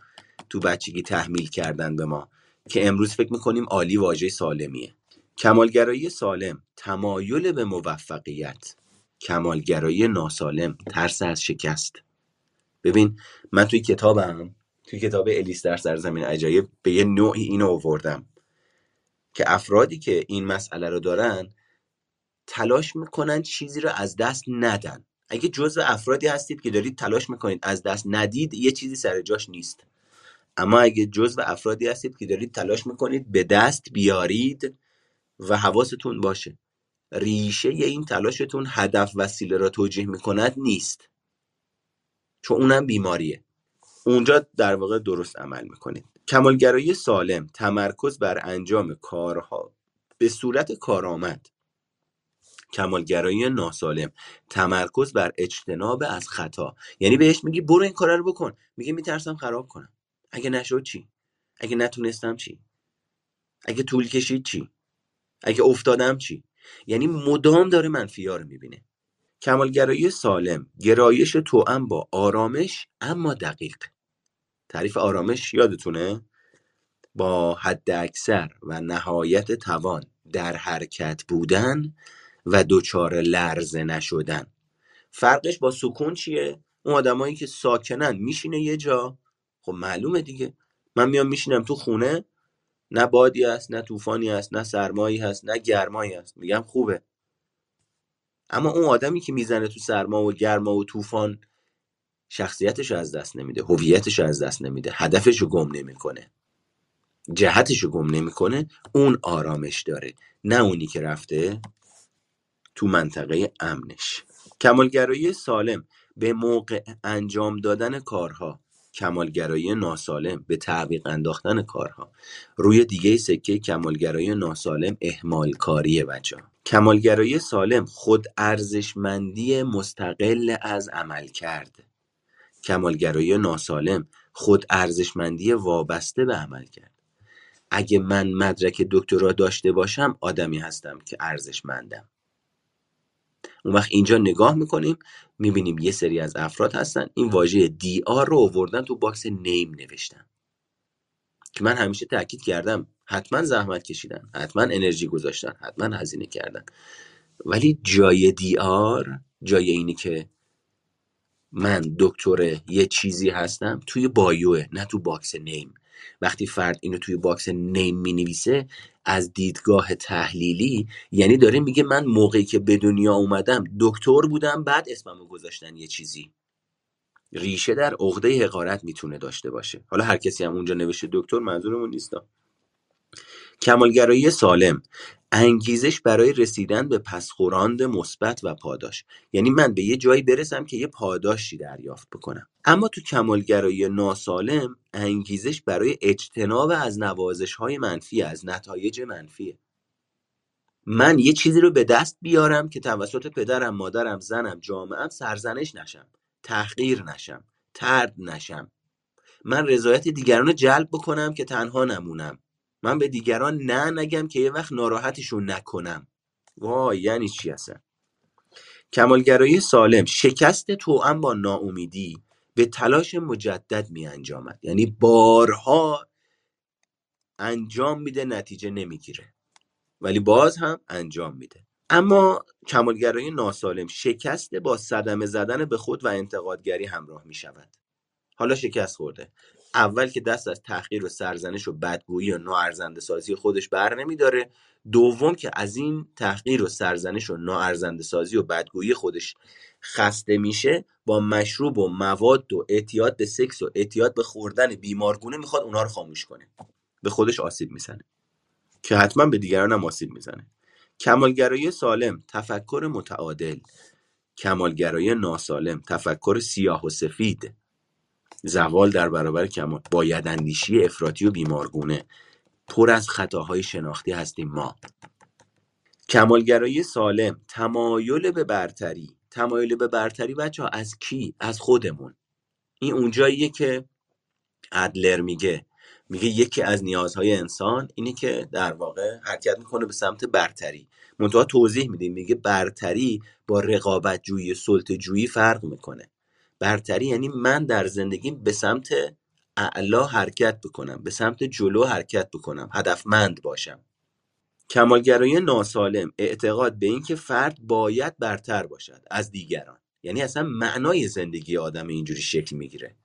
تو بچگی تحمیل کردن به ما که امروز فکر می‌کنیم عالی واژه سالمیه. کمالگرایی سالم. تمایل به موفقیت. کمالگرایی ناسالم. ترس از شکست. ببین من توی کتابم توی کتاب الیس در سرزمین عجایب به یه نوعی اینو آوردم که افرادی که این مسئله رو دارن تلاش می‌کنن چیزی رو از دست ندن. اگه جزو افرادی هستید که دارید تلاش می‌کنید از دست ندید یه چیزی سر جاش نیست. اما اگه جزو افرادی هستید که دارید تلاش می‌کنید به دست بیارید و حواستون باشه. ریشه این تلاشتون هدف وسیله را توجیه می‌کند نیست. چون اونم بیماریه. اونجا در واقع درست عمل می‌کنید. کمالگرایی سالم تمرکز بر انجام کارها. به صورت کارآمد. کمالگرایی ناسالم تمرکز بر اجتناب از خطا. یعنی بهش میگی برو این کار رو بکن. میگه میترسم خراب کنم. اگه نشد چی؟ اگه نتونستم چی؟ اگه طول کشید چی؟ اگه افتادم چی؟ یعنی مدام داره منفیا رو می‌بینه. کمالگرایی سالم گرایش توأم با آرامش اما دقیق. تعریف آرامش یادتونه؟ با حد اکثر و نهایت توان در حرکت بودن و دچار لرزه نشدن. فرقش با سکون چیه؟ اون آدمایی که ساکنن میشینه یه جا. خب معلومه دیگه. من میام میشینم تو خونه نه بادی هست نه طوفانی هست نه سرمایی هست نه گرمایی هست. میگم خوبه. اما اون آدمی که می‌زنه تو سرما و گرما و طوفان شخصیتش از دست نمیده هویتش از دست نمیده هدفش رو گم نمی‌کنه. جهتش رو گم نمی‌کنه اون آرامش داره نه اونی که رفته تو منطقه امنش. کمالگرایی سالم به موقع انجام دادن کارها کمالگرایی ناسالم به تعویق انداختن کارها. روی دیگه سکه کمالگرایی ناسالم اهمال کاری بچه کمالگرایی سالم خود ارزشمندی مستقل از عمل کرد. کمالگرایی ناسالم خود ارزشمندی وابسته به عمل کرد. اگه من مدرک دکترا داشته باشم آدمی هستم که ارزشمندم. اون وقت اینجا نگاه می‌کنیم می‌بینیم یه سری از افراد هستن. این واژه DR رو آوردن تو box name نوشتن. که من همیشه تاکید کردم حتما زحمت کشیدن حتما انرژی گذاشتن حتما هزینه کردن. ولی جای DR جای اینی که من دکتر یه چیزی هستم توی bio ه نه تو box name. وقتی فرد اینو توی box name می نویسه از دیدگاه تحلیلی یعنی داره میگه من موقعی که به دنیا اومدم دکتر بودم بعد اسممو گذاشتن یه چیزی. ریشه در عقده حقارت می‌تونه داشته باشه. حالا هر کسی هم اونجا نوشته دکتر منظورمون نیست. کمالگرایی سالم. انگیزش برای رسیدن به پسخوراند مثبت و پاداش. یعنی من به یه جایی برسم که یه پاداشی دریافت بکنم. اما تو کمالگرایی ناسالم انگیزش برای اجتناب از نوازش های منفی از نتایج منفیه. من یه چیزی رو به دست بیارم که توسط پدرم مادرم زنم جامعم سرزنش نشم تحقیر نشم ترد نشم. من رضایت دیگران رو جلب بکنم که تنها نمونم. من به دیگران نه نگم که یه وقت ناراحتشون نکنم. وای یعنی چی هستن کمالگرایی سالم شکست توأم با ناامیدی به تلاش مجدد می انجامد یعنی بارها انجام میده نتیجه نمی‌گیره. ولی باز هم انجام میده. اما کمالگرایی ناسالم شکست با صدمه زدن به خود و انتقادگری همراه می شود حالا شکست خورده. اول که دست از تحقیر و سرزنش و بدگویی و ناارزنده سازی خودش بر نمیداره دوم که از این تحقیر و سرزنش و ناارزنده سازی و بدگویی خودش خسته میشه با مشروب و مواد و اعتیاد به سکس و اعتیاد به خوردن بیمارگونه می‌خواد اونها رو خاموش کنه. به خودش آسیب می‌زنه. که حتما به دیگران هم آسیب می‌زنه. کمالگرایی سالم تفکر متعادل. کمالگرایی ناسالم تفکر سیاه و سفید. زوال در برابر کمال باید اندیشی افراطی و بیمارگونه. پر از خطاهای شناختی هستیم ما. کمالگرایی سالم تمایل به برتری. تمایل به برتری بچه ها از کی؟ از خودمون. این اونجاییه که ادلر میگه. میگه یکی از نیازهای انسان اینه که در واقع حرکت می‌کنه به سمت برتری. منتها توضیح میدیم میگه برتری با رقابت جویی سلطه جویی فرق می‌کنه. برتری یعنی من در زندگیم به سمت اعلا حرکت بکنم به سمت جلو حرکت بکنم هدفمند باشم. کمالگرایی ناسالم اعتقاد به اینکه فرد باید برتر باشد از دیگران. یعنی اصلا معنای زندگی آدم اینجوری شکل می‌گیره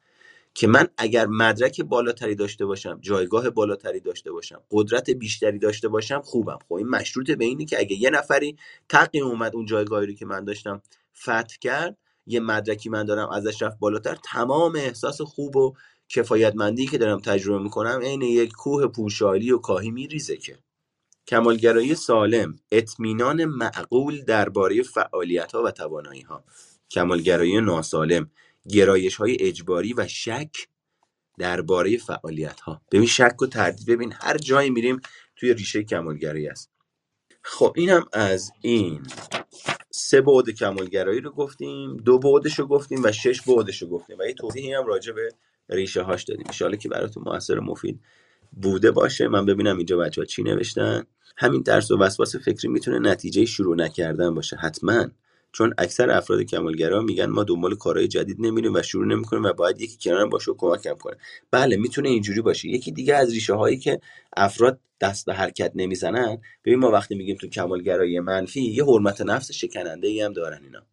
که من اگر مدرک بالاتری داشته باشم جایگاه بالاتری داشته باشم قدرت بیشتری داشته باشم خوبم. خب این مشروط به اینه که اگه یه نفری تقی اومد اون جایگاهی رو که من داشتم فتح کرد یه مدرکی من دارم ازش رفت بالاتر تمام احساس خوب و کفایتمندی که دارم تجربه می‌کنم عین یک کوه پوشالی و کاهی میریزه که. کمالگرایی سالم اطمینان معقول درباره فعالیت‌ها و توانایی‌ها. کمالگرایی ناسالم گرایش‌های اجباری و شک درباره فعالیت‌ها. ببین شک و تردید ببین هر جایی میریم توی ریشه کمالگرایی است. خب اینم از این. سه بعد کمالگرایی رو گفتیم دو بعدش رو گفتیم و شش بعدش رو گفتیم و یه توضیحی هم راجع به ریشه هاش دادیم. ان که براتون موثر مفید بوده باشه. من ببینم اینجا بچه ها چی نوشتن. همین ترس و وسواس فکری می‌تونه نتیجه شروع نکردن باشه. حتما. چون اکثر افراد کمالگرا میگن ما دنبال کارهای جدید نمیریم و شروع نمی‌کنیم و باید یکی کنار باشه و کمکم کنه. بله می‌تونه اینجوری باشه. یکی دیگه از ریشه هایی که افراد دست به حرکت نمی‌زنن ببین ما وقتی میگیم تو کمالگرایی منفی یه حرمت نفس شکننده ای هم دارن اینا.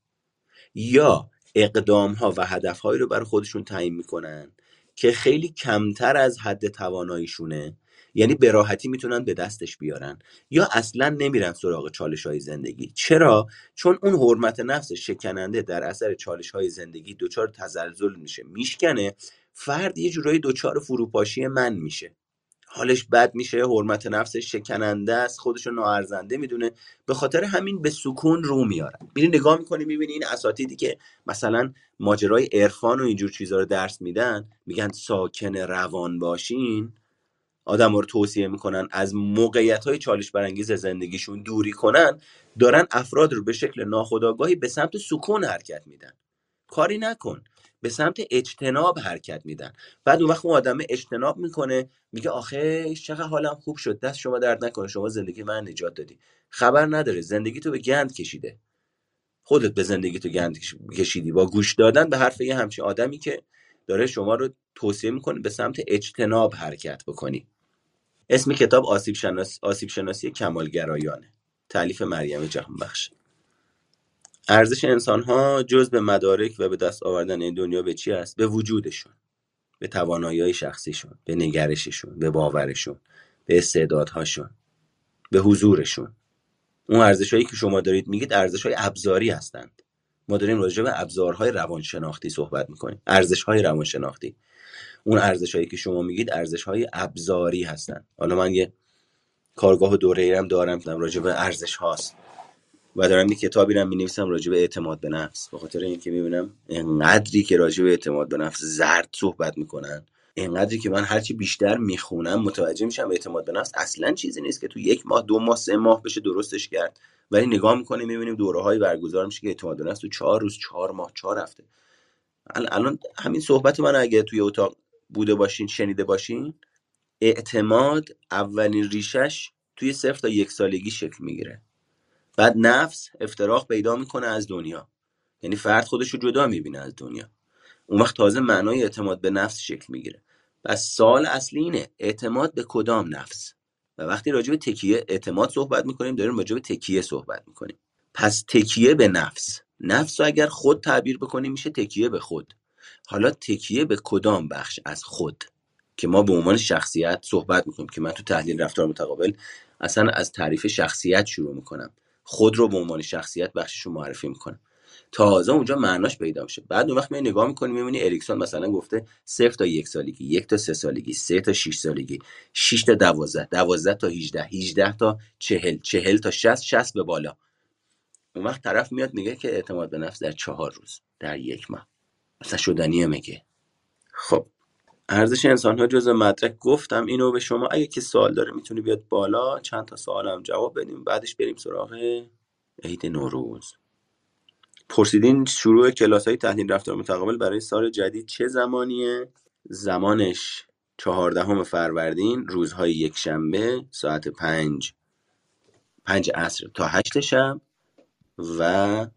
یا اقدام ها و هدف هایی رو برای خودشون تعیین می‌کنن که خیلی کمتر از حد تواناییشونه یعنی به راحتی می‌تونن به دستش بیارن. یا اصلا نمیرن سراغ چالش های زندگی. چرا؟ چون اون حرمت نفس شکننده در اثر چالش های زندگی دچار تزلزل میشه میشکنه. فرد یه جورایی دچار فروپاشی من میشه. حالش بد میشه حرمت نفسش شکننده است خودشو ناارزنده می‌دونه. به خاطر همین به سکون رو میاره میری نگاه می‌کنی می‌بینی این اساتیدی که مثلا ماجرای عرفان و اینجور چیزها رو درس میدن میگن ساکن روان باشین. آدم رو توصیه می‌کنن از موقعیت های چالش برانگیز زندگیشون دوری کنن دارن افراد رو به شکل ناخودآگاهی به سمت سکون حرکت میدن. کاری نکن. به سمت اجتناب حرکت میدن. بعد اون وقت اون آدم اجتناب می‌کنه میگه آخه چقدر حالم خوب شد دست شما درد نکنه شما زندگی من نجات دادی. خبر نداره زندگی تو به گند کشیده. خودت به زندگی تو گند کشیدی. با گوش دادن به حرف یه همچین آدمی که داره شما رو توصیه می‌کنه به سمت اجتناب حرکت بکنی. اسم کتاب آسیب, شناس... آسیب شناسی کمالگرایانه. تعلیف مریم جهانبخش. ارزش انسان ها جز به مدارک و به دست آوردن این دنیا به چی است؟ به وجودشون. به توانایی شخصیشون به نگرششون به باورشون به استعدادهاشون به حضورشون. اون ارزش هایی که شما دارید میگید ارزش های ابزاری هستند. ما داریم راجع به ابزارهای روانشناختی صحبت می‌کنیم. ارزش های روانشناختی. اون ارزش هایی که شما میگید ارزش های ابزاری هستند حالا من یه کارگاه و دوره ایرم دارم راجع به ارزش هاست و دارم یه کتابی رو نویسم راجع به اعتماد به نفس. به خاطر اینکه می‌بینم انقدری که راجع به اعتماد به نفس زرد صحبت می‌کنن انقدری که من هرچی بیشتر می‌خونم متوجه میشم اعتماد به نفس اصلا چیزی نیست که تو یک ماه دو ماه سه ماه بشه درستش کرد. ولی نگاه می‌کنیم می‌بینیم دوره های برگزار میشه که اعتماد به نفس تو چهار روز چهار ماه چهار هفته. الان همین صحبت من اگه توی اتاق بوده باشین شنیده باشین اعتماد اولین ریشش توی صفر تا یک سالگی شکل می‌گیره. بعد نفس افتراق پیدا می‌کنه از دنیا. یعنی فرد خودش رو جدا می‌بینه از دنیا. اون وقت تازه معنای اعتماد به نفس شکل می‌گیره. پس سال اصلی اینه اعتماد به کدام نفس؟ و وقتی راجع به تکیه اعتماد صحبت می‌کنیم داریم راجع به تکیه صحبت می‌کنیم. پس تکیه به نفس. نفس رو اگر خود تعبیر بکنیم میشه تکیه به خود. حالا تکیه به کدام بخش از خود که ما به عنوان شخصیت صحبت می‌کنیم؟ که من تو تحلیل رفتار متقابل اصلا از تعریف شخصیت شروع می‌کنم. خود رو به عنوان شخصیت بخشش رو معرفی می‌کنه تازه اونجا معناش پیدا میشه. بعد اون وقت می نگاه می‌کنی می‌بینی اریکسون مثلا گفته صفر تا یک سالگی یک تا سه سالگی سه تا 6 سالگی 6 تا 12 12 تا 18 18 تا 40 40 تا 60 60 به بالا. اون وقت طرف میاد میگه که اعتماد به نفس در چهار روز در یک ماه. مثلا شدنیه میگه خب ارزش انسان ها جز مدرک گفتم اینو به شما. اگه که سوال داره می‌تونی بیاد بالا چند تا سوال هم جواب بدیم بعدش بریم سراغ عید نوروز. پرسیدین شروع کلاس های تحلیل رفتار متقابل برای سال جدید چه زمانیه؟ زمانش چهاردهم فروردین روزهای یک شنبه ساعت پنج پنج عصر تا هشت شب و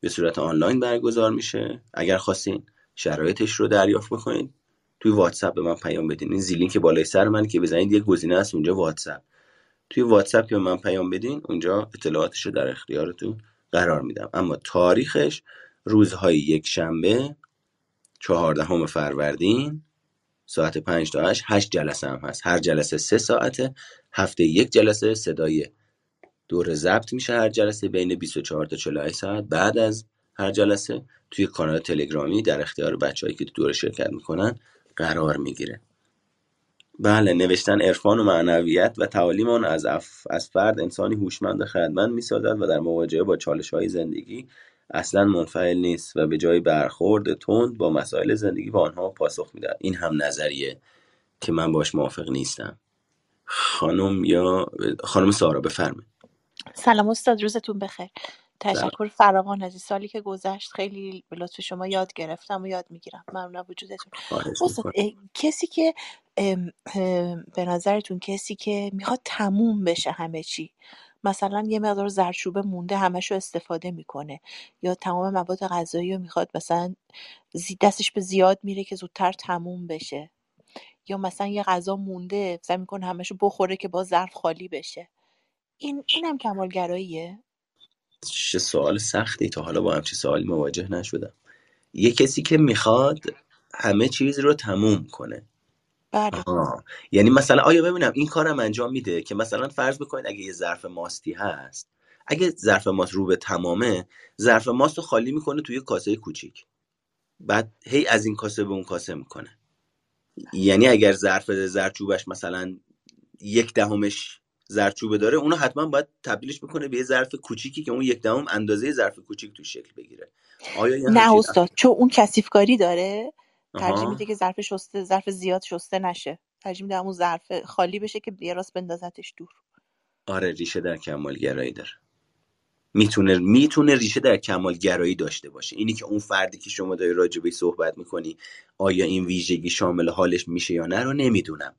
به صورت آنلاین برگزار میشه. اگر خواستین شرایطش رو دریافت بکنید توی واتساپ به من پیام بدین. این زیلینک بالای سر من که بزنید یه گزینه هست اونجا واتساپ. توی واتساپ که به من پیام بدین اونجا اطلاعاتش رو در اختیارتون قرار میدم. اما تاریخش روزهای یک شنبه چهاردهم فروردین ساعت پنج تا هشت هشت جلسه هم هست. هر جلسه سه ساعته هفته یک جلسه صدای دور ضبط میشه هر جلسه بین 24 تا 48 ساعت. بعد از هر جلسه توی کانال تلگرامی در اختیار بچههایی که دور شرکت می‌کنن قرار می‌گیره. بله نوشتن عرفان و معنویت و تعالیم آن از, از فرد انسانی هوشمند خردمند می‌سازد و در مواجهه با چالش های زندگی اصلا منفعل نیست و به جای برخورد تند با مسائل زندگی با آنها پاسخ می‌دهد. این هم نظریه که من باش موافق نیستم. خانم یا خانم سارا بفرمایید. سلام استاد روزتون بخیر. تشکر فراوان از این سالی که گذشت خیلی به لطف شما یاد گرفتم و یاد می‌گیرم. ممنون وجودتون. استاد کسی که به نظرتون کسی که می‌خواد تموم بشه همه چی مثلا یه مقدار زرچوبه مونده همشو استفاده می‌کنه یا تمام مواد غذایی رو می‌خواد مثلا دستش به زیاد میره که زودتر تموم بشه یا مثلا یه غذا مونده سعی می‌کنه همشو بخوره که با ظرف خالی بشه. این اینم کمالگراییه؟ چه سوال سختی. تا حالا با همچی سوالی مواجه نشدم. یه کسی که می‌خواد همه چیز رو تموم کنه. بله. یعنی مثلا آیا ببینم این کارم انجام میده که مثلا فرض بکنید اگه یه ظرف ماستی هست اگه ظرف ماست رو به تمامه ظرف ماست رو خالی می‌کنه توی کاسه کوچیک. بعد هی از این کاسه به اون کاسه می‌کنه. یعنی اگر ظرف زرچوبش مثلا یک دهمش زرچوبه داره اونو حتما باید تبدیلش می‌کنه به یه ظرف کوچیکی که اون یک دهم اندازه ظرف کوچیک تو شکل بگیره. آیا نه استاد چون اون کثیفکاری داره ترجیح میده که ظرف شسته ظرف زیاد شسته نشه. ترجیح میده اون ظرف خالی بشه که یه راست بندازتش دور. آره ریشه در کمالگرایی داره. می‌تونه می‌تونه ریشه در کمالگرایی داشته باشه. اینی که اون فردی که شما داری راجبی صحبت می‌کنی آیا این ویژگی شامل حالش میشه یا نه رو نمی‌دونم.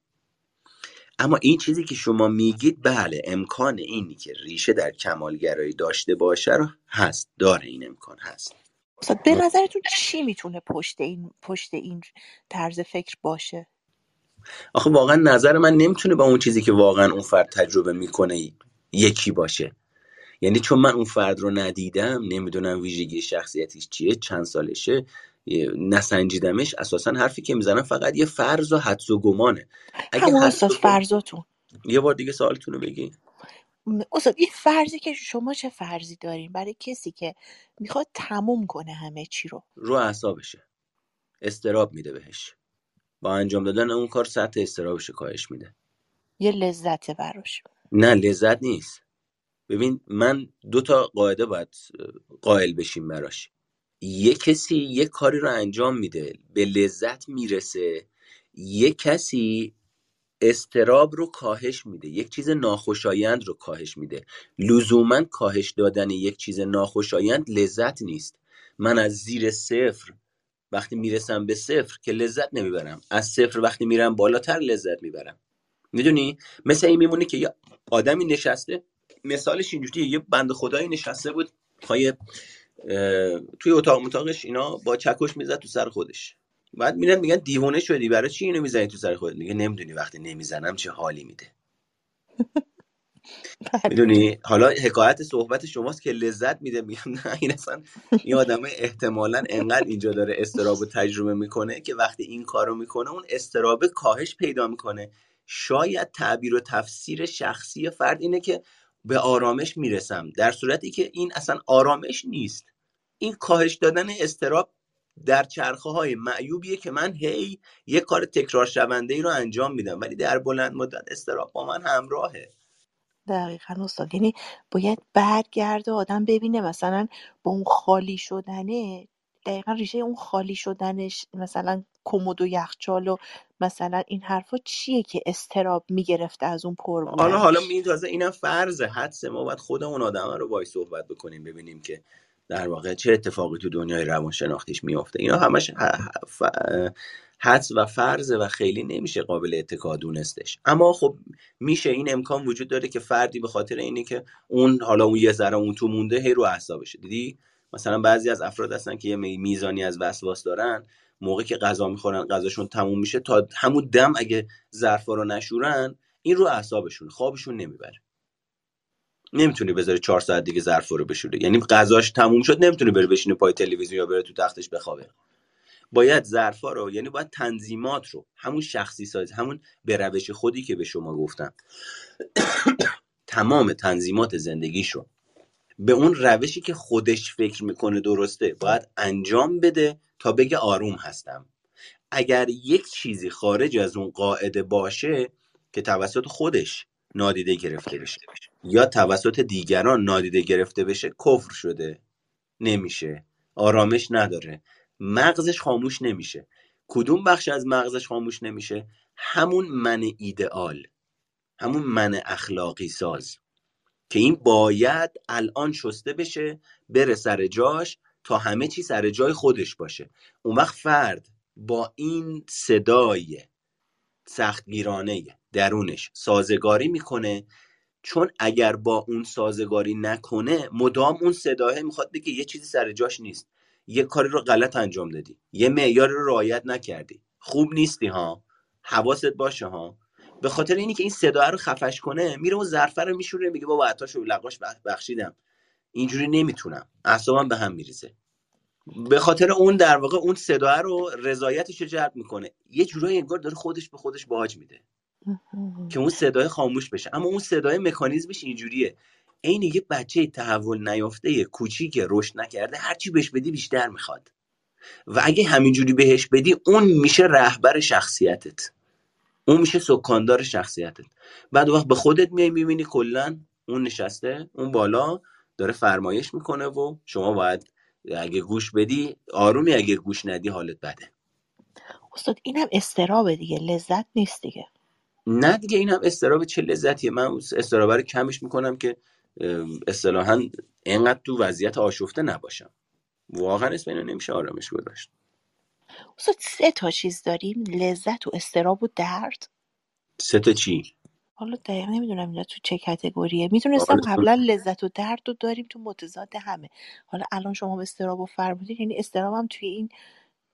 اما این چیزی که شما میگید بله امکان اینی که ریشه در کمالگرایی داشته باشه رو هست داره این امکان هست. به نظرتون چی می‌تونه پشت این پشت این طرز فکر باشه؟ آخه واقعا نظر من نمی‌تونه با اون چیزی که واقعا اون فرد تجربه می‌کنه یکی باشه. یعنی چون من اون فرد رو ندیدم نمی‌دونم ویژگی شخصیتیش چیه چند سالشه نسنجیدمش اساسا حرفی که می‌زنم فقط یه فرض و حدس و گمانه. اگه اساس فرضاتون یه بار دیگه سوالتون رو بگی استاد این فرضی که شما چه فرضی دارین؟ برای کسی که می‌خواد تموم کنه همه چی رو. رو اعصابشه. استراب میده بهش. با انجام دادن اون کار سطح استرابش کاهش میده. یه لذت براش. نه لذت نیست. ببین من دو تا قاعده باید قائل بشیم براش. یه کسی یه کاری رو انجام میده به لذت می‌رسه یه کسی استراب رو کاهش میده یک چیز ناخوشایند رو کاهش میده. لزوما کاهش دادن یک چیز ناخوشایند لذت نیست. من از زیر صفر وقتی می‌رسم به صفر که لذت نمی‌برم. از صفر وقتی میرم بالاتر لذت می‌برم. می‌دونی؟ مثل این میمونه که یه آدمی نشسته مثالش اینجوریه یه بند خدایی نشسته بود پای توی اتاق متاقش اینا با چکش می‌زد تو سر خودش. بعد میرن میگن دیوانه شدی برای چی اینو می‌زنی تو سر خودت؟ میگه نمی‌دونی وقتی نمی‌زنم چه حالی میده. بله. می‌دونی؟ حالا حکایت صحبت شماست که لذت میده. میگم نه این اصلا این آدم احتمالا انقدر اینجا داره استراب تجربه می‌کنه که وقتی این کارو می‌کنه اون استراب کاهش پیدا می‌کنه. شاید تعبیر و تفسیر شخصی فرد اینه که به آرامش می‌رسم. در صورتی که این اصلا آرامش نیست. این کاهش دادن استراب در چرخه های معیوبیه که من هی یه کار تکرار شونده ای رو انجام میدم. ولی در بلند مدت استراب با من همراهه. دقیقا استاد. یعنی باید برگرده آدم ببینه مثلا با اون خالی شدنه دقیقا ریشه اون خالی شدنش مثلا کمد و یخچال و مثلا این حرفا چیه که استراب می‌گرفته از اون پر حالا حالا می تازه اینم فرضه حدس ما باید خودمون آدم رو باید صحبت بکنیم ببینیم که در واقع چه اتفاقی تو دنیای روانشناختیش میافته. اینا همش حدس و فرضه و خیلی نمیشه قابل اتکا دونستش. اما خب میشه این امکان وجود داره که فردی به خاطر اینه که اون حالا اون یه ذره اون تو مونده هی رو اعصابشه. دیدی؟ مثلا بعضی از افراد هستن که یه میزانی از وسواس دارن. موقع که غذا می‌خورن غذاشون تموم میشه تا همون دم اگه ظرفا رو نشورن این رو اعصابشون خوابشون نمی‌بره. نمی‌تونی بذاری چهار ساعت دیگه ظرف رو بشوره یعنی غذاش تموم شد نمی‌تونی بره بشینه پای تلویزیون یا بره تو تختش بخوابه باید ظرفا رو یعنی باید تنظیمات رو همون شخصی سازی همون به روش خودی که به شما گفتم تمام تنظیمات زندگیشو به اون روشی که خودش فکر می‌کنه درسته باید انجام بده تا بگه آروم هستم. اگر یک چیزی خارج از اون قاعده باشه که توسط خودش نادیده گرفته بشه یا توسط دیگران نادیده گرفته بشه کفر شده نمیشه آرامش نداره مغزش خاموش نمیشه. کدوم بخش از مغزش خاموش نمیشه؟ همون من ایدئال همون من اخلاقی ساز. که این باید الان شسته بشه بره سر جاش تا همه چی سر جای خودش باشه. اون وقت فرد با این صدای سختگیرانه درونش سازگاری می‌کنه. چون اگر با اون سازگاری نکنه مدام اون صداه می‌خواد بگه یه چیزی سر جاش نیست. یه کاری رو غلط انجام دادی. یه معیار رو رعایت نکردی. خوب نیستی ها؟ حواست باشه ها؟ به خاطر اینی که این صدا رو خفش کنه میره اون ظرفه رو میشوره میگه بابا عطاشو لقاش بخشیدم. اینجوری نمی‌تونم. اعصابم به هم میریزه. به خاطر اون در واقع اون صدا رو رضایتش رو جلب می‌کنه. یه جورایی انگار داره خودش به خودش باج میده. که اون صدای خاموش بشه. اما اون صدای مکانیزمش اینجوریه. عین یه بچه تحول نیافته کوچیک رشد نکرده هرچی بهش بدی بیشتر می‌خواد. و اگه همینجوری بهش بدی اون میشه رهبر شخصیتت. اون میشه سکاندار شخصیتت. بعد وقت به خودت میای می‌بینی کلا اون نشسته اون بالا داره فرمایش می‌کنه و شما باید اگه گوش بدی آرومی اگه گوش ندی حالت بده. استاد اینم استرابه دیگه لذت نیست دیگه. نه دیگه این هم استراب چه لذتیه. من استراب رو کمش می‌کنم که اصطلاحا اینقدر تو وضعیت آشفته نباشم. واقعا اسم اینو نمیشه آرامش گذاشت. استاد سه تا چیز داریم. لذت و استراب و درد. سه تا چی؟ حالا دقیق نمی‌دونم اینا تو چه کتگوریه. می‌دونستم قبلا لذت و درد رو داریم تو متضاد همه. حالا الان شما به استراب و فرمودید یعنی استراب هم توی این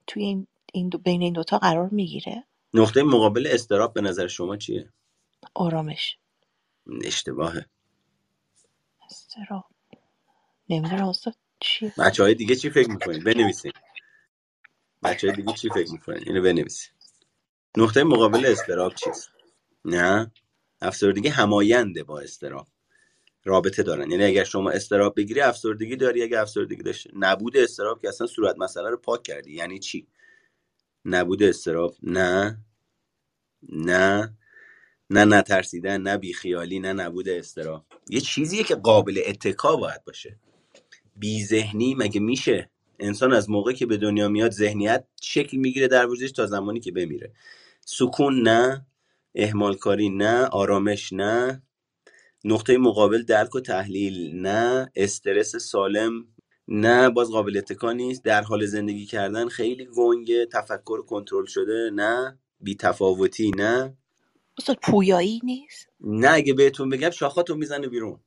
توی این, این دو بین این دوتا قرار می‌گیره. نقطه مقابل استراب به نظر شما چیه؟ آرامش. اشتباهه. استراب. نمی‌دونم استاد چیه؟ بچه های دیگه چی فکر می‌کنید؟ بنویسین بچه دیگه چی فکر می‌کنید اینو بنویسین نقطه مقابل استراب چیست؟ نه؟ افسردگی هماینده با استراب رابطه دارن. یعنی اگر شما استراب بگیری افسردگی داری. اگر افسردگی داشته نبود استراب که اصلا صورت مسئله رو پاک کردی. یعنی چی؟ نبود استراب نه. نه. نه نترسیدن نه بیخیالی نه نبود استراب یه چیزیه که قابل اتکا باید باشه. بی ذهنی مگه میشه؟ انسان از موقعی که به دنیا میاد ذهنیت شکل می‌گیره در وجودش تا زمانی که بمیره. سکون نه اهمال کاری نه آرامش نه نقطه مقابل درک و تحلیل نه استرس سالم نه باز قابل اتکا نیست در حال زندگی کردن خیلی گنگه تفکر کنترل شده نه بی تفاوتی نه. استاد پویایی نیست؟ نه اگه بهتون بگم شاخاتو می‌زنه بیرون.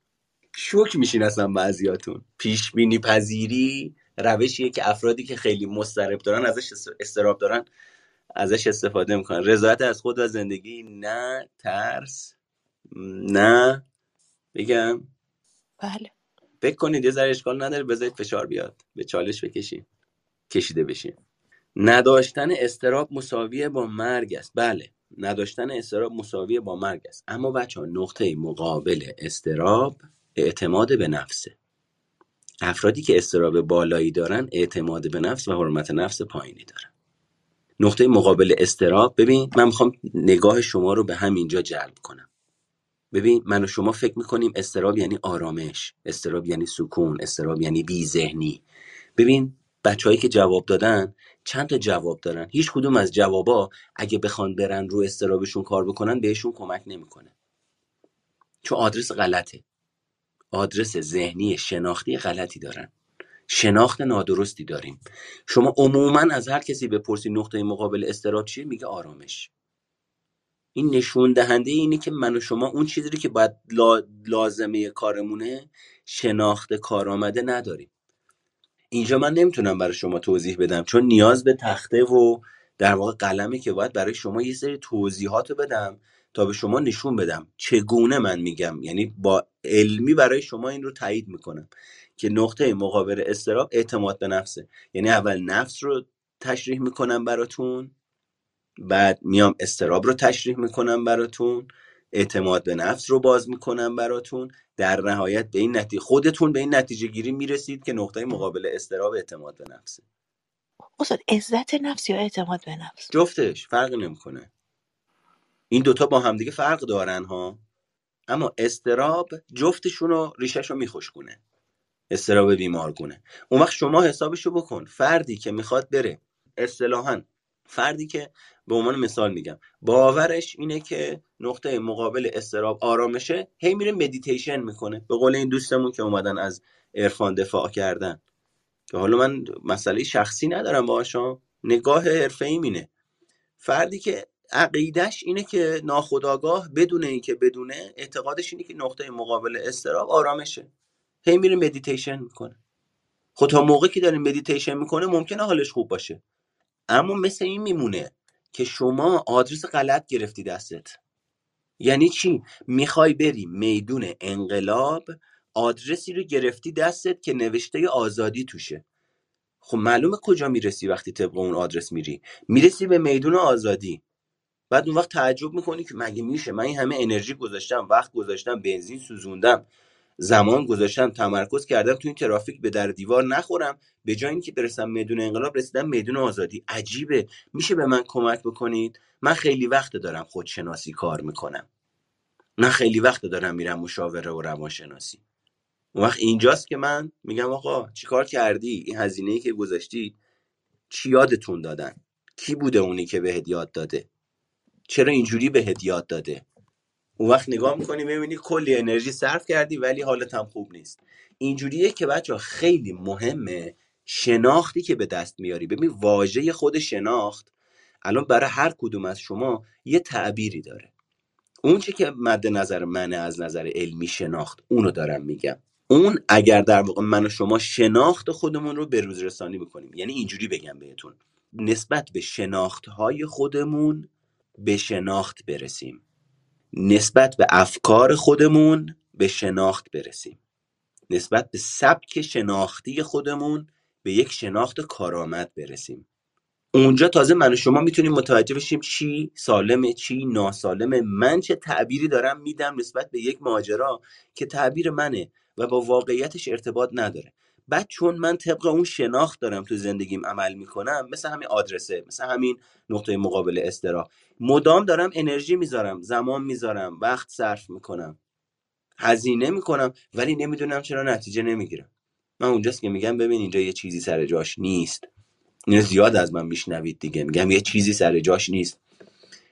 شوک میشین اصلا بعضیاتون. پیش بینی پذیری روشیه که افرادی که خیلی مضطرب دارن ازش استراب دارن ازش استفاده می‌کنن. رضایت از خود و زندگی نه ترس نه بگم. بله. فکر کنید یه ذره اشکال نداره بذارید فشار بیاد. به چالش بکشین. کشیده بشین. نداشتن استراب مساویه با مرگ است. بله. نداشتن استراب مساویه با مرگ است. اما بچه ها نقطه مقابل استراب اعتماد به نفسه. افرادی که استراب بالایی دارن اعتماد به نفس و حرمت نفس پایینی دارن. نقطه مقابل استراب ببین من می‌خوام نگاه شما رو به همینجا جلب کنم. ببین من و شما فکر می‌کنیم استراب یعنی آرامش استراب یعنی سکون استراب یعنی بی ذهنی. ببین بچههایی که جواب دادن چند تا جواب دارن؟ هیچ کدوم از جوابا اگه بخوان برن رو استرابشون کار بکنن بهشون کمک نمی‌کنه. چون آدرس غلطه. آدرس ذهنی شناختی غلطی دارن. شناخت نادرستی داریم. شما عموما از هر کسی بپرسی نقطه مقابل استراب چیه میگه آرامش. این نشون دهنده اینه که من و شما اون چیزی که باید لازمه کارمونه شناخت کارآمده نداریم. اینجا من نمی‌تونم برای شما توضیح بدم چون نیاز به تخته و در واقع قلمی که باید برای شما یه سری توضیحات رو بدم. تا به شما نشون بدم چگونه من میگم. یعنی با علمی برای شما این رو تایید می‌کنم که نقطه مقابل استراب اعتماد به نفسه. یعنی اول نفس رو تشریح می‌کنم براتون بعد میام استراب رو تشریح می‌کنم براتون اعتماد به نفس رو باز می‌کنم براتون. در نهایت به این نتیجه خودتون به این نتیجه گیری می‌رسید که نقطه مقابل استراب اعتماد به نفسه. استاد عزت نفس یا اعتماد به نفس؟ جفتش فرق نمی‌کنه. این دوتا با همدیگه فرق دارن ها. اما استراب جفتشون رو ریشش رو میخوشگونه استراب بیمارگونه. اون وقت شما حسابشو بکن. فردی که می‌خواد بره. اصطلاحا فردی که به عنوان مثال میگم. باورش اینه که نقطه مقابل استراب آرامشه هی میره مدیتیشن می‌کنه. به قول این دوستمون که اومدن از عرفان دفاع کردن. که حالا من مسئله شخصی ندارم باهاشون نگاه حرفه ای مینه. فردی که عقیدش اینه که ناخداگاه بدون اینکه بدونه اعتقادش اینه که نقطه مقابل استراب آرامشه. هی میره مدیتیشن می‌کنه. خب تا موقعی که داره مدیتیشن می‌کنه ممکنه حالش خوب باشه. اما مثل این میمونه که شما آدرس غلط گرفتی دستت. یعنی چی؟ می‌خوای بری میدون انقلاب آدرسی رو گرفتی دستت که نوشته آزادی توشه. خب معلومه کجا می‌رسی وقتی طبق اون آدرس میری؟ می‌رسی به میدون آزادی. بعد اون وقت تعجب می‌کنی که مگه میشه؟ من این همه انرژی گذاشتم وقت گذاشتم بنزین سوزوندم زمان گذاشتم تمرکز کردم تو این ترافیک به در دیوار نخورم. به جای اینکه برسم میدون انقلاب رسیدم میدون آزادی. عجیبه. میشه به من کمک بکنید؟ من خیلی وقت دارم خودشناسی کار می‌کنم. من خیلی وقت دارم میرم مشاوره و روانشناسی. اون وقت اینجاست که من میگم آقا چیکار کردی؟ این هزینه ای که گذاشتی چی یادتون دادن؟ کی بوده اونی که بهت یاد داده؟ چرا اینجوری بهت یاد داده؟ اون وقت نگاه می‌کنی می‌بینی کلی انرژی صرف کردی ولی حالت هم خوب نیست. اینجوریه که بچه خیلی مهمه شناختی که به دست میاری. ببین واژه خود شناخت الان برای هر کدوم از شما یه تعبیری داره. اون چی که مد نظر منه از نظر علمی شناخت اونو دارم میگم. اون اگر در واقع من و شما شناخت خودمون رو به روز رسانی بکنیم یعنی اینجوری بگم بهتون. نسبت به شناخت خودمون به شناخت برسیم. نسبت به افکار خودمون به شناخت برسیم. نسبت به سبک شناختی خودمون به یک شناخت کارآمد برسیم. اونجا تازه من و شما می‌تونیم متوجه بشیم چی سالمه چی ناسالمه من چه تعبیری دارم میدم نسبت به یک ماجرا که تعبیر منه و با واقعیتش ارتباط نداره. بعد چون من طبق اون شناخت دارم تو زندگیم عمل می‌کنم مثل همین آدرسه مثل همین نقطه مقابل استرا مدام دارم انرژی می‌ذارم زمان می‌ذارم وقت صرف می‌کنم. هزینه می‌کنم ولی نمی‌دونم چرا نتیجه نمی‌گیرم. من اونجاست که میگم ببین اینجا یه چیزی سر جاش نیست. اینو زیاد از من میشنوید دیگه. میگم یه چیزی سر جاش نیست.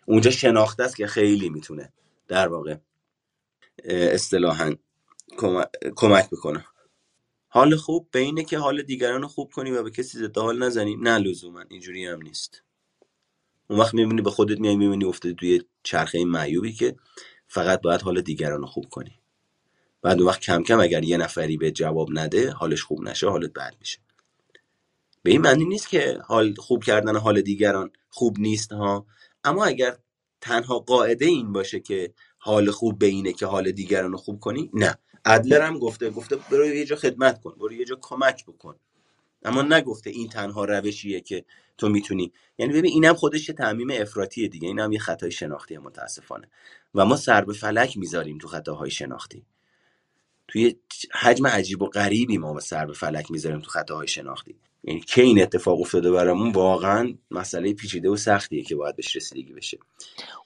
اونجا شناخته است که خیلی می‌تونه در واقع اصطلاحا کمک بکنه. حال خوب به اینه که حال دیگران رو خوب کنی و به کسی ضد حال نزنی. نه لزوما اینجوری هم نیست. اون وقت می‌بینی به خودت میای می‌بینی افتادی توی چرخه معیوبی که فقط باید حال دیگران رو خوب کنی. بعد اون وقت کم کم اگر یه نفری به جواب نده حالش خوب نشه حالت بد میشه. به این معنی نیست که حال خوب کردن حال دیگران خوب نیست ها. اما اگر تنها قاعده این باشه که حال خوب به اینه که حال دیگران رو خوب کنی نه. ادلر هم گفته گفته برو یه جا خدمت کن برو یه جا کمک بکن. اما نگفته این تنها روشیه که تو می‌تونی. یعنی ببین اینم خودش تعمیم افراطیه دیگه اینم یه خطای شناختی متاسفانه. و ما سر به فلک می‌ذاریم تو خطاهای شناختی. توی حجم عجیب و غریبی ما سر به فلک می‌ذاریم تو خطاهای شناختی. یعنی که این اتفاق افتاده برامون؟ واقعا مسئله پیچیده و سختیه که باید بهش رسیدگی بشه.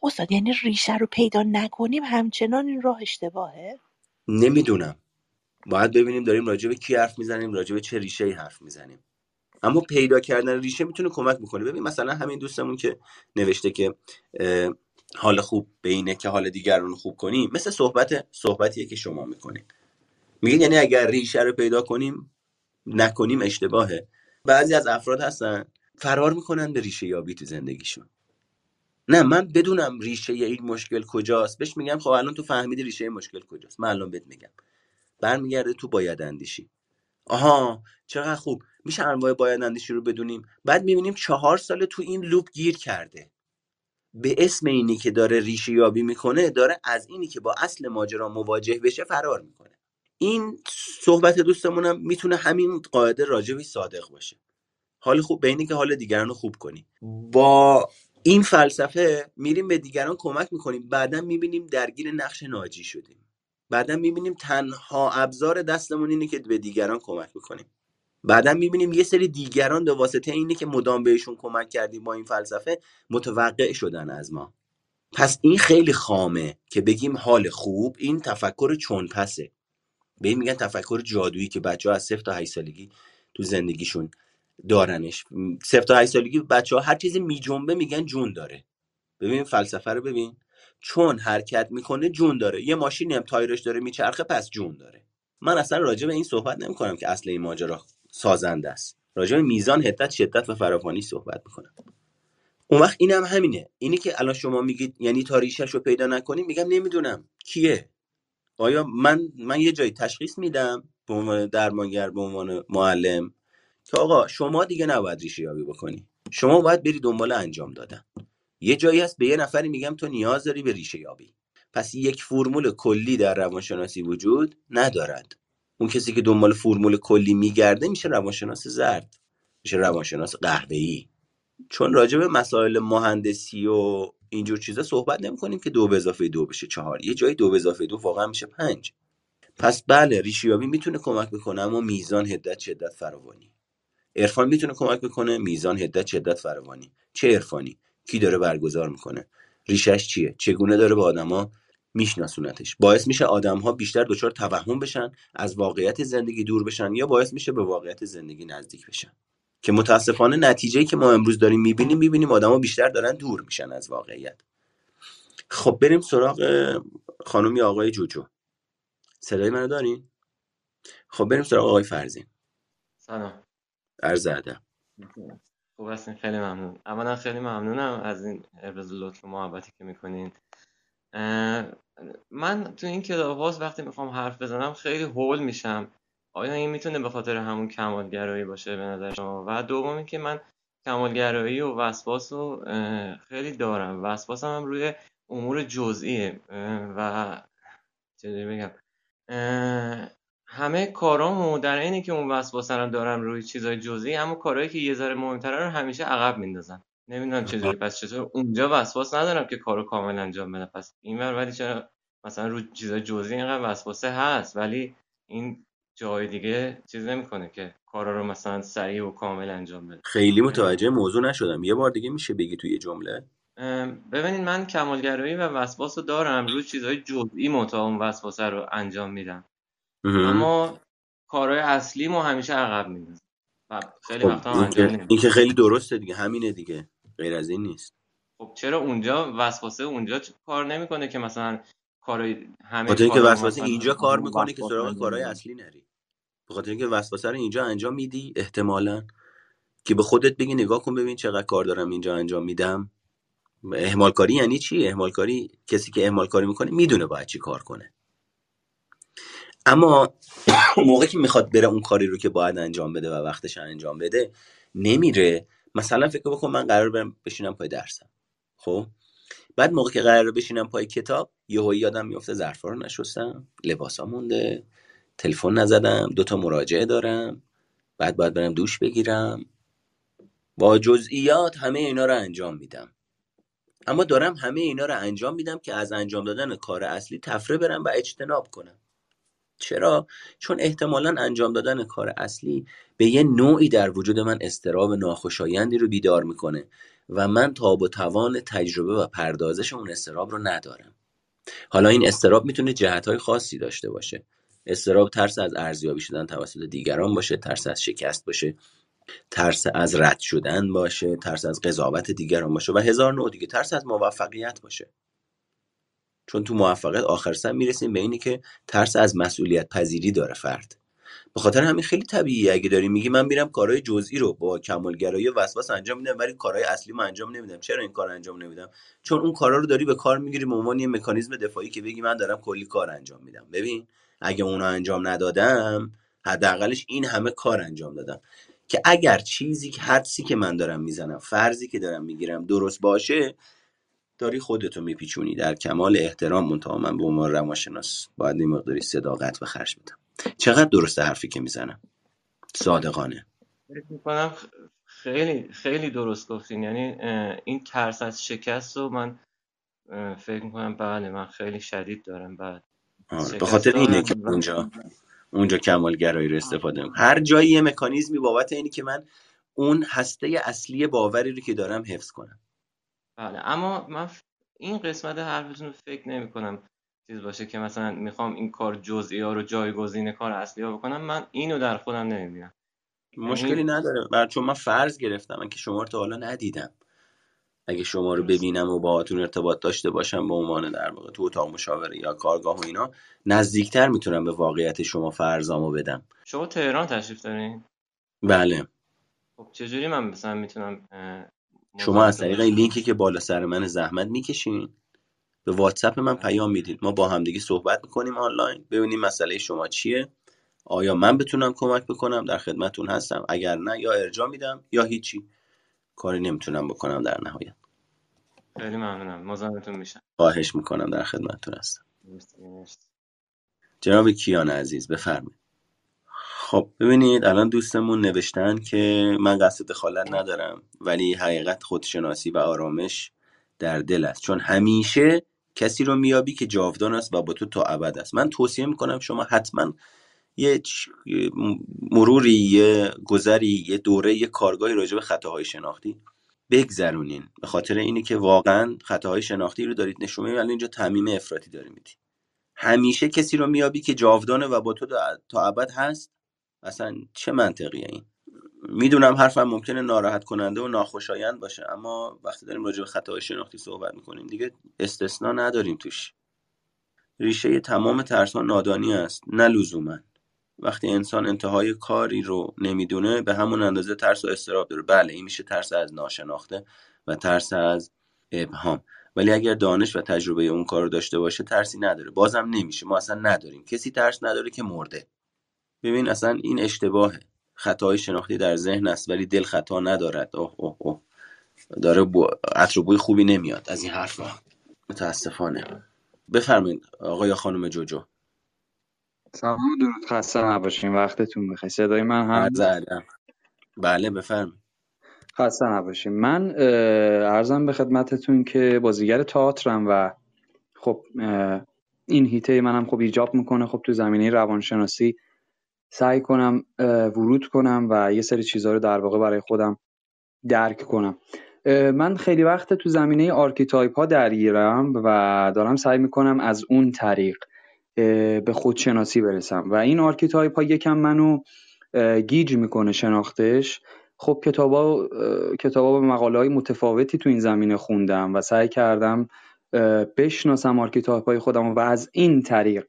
استاد یعنی ریشه رو پیدا نکنیم همچنان این راه اشتباهه؟ نمی‌دونم. باید ببینیم داریم راجع به کی حرف می‌زنیم راجع به چه ریشه ای حرف می‌زنیم. اما پیدا کردن ریشه می‌تونه کمک می‌کنه ببین مثلا همین دوستمون که نوشته که حال خوب به اینه که حال دیگران خوب کنیم مثل صحبت صحبتیه که شما می‌کنیم میگین یعنی اگر ریشه رو پیدا کنیم نکنیم اشتباهه. بعضی از افراد هستن فرار می‌کنن به ریشه یابی تو زندگیشون. نه من بدونم ریشه این مشکل کجاست. بهش میگم خب الان تو فهمیدی ریشه مشکل کجاست. من الان بهت میگم. برمیگرده تو باید اندیشی. آها چقدر خوب. میشه انواع باید اندیشی رو بدونیم؟ بعد می‌بینیم چهار سال تو این لوپ گیر کرده. به اسم اینی که داره ریشه یابی می‌کنه داره از اینی که با اصل ماجرا مواجه بشه فرار می‌کنه. این صحبت دوستمونم می‌تونه همین قاعده راجبی صادق باشه. حال خوب به که حال دیگران رو خوب کنی. با این فلسفه میریم به دیگران کمک می‌کنیم بعدا می‌بینیم درگیر نقش ناجی شدیم. بعدا می‌بینیم تنها ابزار دستمون اینه که به دیگران کمک می‌کنیم. بعدا می‌بینیم یه سری دیگران به واسطه اینه که مدام بهشون کمک کردیم با این فلسفه متوقع شدن از ما. پس این خیلی خامه که بگیم حال خوب این تفکر چون پسه به این میگن تفکر جادویی که بچه ها از صفر تا 8 سالگی تو زندگیشون دارنش. صفر تا 8 سالگی بچه ها هر چیزی میجنبه میگن جون داره. ببین فلسفه رو ببین. چون حرکت می‌کنه جون داره. یه ماشینی هم تایرش داره میچرخه پس جون داره. من اصلا راجع به این صحبت نمی‌کنم که اصل این ماجرا سازنده است. راجع به میزان حدت شدت و فراوانی صحبت می‌کنم. اون وقت اینم هم همینه. اینی که الان شما میگید یعنی تا رو پیدا نکنیم میگم نمی‌دونم. کیه؟ آیا من من یه جایی تشخیص میدم به عنوان درمانگر به عنوان معلم؟ که آقا شما دیگه نباید ریشه یابی بکنی. شما باید بری دنبال انجام دادن. یه جایی هست به یه نفری میگم تو نیاز داری به ریشه یابی پس یک فرمول کلی در روانشناسی وجود ندارد. اون کسی که دنبال فرمول کلی میگرده میشه روانشناس زرد. میشه روانشناس قهوه‌ای. چون راجع به مسائل مهندسی و اینجور چیزا صحبت نمی کنیم که دو به اضافه دو بشه چهار. یه جایی دو به اضافه دو واقعا میشه پنج. پس بله ریشیابی می‌تونه کمک بکنه اما میزان هدت شدت فراوانی. عرفان می‌تونه کمک بکنه؟ میزان هدت شدت فراوانی. چه عرفانی؟ کی داره برگزار می‌کنه؟ ریشش چیه؟ چگونه داره به آدما میشناسونتش؟ باعث میشه آدم ها بیشتر دچار توهم بشن از واقعیت زندگی دور بشن یا باعث میشه به واقعیت زندگی نزدیک بشن؟ که متاسفانه نتیجه که ما امروز داریم می‌بینیم می‌بینیم آدما بیشتر دارن دور میشن از واقعیت. خب بریم سراغ خانم آقای جوجو. صدای منو دارین؟ خب بریم سراغ آقای فرزین. سلام. عرض ادب خوب هستین خیلی ممنون. اولا خیلی ممنونم از این ابراز لطف و محبتی که می‌کنین. من تو این کلاب وقتی می‌خوام حرف بزنم خیلی هول میشم. آیا این می‌تونه به خاطر همون کمالگرایی باشه به نظر شما؟ و دوم که من کمالگرایی و وسواس رو خیلی دارم. وسواس هم روی امور جزئیه. و چجوری بگم؟ همه کارامو در اینی که اون وسواس رو دارم روی چیزای جزئی اما کارهایی که یه ذره مهمتره رو همیشه عقب میندازم نمی‌دونم چجوری پس چطور اونجا وسواس ندارم که کارو کامل انجام بدم. پس این ولی چرا مثلا روی چیزای جزئی اینقدر وسواسه هست ولی این جای دیگه چیز نمی‌کنه که کارا رو مثلا سریع و کامل انجام بده. خیلی متوجه موضوع نشدم. یه بار دیگه میشه بگی توی جمله؟ ببینید من کمالگرایی و وسواس رو دارم روی چیزهای جزئی متا اون وسواس رو انجام میدم. اما کارهای اصلی ما همیشه عقب میندازم خیلی خب وقتا انجام این که خیلی درسته دیگه همینه دیگه. غیر از این نیست. خب چرا اونجا وسواسه اونجا کار نمی‌کنه که مثلا کارهای همه اینکه وسواسه اینجا کار می‌کنه که سراغ کارهای اصلی نری. به خاطر اینکه وسوسه رو اینجا انجام میدی احتمالا که به خودت بگی نگاه کن ببین چقدر کار دارم اینجا انجام میدم. اهمال کاری یعنی چی؟ اهمال کاری کسی که اهمال کاری می‌کنه می‌دونه باید چی کار کنه. اما موقعی که می‌خواد بره اون کاری رو که باید انجام بده و وقتش انجام بده نمیره. مثلا فکر بکن من قرار برم بشینم پای درسم. خب؟ بعد موقع که قرار بشینم پای کتاب یهو یادم میفته ظرفا رو نشستم لباسا مونده تلفن نزدم دوتا مراجعه دارم بعد باید برم دوش بگیرم. با جزئیات همه اینا رو انجام میدم. اما دارم همه اینا رو انجام میدم که از انجام دادن کار اصلی تفره برم و اجتناب کنم. چرا؟ چون احتمالا انجام دادن کار اصلی به یه نوعی در وجود من استراب ناخوشایندی رو بیدار می‌کنه و من تاب و توان تجربه و پردازش اون استراب رو ندارم. حالا این استراب می‌تونه جهت های خاصی داشته باشه. استراب ترس از ارزیابی شدن توسط دیگران باشه ترس از شکست باشه ترس از رد شدن باشه ترس از قضاوت دیگران باشه و هزار نوع دیگه ترس از موفقیت باشه. چون تو موفقیت آخر سر می‌رسیم به اینی که ترس از مسئولیت پذیری داره فرد. به خاطر همین خیلی طبیعیه. اگه داری میگی من میرم کارهای جزئی رو با کمالگرایی و وسواس انجام میدم ولی کارهای اصلی من انجام نمیدم. چرا این کار انجام نمیدم؟ چون اون کارا رو داری به کار می‌گیری به عنوان یه مکانیزم دفاعی که بگی من دارم کلی کار انجام میدم. ببین اگه اونو انجام ندادم حداقلش این همه کار انجام دادم. که اگر چیزی که حدسی که من دارم می‌زنم فرضی که دارم می‌گیرم درست باشه داری خودتو میپیچونی. در کمال احترام منتها من به عنوان روانشناس باید این مقداری صداقت به خرج بدم. چقدر درسته حرفی که می‌زنم؟ صادقانه. می‌کنم خیلی خیلی درست گفتین. یعنی این ترس از شکست رو من فکر می‌کنم بله من خیلی شدید دارم. بعد آره، به خاطر اینه که اونجا اونجا کمالگرایی رو استفاده می‌کنم. هر جایی یه مکانیزمی بابت اینی که من اون هسته اصلی باوری رو که دارم حفظ کنم. بله اما من این قسمت حرفتون رو فکر نمی کنم چیز باشه که مثلا می‌خوام این کار جزئی ها رو جایگزین کار اصلی ها بکنم. من اینو در خودم نمی‌بینم. مشکلی یعنی نداره چون من فرض گرفتم من که شما رو تا حالا ندیدم. اگه شما رو ببینم و باهاتون ارتباط داشته باشم به عنوان در واقع تو اتاق مشاوره یا کارگاه و اینا نزدیکتر می‌تونم به واقعیت شما فرضامو بدم. شما تهران تشریف دارین؟ بله. خب چجوری من مثلا می‌تونم شما از طریق این لینکی که بالا سر من زحمت می‌کشین به واتساپ من پیام می‌دید ما با همدیگه صحبت می‌کنیم آنلاین. ببینیم مسئله شما چیه. آیا من بتونم کمک بکنم؟ در خدمتون هستم. اگر نه یا ارجا میدم یا هیچی. کاری نمی‌تونم بکنم در نهایت. خیلی ممنونم. مزاحمتون میشم خواهش می‌کنم. در خدمتتون هستم. جناب کیان عزیز بفرمایید. خب ببینید الان دوستمون نوشتن که من قصد دخالت ندارم ولی حقیقت خودشناسی و آرامش در دل است. چون همیشه کسی رو میابی که جاودان است و با تو تا ابد است. من توصیه می‌کنم شما حتما یه مروری یه گذری یه دوره یه کارگاهی راجع به خطاهای شناختی بگذرونین. به خاطر اینی که واقعا خطاهای شناختی رو دارید نشون می‌دید اینجا تعمیم افراطی داری میدی همیشه کسی رو میابی که جاودانه و با تو تا ابد هست اصلا چه منطقیه این؟ می‌دونم حرفم ممکنه ناراحت کننده و ناخوشایند باشه اما وقتی داریم راجع به خطاهای شناختی صحبت می‌کنیم دیگه استثنا نداریم توش. ریشه تمام ترس ها نادانی است نه لزوما. وقتی انسان انتهای کاری رو نمی‌دونه به همون اندازه ترس و استراب داره. بله این میشه ترس از ناشناخته و ترس از ابهام. ولی اگر دانش و تجربه اون کار رو داشته باشه ترسی نداره. بازم نمیشه. ما اصلا نداریم. کسی ترس نداره که مرده. ببین اصلا این اشتباهه. خطای شناختی در ذهن است ولی دل خطا ندارد. اوه اوه اوه. داره بو... بوی خوبی نمیاد. از این حرفا. متاسفانه. بفرمایید آقا یا خانم جوجو. سلام درود خسته نباشین. وقتتون بخیر. صدای من هم بله بفرمایید. خسته نباشین. من ارزم به خدمتتون که بازیگر تئاترم و خب این هیته منم خب ایجاب می‌کنه. خب تو زمینه روانشناسی سعی کنم ورود کنم و یه سری چیزها رو در واقع برای خودم درک کنم. من خیلی وقت تو زمینه archetype ها درگیرم و دارم سعی می‌کنم از اون طریق به خودشناسی برسم. و این archetype ها یکم منو گیج می‌کنه شناختش. خب کتابا کتابا به مقاله های متفاوتی تو این زمینه خوندم و سعی کردم بشناسم archetype های خودم و از این طریق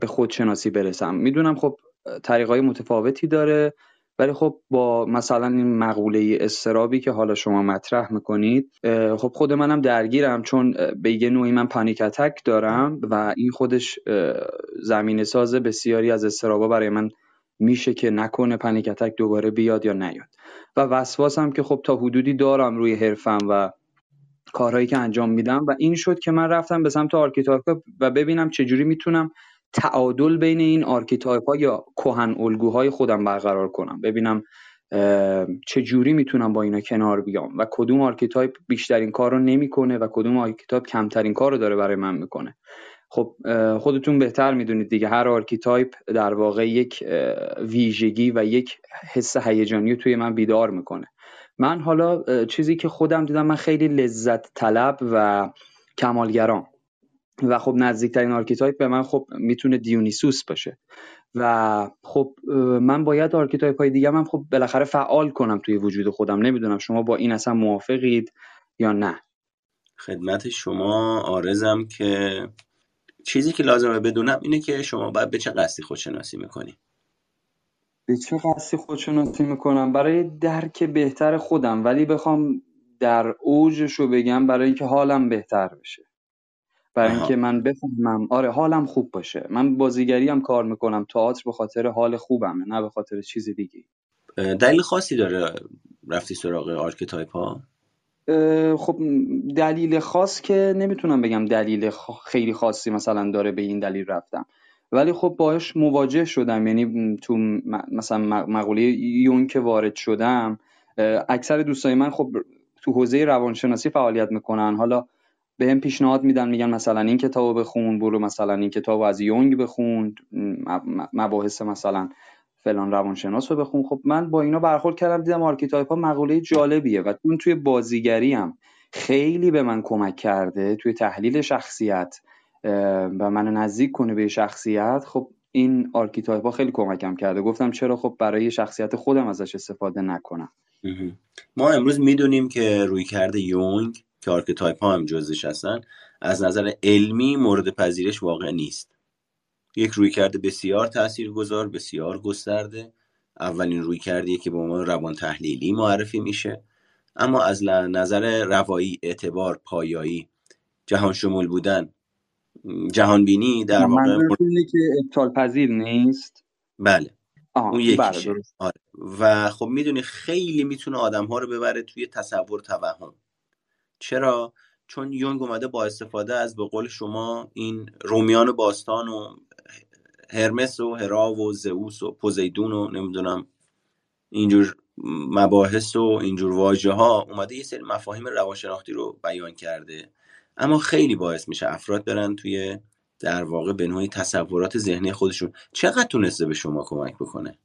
به خودشناسی برسم. می‌دونم خب طریق های متفاوتی داره. ولی خب با مثلا این مقوله اضطرابی که حالا شما مطرح می‌کنید خب خود منم درگیرم چون به یه نوعی من panic attack دارم و این خودش زمینه ساز بسیاری از اضطرابا برای من میشه که نکنه panic attack دوباره بیاد یا نیاد. و وسواسم که خب تا حدودی دارم روی حرفم و کارهایی که انجام میدم و این شد که من رفتم به سمت archetype و ببینم چجوری می‌تونم تعادل بین این archetype ها یا کهن الگوهای خودم برقرار کنم. ببینم چه جوری می‌تونم با اینا کنار بیام و کدوم archetype بیشترین کار رو نمی‌کنه و کدوم archetype کمترین کار رو داره برای من می‌کنه. خب خودتون بهتر می‌دونید دیگه. هر archetype در واقع یک ویژگی و یک حس هیجانی توی من بیدار می‌کنه. من حالا چیزی که خودم دیدم من خیلی لذت طلب و کمالگرام. و خب نزدیکترین archetype به من خب می‌تونه دیونیسوس باشه. و خب من باید archetype های دیگه من خب بالاخره فعال کنم توی وجود خودم. نمی‌دونم شما با این اصلا موافقید یا نه. خدمت شما عرضم که چیزی که لازمه بدونم اینه که شما باید به چه قصدی خودشناسی می‌کنی؟ به چه قصدی خودشناسی می‌کنم؟ برای درک بهتر خودم. ولی بخوام در اوجش رو بگم برای اینکه حالم بهتر بشه. برای اینکه من بفهمم. آره حالم خوب باشه. من بازیگری هم کار می‌کنم. تئاتر به خاطر حال خوبمه نه به خاطر چیز دیگه دلیل خاصی داره رفتی سراغ archetype ها؟ خب دلیل خاص که نمی‌تونم بگم دلیل خیلی خاصی مثلا داره به این دلیل رفتم. ولی خب باش مواجه شدم. یعنی تو مثلا مقوله یونگ که وارد شدم اکثر دوستای من خب تو حوزه روانشناسی فعالیت می‌کنن. حالا به هم پیشنهاد میدن میگن مثلا این کتابو بخون برو مثلا این کتابو از یونگ بخون مباحث مثلا فلان روانشناس رو بخون. خب من با اینا برخورد کردم دیدم archetype ها مقوله جالبیه و اون توی بازیگری هم خیلی به من کمک کرده توی تحلیل شخصیت و من نزدیک کنه به شخصیت خب این archetype ها خیلی کمکم کرده. گفتم چرا خب برای شخصیت خودم ازش استفاده نکنم. ما امروز می‌دونیم که رویکرد یونگ که archetype ها هم جزش هستن از نظر علمی مورد پذیرش واقع نیست. یک رویکرد بسیار تاثیرگذار بسیار گسترده. اولین رویکردی که به عنوان روان تحلیلی معرفی میشه. اما از نظر روایی اعتبار پایایی جهان شمول بودن جهان بینی در واقع که ابطال پذیر نیست؟ بله. اون یکیشه. بله آره. و خب می‌دونی خیلی می‌تونه آدم ها رو ببره توی تصور توهم. چرا؟ چون یونگ اومده با استفاده از به قول شما این رومیان باستان و هرمس و هرا و زئوس و پوزیدون و نمی‌دونم اینجور مباحث و اینجور واژه ها اومده یه سری مفاهیم روانشناختی رو بیان کرده. اما خیلی باعث میشه افراد برن توی در واقع به نوعی تصورات ذهنی خودشون. چقدر تونسته به شما کمک بکنه؟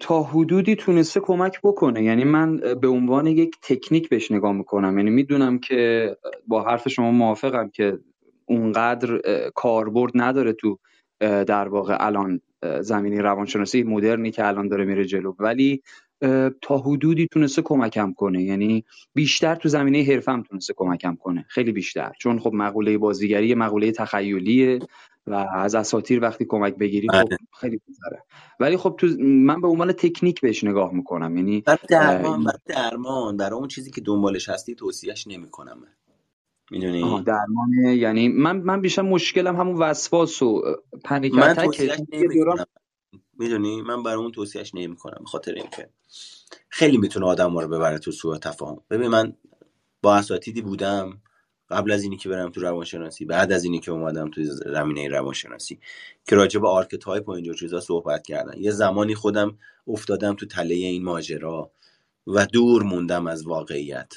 تا حدودی تونسته کمک بکنه. یعنی من به عنوان یک تکنیک بهش نگاه می‌کنم. یعنی می‌دونم که با حرف شما موافقم که اونقدر کاربرد نداره تو در واقع الان زمینی روانشناسی مدرنی که الان داره میره جلو. ولی تا حدودی تونسته کمکم کنه. یعنی بیشتر تو زمینه حرفم تونسته کمکم کنه. خیلی بیشتر. چون خب مقوله بازیگری مقوله تخیلیه. و از اساتیر وقتی کمک بگیری خب بله. خیلی بهتره ولی خب تو من به عنوان تکنیک بهش نگاه می‌کنم یعنی درمان درمان برای اون چیزی که دنبالش هستی توصیهش نمی‌کنم می‌دونی؟ درمان یعنی من من بیشتر مشکلم همون وسواس و پنیک من توصیهش نمی‌کنم. می‌دونی؟ من برای اون توصیهش نمی‌کنم خاطر اینکه خیلی می‌تونه آدم رو ببره تو سوء تفاهم. ببین من با اساتیدی بودم. قبل از اینی که برم تو روانشناسی بعد از اینی که اومدم تو زمینه روانشناسی که راجع به archetype و اینجور چیزا صحبت کردن. یه زمانی خودم افتادم تو تله این ماجرا و دور موندم از واقعیت.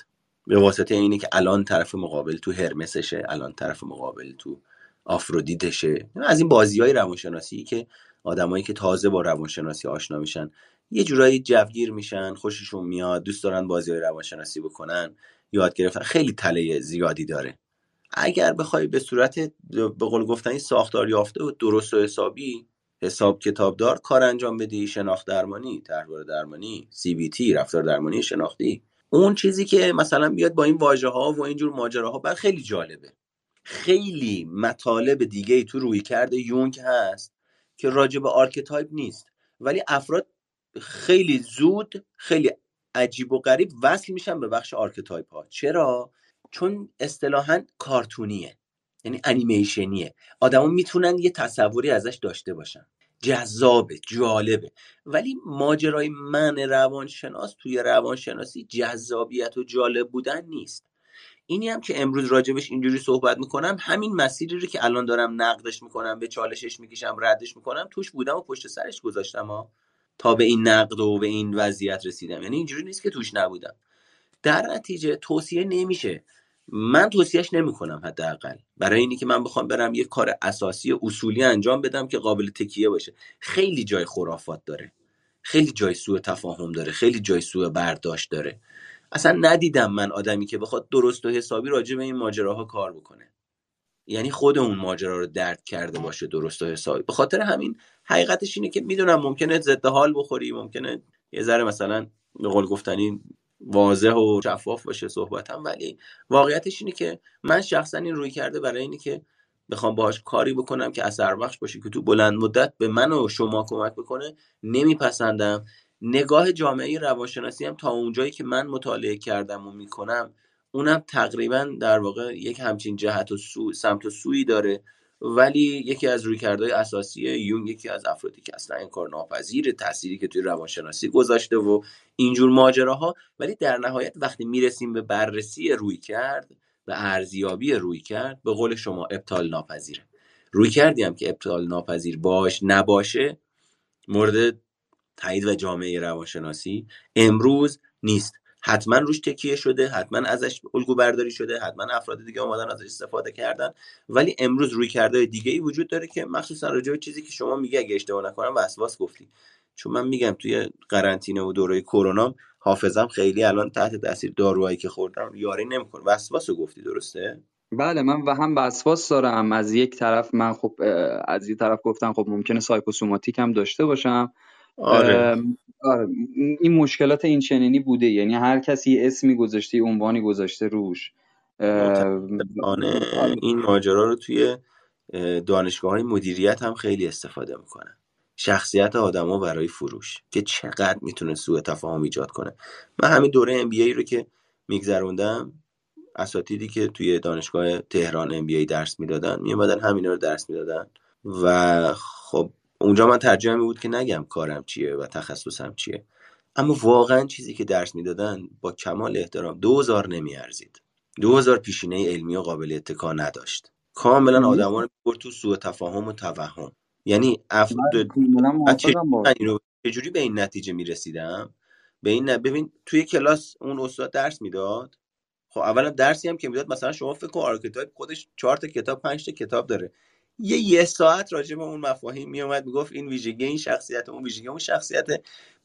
به واسطه اینه که الان طرف مقابل تو هرمسشه الان طرف مقابل تو آفرودیتشه. از این بازی های روانشناسی که آدمایی که تازه با روانشناسی آشنا میشن یه جورایی جوگیر میشن خوششون میاد دوست دارن بازی های روانشناسی بکنن. یاد گرفتن. خیلی تله زیادی داره. اگر بخوای به صورت به قول گفتنی ساختار یافته و درست و حسابی حساب کتابدار کار انجام بدی شناخت درمانی طرحواره درمانی CBT رفتار درمانی شناختی. اون چیزی که مثلا بیاد با این واژه ها و اینجور ماجراها بعد خیلی جالبه. خیلی مطالب دیگه ای تو رویکرد یونگ هست که راجع به archetype نیست. ولی افراد خیلی زود خیلی عجیب و غریب وصل میشن به بخش archetype ها. چرا؟ چون اصطلاحا کارتونیه یعنی انیمیشنیه. آدما می‌تونن یه تصوری ازش داشته باشن. جذابه جالبه. ولی ماجرای من روانشناس توی روانشناسی جذابیت و جالب بودن نیست. اینی هم که امروز راجبش اینجوری صحبت می‌کنم همین مسیری رو که الان دارم نقدش می‌کنم به چالشش می‌کشم ردش می‌کنم توش بودم و پشت سرش گذاشتم ها تا به این نقد و به این وضعیت رسیدم. یعنی اینجوری نیست که توش نبودم. در نتیجه توصیه نمیشه. من توصیهش نمی‌کنم حداقل. برای اینی که من بخوام برم یه کار اساسی اصولی انجام بدم که قابل تکیه باشه. خیلی جای خرافات داره. خیلی جای سوء تفاهم داره. خیلی جای سوء برداشت داره. اصلا ندیدم من آدمی که بخواد درست و حسابی راجع به این ماجراها کار بکنه. یعنی خود اون ماجرا رو درد کرده باشه درست و حسابی به خاطر همین حقیقتش اینه که می‌دونم ممکنه ضد حال بخوری ممکنه یه ذره مثلا به قول گفتنی واضح و شفاف باشه صحبتم ولی واقعیتش اینه که من شخصا این روی کرده برای اینی که بخوام باهاش کاری بکنم که اثر بخش باشه که تو بلند مدت به من و شما کمک بکنه نمیپسندم. نگاه جامعه روانشناسی هم تا اونجایی که من مطالعه کردم و می‌کنم اونم تقریبا در واقع یک همچین جهت و سو، سمت و سویی داره. ولی یکی از رویکردهای اساسی یون یکی از افرادی که اصلا این کار ناپذیر تأثیری که توی روانشناسی گذاشته و اینجور ماجراها ولی در نهایت وقتی می‌رسیم به بررسی روی کرد و ارزیابی روی کرد به قول شما ابطال ناپذیره. روی کردی هم که ابطال ناپذیر باش نباشه مورد تایید و جامعه روانشناسی امروز نیست. حتما روش تکیه شده حتما ازش الگو برداری شده حتما افراد دیگه اومدن ازش استفاده کردن. ولی امروز روی کرده دیگه ای وجود داره که مخصوصا راجع به چیزی که شما میگه اگه اشتباه نکنم وسواس گفتی. چون من میگم توی قرنطینه و دوره کرونا حافظم خیلی الان تحت تاثیر داروهایی که خوردم یاری نمی‌کنه. وسواس گفتی درسته؟ بله من و هم وسواس دارم. از یک طرف من خب از یک طرف گفتم خب ممکنه سایکوسوماتیک هم داشته باشم. آره. آره. این مشکلات این چنینی بوده یعنی هر کسی اسمی گذاشته عنوانی گذاشته روش آره. این ماجرا رو توی دانشگاه های مدیریت هم خیلی استفاده می‌کنن شخصیت آدما برای فروش که چقدر می‌تونه سوء تفاهم ایجاد کنه من همین دوره ام رو که میگذروندم اساتیدی که توی دانشگاه تهران ام درس می‌دادن میومدن همینا رو درس می‌دادن و خب اونجا من ترجمه بود که نگم کارم چیه و تخصصم چیه. اما واقعا چیزی که درس می‌دادن با کمال احترام دوزار نمیارزید. دوزار پیشینه علمی و قابل اتکا نداشت. کاملا آدما رو برد تو سوء تفاهم و توهم. یعنی افراد چجوری به این نتیجه می‌رسیدم؟ به این ببین توی کلاس اون استاد درس می‌داد؟ خب اولا درسی هم که می‌داد مثلا شما فکر کن archetype خودش چهار تا کتاب پنج تا کتاب داره. یه یه ساعت راجع به اون مفاهیم میومد می‌گفت این ویژگی این شخصیت اون ویژگی اون شخصیت.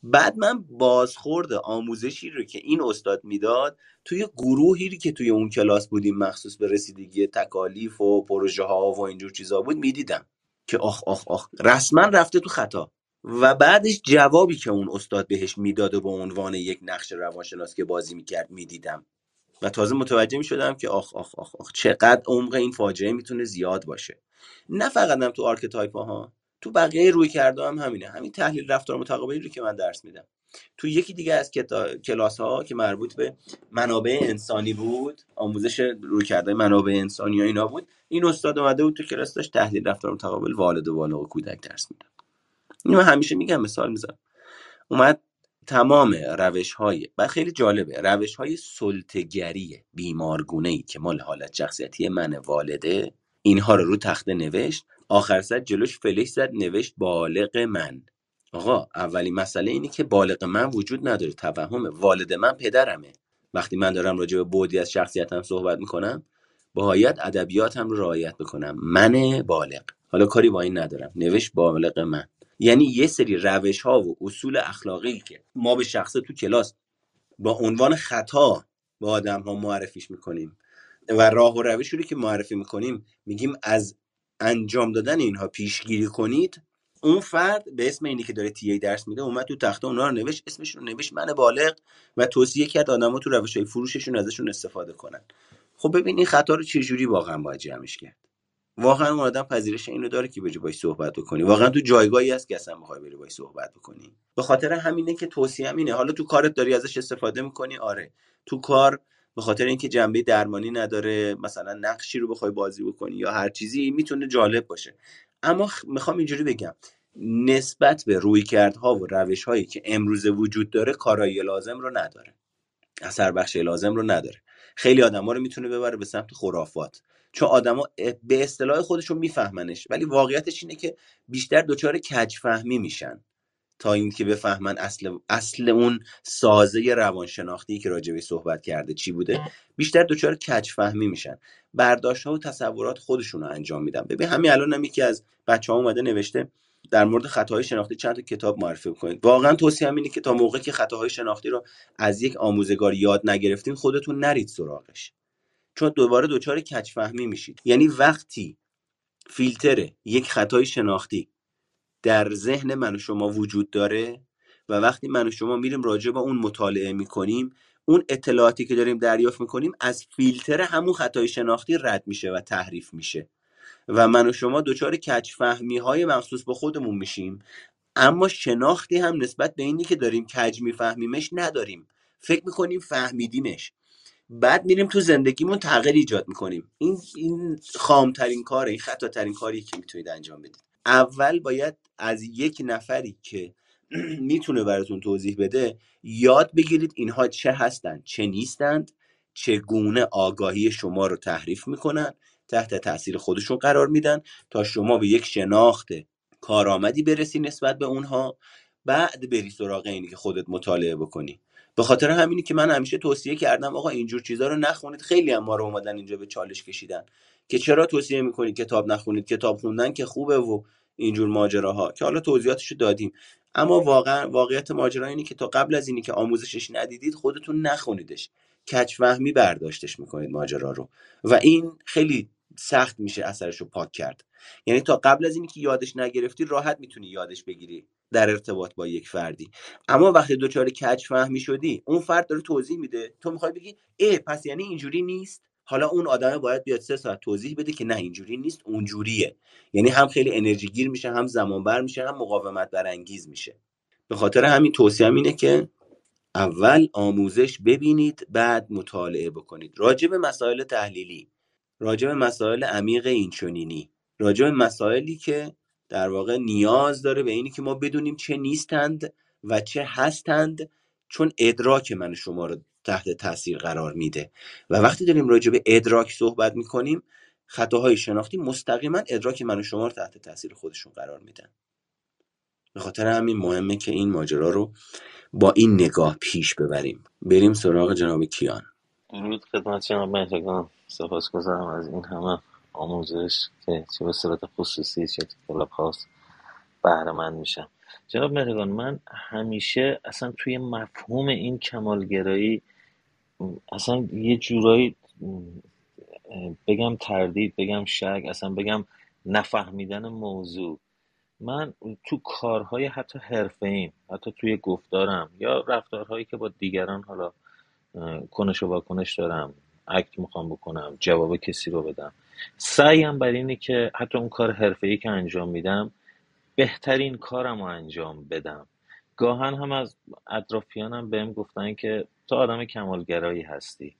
بعد من بازخورد آموزشی رو که این استاد می‌داد توی گروهی که توی اون کلاس بودیم مخصوص به رسیدگی تکالیف و پروژه ها و اینجور چیزا بود می‌دیدم که آخ آخ آخ رسما رفته تو خطا. و بعدش جوابی که اون استاد بهش می‌داد و به عنوان یک نقش روانشناس که بازی می‌کرد می‌دیدم. و تازه متوجه می شدم که آخ آخ آخ آخ چقدر عمق این فاجعه می‌تونه زیاد باشه. نه فقط هم تو archetype ها تو بقیه رویکردها هم همینه. همین تحلیل رفتار متقابلی رو که من درس میدم. تو یکی دیگه از کلاس ها که مربوط به منابع انسانی بود آموزش روی کرده منابع انسانی و اینا بود این استاد اومده بود تو کلاس داشت تحلیل رفتار متقابل والد و بالغ و کودک درس میدم اینو همیشه میگم مثال می‌زنم. اومد تمام روش های و خیلی جالبه. روش های سلطگری بیمارگونه ای که مال حالت شخصیتی من والده اینها رو رو تخته نوشت. آخر سر جلوش فلش زد نوشت بالغ من. آقا اولی مسئله اینه که بالغ من وجود نداره توهم والد من پدرمه. وقتی من دارم راجع به بودی از شخصیتم صحبت می‌کنم باید ادبیاتم رو رعایت بکنم. من بالغ. حالا کاری با این ندارم. نوشت بالغ من. یعنی یه سری روش ها و اصول اخلاقی که ما به شخصه تو کلاس با عنوان خطا به آدم ها معرفیش می‌کنیم. و راه و روشی رو که معرفی می‌کنیم میگیم از انجام دادن اینها پیشگیری کنید اون فرد به اسم اینی که داره تی ای درس میده اومد تو تخته اونا رو نوشت اسمش رو نوشت من بالغ و توصیه کرد آدما تو روش های فروششون ازشون استفاده کنن. خب ببین این خطا رو چه واقعا باید جمعش کرد؟ واقعا اون آدم پذیرش اینو داره که بجی باش صحبت بکنی. واقعا تو جایگاهی هست که اصلا می‌خوای بری باش صحبت بکنی. به خاطر همینه که توصیه اینه. حالا تو کارت داری ازش استفاده می‌کنی؟ آره. تو کار به خاطر اینکه جنبه درمانی نداره مثلا نقشی رو بخوای بازی بکنی یا هر چیزی می‌تونه جالب باشه. اما می‌خوام اینجوری بگم نسبت به رویکردها و روش هایی که امروزه وجود داره کارایی لازم رو نداره. اثر بخش لازم رو نداره. خیلی آدما رو می‌تونه ببره به سمت خرافات. چون آدما به اصطلاح خودشون میفهمنش ولی واقعیتش اینه که بیشتر دچار کج فهمی میشن. تا اینکه بفهمن اصل اصل اون سازه روانشناختی که راجبی صحبت کرده چی بوده. بیشتر دچار کج فهمی میشن. برداشت ها و تصورات خودشون رو انجام میدن. ببین همین الان هم یکی از بچه ها اومده نوشته در مورد خطاهای شناختی چند تا کتاب معرفی کنید واقعا توصیه اینه که تا موقعی که خطاهای شناختی رو از یک آموزگار یاد نگرفتین خودتون نرید سراغش. چون دوباره دچار کج فهمی میشید. یعنی وقتی فیلتر یک خطای شناختی در ذهن من و شما وجود داره و وقتی من و شما میریم راجع به اون مطالعه می‌کنیم اون اطلاعاتی که داریم دریافت می‌کنیم از فیلتر همون خطای شناختی رد میشه و تحریف میشه. و من و شما دچار کچ فهمی های مخصوص به خودمون میشیم. اما شناختی هم نسبت به اینی که داریم کج میفهمیمش نداریم. فکر می‌کنیم فهمیدیمش. بعد میریم تو زندگیمون تغییر ایجاد می‌کنیم. این این خامترین کاره این خطاترین کاری که می‌تونید انجام بدید. اول باید از یک نفری که می‌تونه براتون توضیح بده یاد بگیرید اینها چه هستند چه نیستند چگونه آگاهی شما رو تحریف می‌کنن تحت تاثیر خودشون قرار میدن تا شما به یک شناخت کارآمدی برسی نسبت به اونها بعد بری سراغ اینی که خودت مطالعه بکنی. به خاطر همینی که من همیشه توصیه کردم آقا اینجور چیزا رو نخونید. خیلی هم ما رو اومدن اینجا به چالش کشیدن. که چرا توصیه می‌کنید کتاب نخونید؟ کتاب خوندن که خوبه و اینجور ماجراها. که حالا توضیحاتش دادیم. اما واقعا واقعیت ماجرا اینه که تا قبل از اینی که آموزشش ندیدید خودتون نخونیدش. کچفهمی برداشتش می‌کنید ماجرا رو. و این خیلی سخت میشه اثرش رو پاک کرد. یعنی تا قبل از اینی که یادش نگرفتی راحت می‌تونی یادش بگیری در ارتباط با یک فردی. اما وقتی دچار کج فهمی شدی اون فرد داره توضیح میده. تو می‌خوای بگی ای پس یعنی اینجوری نیست؟ حالا اون آدمه باید بیاد سه ساعت توضیح بده که نه اینجوری نیست اونجوریه. یعنی هم خیلی انرژی گیر میشه هم زمان بر میشه هم مقاومت برانگیز میشه. به خاطر همین توصیه اینه که اول آموزش ببینید بعد مطالعه بکنید. راجع به مسائل تحلیلی راجع به مسائل عمیق اینچنینی. راجع به مسائلی که در واقع نیاز داره به اینی که ما بدونیم چه نیستند و چه هستند چون ادراک من شما رو تحت تاثیر قرار میده. و وقتی داریم راجع به ادراک صحبت می‌کنیم خطاهای شناختی مستقیما ادراک من و شما رو تحت تاثیر خودشون قرار میدن. به خاطر همین مهمه که این ماجرا رو با این نگاه پیش ببریم. بریم سراغ جناب کیان. درود خدمت جناب سپاسگزارم از این همه. آموزش که چه به صورت خصوصی چه تو کلاب هاست بهره میشم جناب مهرگان من همیشه اصلا توی مفهوم این کمالگرایی اصلا یه جورایی بگم تردید بگم شک اصلا بگم نفهمیدن موضوع. من تو کارهای حتی حرفه ایم حتی توی گفتارم یا رفتارهایی که با دیگران حالا کنش و واکنش دارم اکت می‌خوام بکنم جواب کسی رو بدم سعیم بر اینه که حتی اون کار حرفه که انجام میدم بهترین کارم رو انجام بدم. گاهن هم از اطرافیانم بهم گفتن که تو آدم کمالگرایی هستی.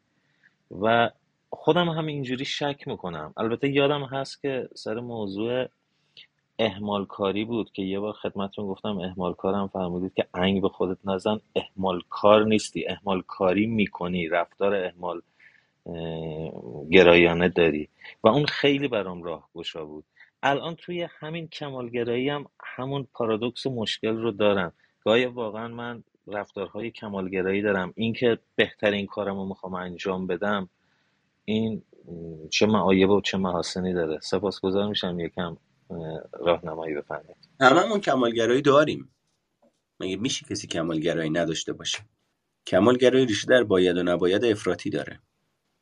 و خودم هم اینجوری شک می‌کنم. البته یادم هست که سر موضوع اهمال کاری بود که یه بار خدمتون گفتم اهمال کارم فرمودید که انگ به خودت نزن اهمال کار نیستی اهمال کاری می‌کنی رفتار اهمال گرایانه داری. و اون خیلی برام راه گشا بود. الان توی همین کمالگرایی هم همون پارادوکس مشکل رو دارم. گاهی واقعا من رفتارهای کمالگرایی دارم. اینکه بهترین کارم رو می‌خوام انجام بدم این چه معایب و چه محاسنی داره. سپاسگزار میشم یکم راهنمایی بفرمایید. هممون کمالگرایی داریم. مگه میشه کسی کمالگرایی نداشته باشه؟ کمالگرایی ریشه در باید و نباید افراطی داره.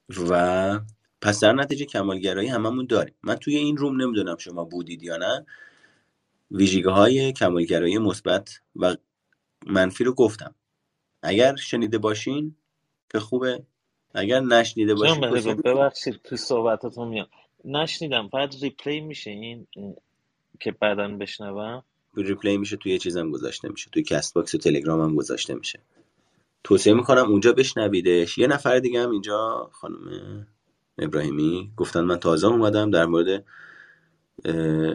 و پس در نتیجه کمالگرایی هممون داریم. من توی این room نمی‌دونم شما بودید یا نه. ویژگی های کمالگرایی مثبت و منفی رو گفتم. اگر شنیده باشین که خوبه. اگر نشنیده باشین ببخشید تو صحبتاتون میام. نشنیدم فقط replay میشه این که بعدا بشنوم؟ replay میشه توی چیزم گذاشته میشه. توی CastBox و تلگرام هم گذاشته میشه. توصیه می‌کنم اونجا بشنویدش. یه نفر دیگه هم اینجا خانم ابراهیمی. گفتن من تازه اومدم در مورد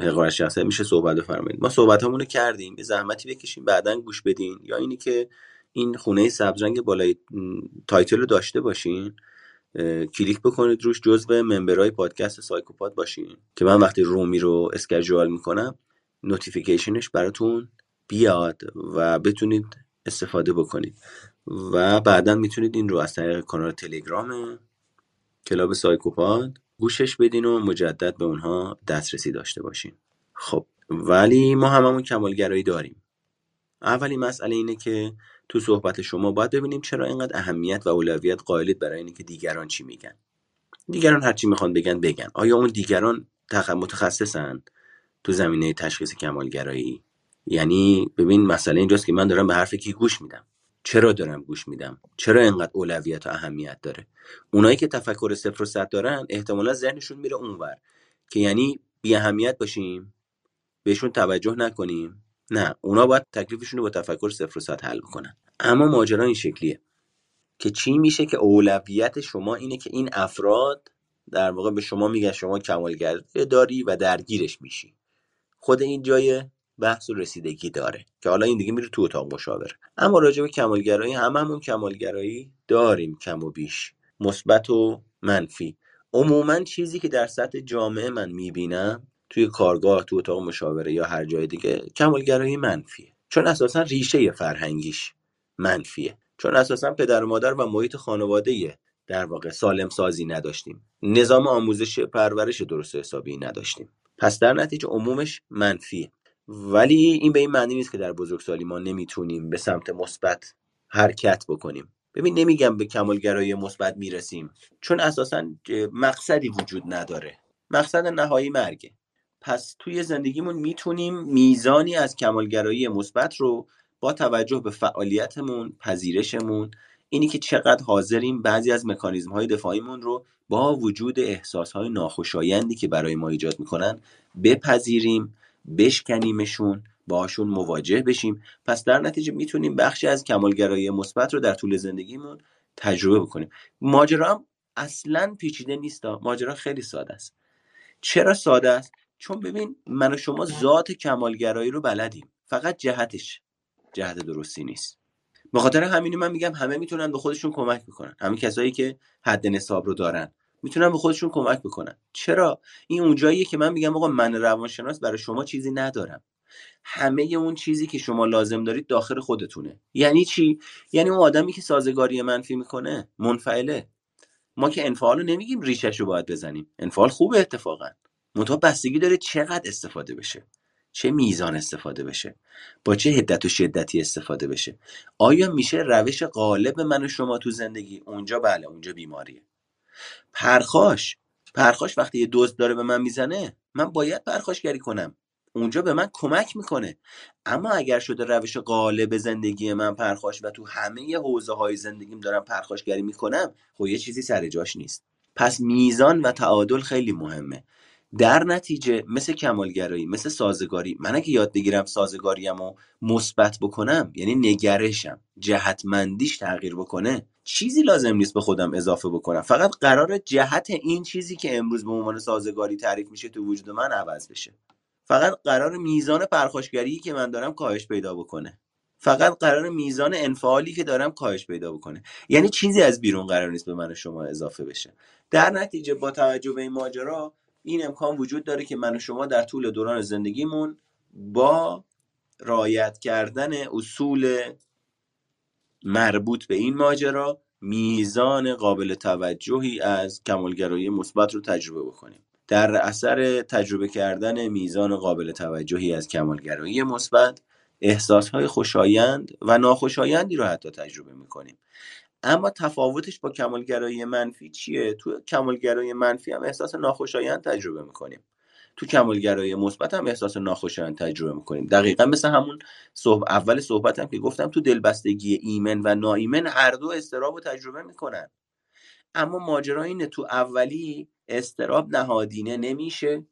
حقارت شخصیت میشه صحبت بفرمایید ما صحبت رو کردیم. یه زحمتی بکشین بعدا گوش بدین. یا اینی که این خونه سبزرنگ بالای title رو داشته باشین. کلیک بکنید روش جزو member های پادکست سایکوپاد باشین. که من وقتی room ی رو schedule می‌کنم notification ش براتون بیاد و بتونید استفاده بکنید. و بعدا می‌تونید این رو از طریق کانال تلگرام کلاب سایکوپاد گوشش بدین و مجدد به اونها دسترسی داشته باشین. خب ولی ما هممون کمالگرایی داریم. اولین مسئله اینه که تو صحبت شما باید ببینیم چرا اینقدر اهمیت و اولویت قائلید برای اینه که دیگران چی میگن. دیگران هر چی می‌خوان بگن بگن. آیا اون دیگران متخصصن تو زمینه تشخیص کمالگرایی؟ یعنی ببین مسئله اینجاست که من دارم به حرف کی گوش میدم. چرا دارم گوش میدم؟ چرا اینقدر اولویت و اهمیت داره؟ اونایی که تفکر صفر و صد دارن احتمالا ذهنشون میره اونور. که یعنی بی اهمیت باشیم بهشون توجه نکنیم. نه اونا باید تکلیفشون رو با تفکر صفر و صد حل بکنن. اما ماجرا این شکلیه که چی میشه که اولویت شما اینه که این افراد در واقع به شما میگن شما کمالگرایی داری و درگیرش میشی. خود این جای بحث و رسیدگی داره که حالا این دیگه میره تو اتاق مشاوره. اما راجع به کمالگرایی هممون کمالگرایی داریم کم و بیش. مثبت و منفی. عموما چیزی که در سطح جامعه من می‌بینم توی کارگاه تو اتاق مشاوره یا هر جای دیگه کمالگرایی منفیه. چون اساسا ریشه فرهنگیش منفیه. چون اساسا پدر و مادر و محیط خانواده در واقع سالم سازی نداشتیم. نظام آموزش پرورش درست حسابی نداشتیم. پس در نتیجه عمومش منفیه. ولی این به این معنی نیست که در بزرگسالی ما نمی‌تونیم به سمت مثبت حرکت بکنیم. ببین نمیگم به کمالگرایی مثبت می‌رسیم. چون اساسا مقصدی وجود نداره. مقصد نهایی مرگه. پس توی زندگیمون می‌تونیم میزانی از کمالگرایی مثبت رو با توجه به فعالیتمون پذیرشمون اینی که چقدر حاضریم بعضی از مکانیزم های دفاعیمون رو با وجود احساس های ناخوشایندی که برای ما ایجاد می‌کنن بپذیریم بشکنیمشون باشون مواجه بشیم. پس در نتیجه می‌تونیم بخشی از کمالگرایی مثبت رو در طول زندگیمون تجربه بکنیم. ماجرا هم اصلا پیچیده نیست ماجرا خیلی ساده است. چرا ساده است؟ چون ببین من و شما ذات کمالگرایی رو بلدیم. فقط جهتش جهت درستی نیست. به خاطر همینی من میگم همه می‌تونن به خودشون کمک بکنن. همین کسایی که حد نصاب رو دارن. می‌تونن به خودشون کمک بکنن. چرا؟ این اونجاییه که من میگم آقا من روانشناس برای شما چیزی ندارم. همه اون چیزی که شما لازم دارید داخل خودتونه. یعنی چی؟ یعنی اون آدمی که سازگاری منفی می‌کنه منفعله. ما که انفعال رو نمیگیم ریشش رو باید بزنیم. انفعال خوبه اتفاقا. منتها بستگی داره چقدر استفاده بشه. چه میزان استفاده بشه. با چه حدت و شدتی استفاده بشه. آیا میشه روش غالب من و شما تو زندگی؟ اونجا بله اونجا بیماریه. پرخاش. پرخاش وقتی یه دزد داره به من می‌زنه من باید پرخاشگری کنم. اونجا به من کمک می‌کنه. اما اگر شده روش غالب زندگی من پرخاش و تو همه حوزه های زندگیم دارم پرخاشگری می‌کنم خب یه چیزی سر جاش نیست. پس میزان و تعادل خیلی مهمه. در نتیجه مثل کمالگرایی مثل سازگاری من اگه یاد بگیرم سازگاریم و مثبت بکنم یعنی نگرشم جهتمندیش تغییر بکنه چیزی لازم نیست به خودم اضافه بکنم. فقط قرار جهت این چیزی که امروز به عنوان سازگاری تعریف میشه تو وجود من عوض بشه. فقط قرار میزان پرخاشگری که من دارم کاهش پیدا بکنه. فقط قرار میزان انفعالی که دارم کاهش پیدا بکنه. یعنی چیزی از بیرون قرار نیست به من شما اضافه بشه. در نتیجه با توجه به این ماجرا این امکان وجود داره که من و شما در طول دوران زندگیمون با رایت کردن اصول مربوط به این ماجرا میزان قابل توجهی از کمالگرایی مثبت رو تجربه بکنیم. در اثر تجربه کردن میزان قابل توجهی از کمالگرایی مثبت احساسهای خوشایند و ناخوشایندی رو حتی تجربه می‌کنیم. اما تفاوتش با کمالگرایی منفی چیه؟ تو کمالگرایی منفی هم احساس ناخوشایند تجربه می‌کنیم. تو کمالگرایی مثبت هم احساس ناخوشایند تجربه می‌کنیم. دقیقا مثل همون صحب... اول صحبتم که گفتم تو دلبستگی ایمن و ناایمن هر دو استراب رو تجربه می‌کنن. اما ماجرا اینه تو اولی استراب نهادینه نمیشه.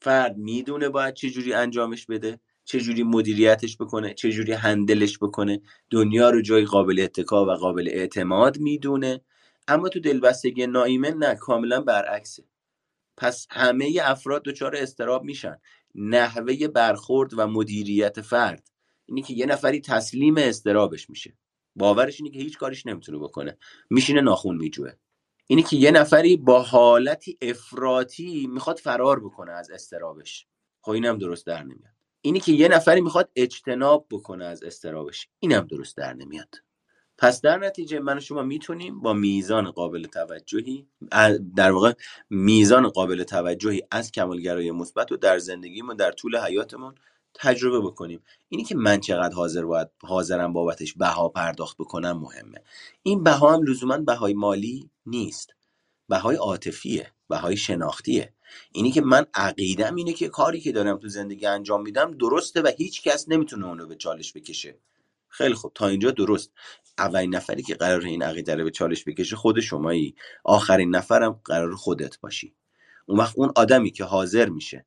فرد می‌دونه باید چجوری انجامش بده. چجوری مدیریتش بکنه چجوری هندلش بکنه. دنیا رو جای قابل اتکا و قابل اعتماد می‌دونه. اما تو دلبستگی نایمن نه کاملا برعکسه. پس همه افراد دچار استراب میشن. نحوه برخورد و مدیریت فرد. اینی که یه نفری تسلیم استرابش میشه. باورش اینه که هیچ کاریش نمی‌تونه بکنه. میشینه ناخون میجوه. اینی که یه نفری با حالتی افراطی می‌خواد فرار بکنه از استرابش خب اینم درست در نمیاد. اینی که یه نفری می‌خواد اجتناب بکنه از استرابش. اینم درست در نمیاد. پس در نتیجه من و شما می‌تونیم با میزان قابل توجهی در واقع میزان قابل توجهی از کمالگرایی مثبت رو در زندگیمون در طول حیاتمون تجربه بکنیم. اینی که من چقدر حاضر باید حاضرم بابتش بها پرداخت بکنم مهمه. این بها هم لزوما بهای مالی نیست. بهای عاطفیه. بهای شناختیه. اینی که من عقیدم اینه که کاری که دارم تو زندگی انجام میدم درسته و هیچ کس نمی‌تونه اونو به چالش بکشه. خیلی خوب. تا اینجا درست. اولین نفری که قرار این عقیده رو به چالش بکشه خود شمایی. آخرین نفرم قرار خودت باشی. اون وقت اون آدمی که حاضر میشه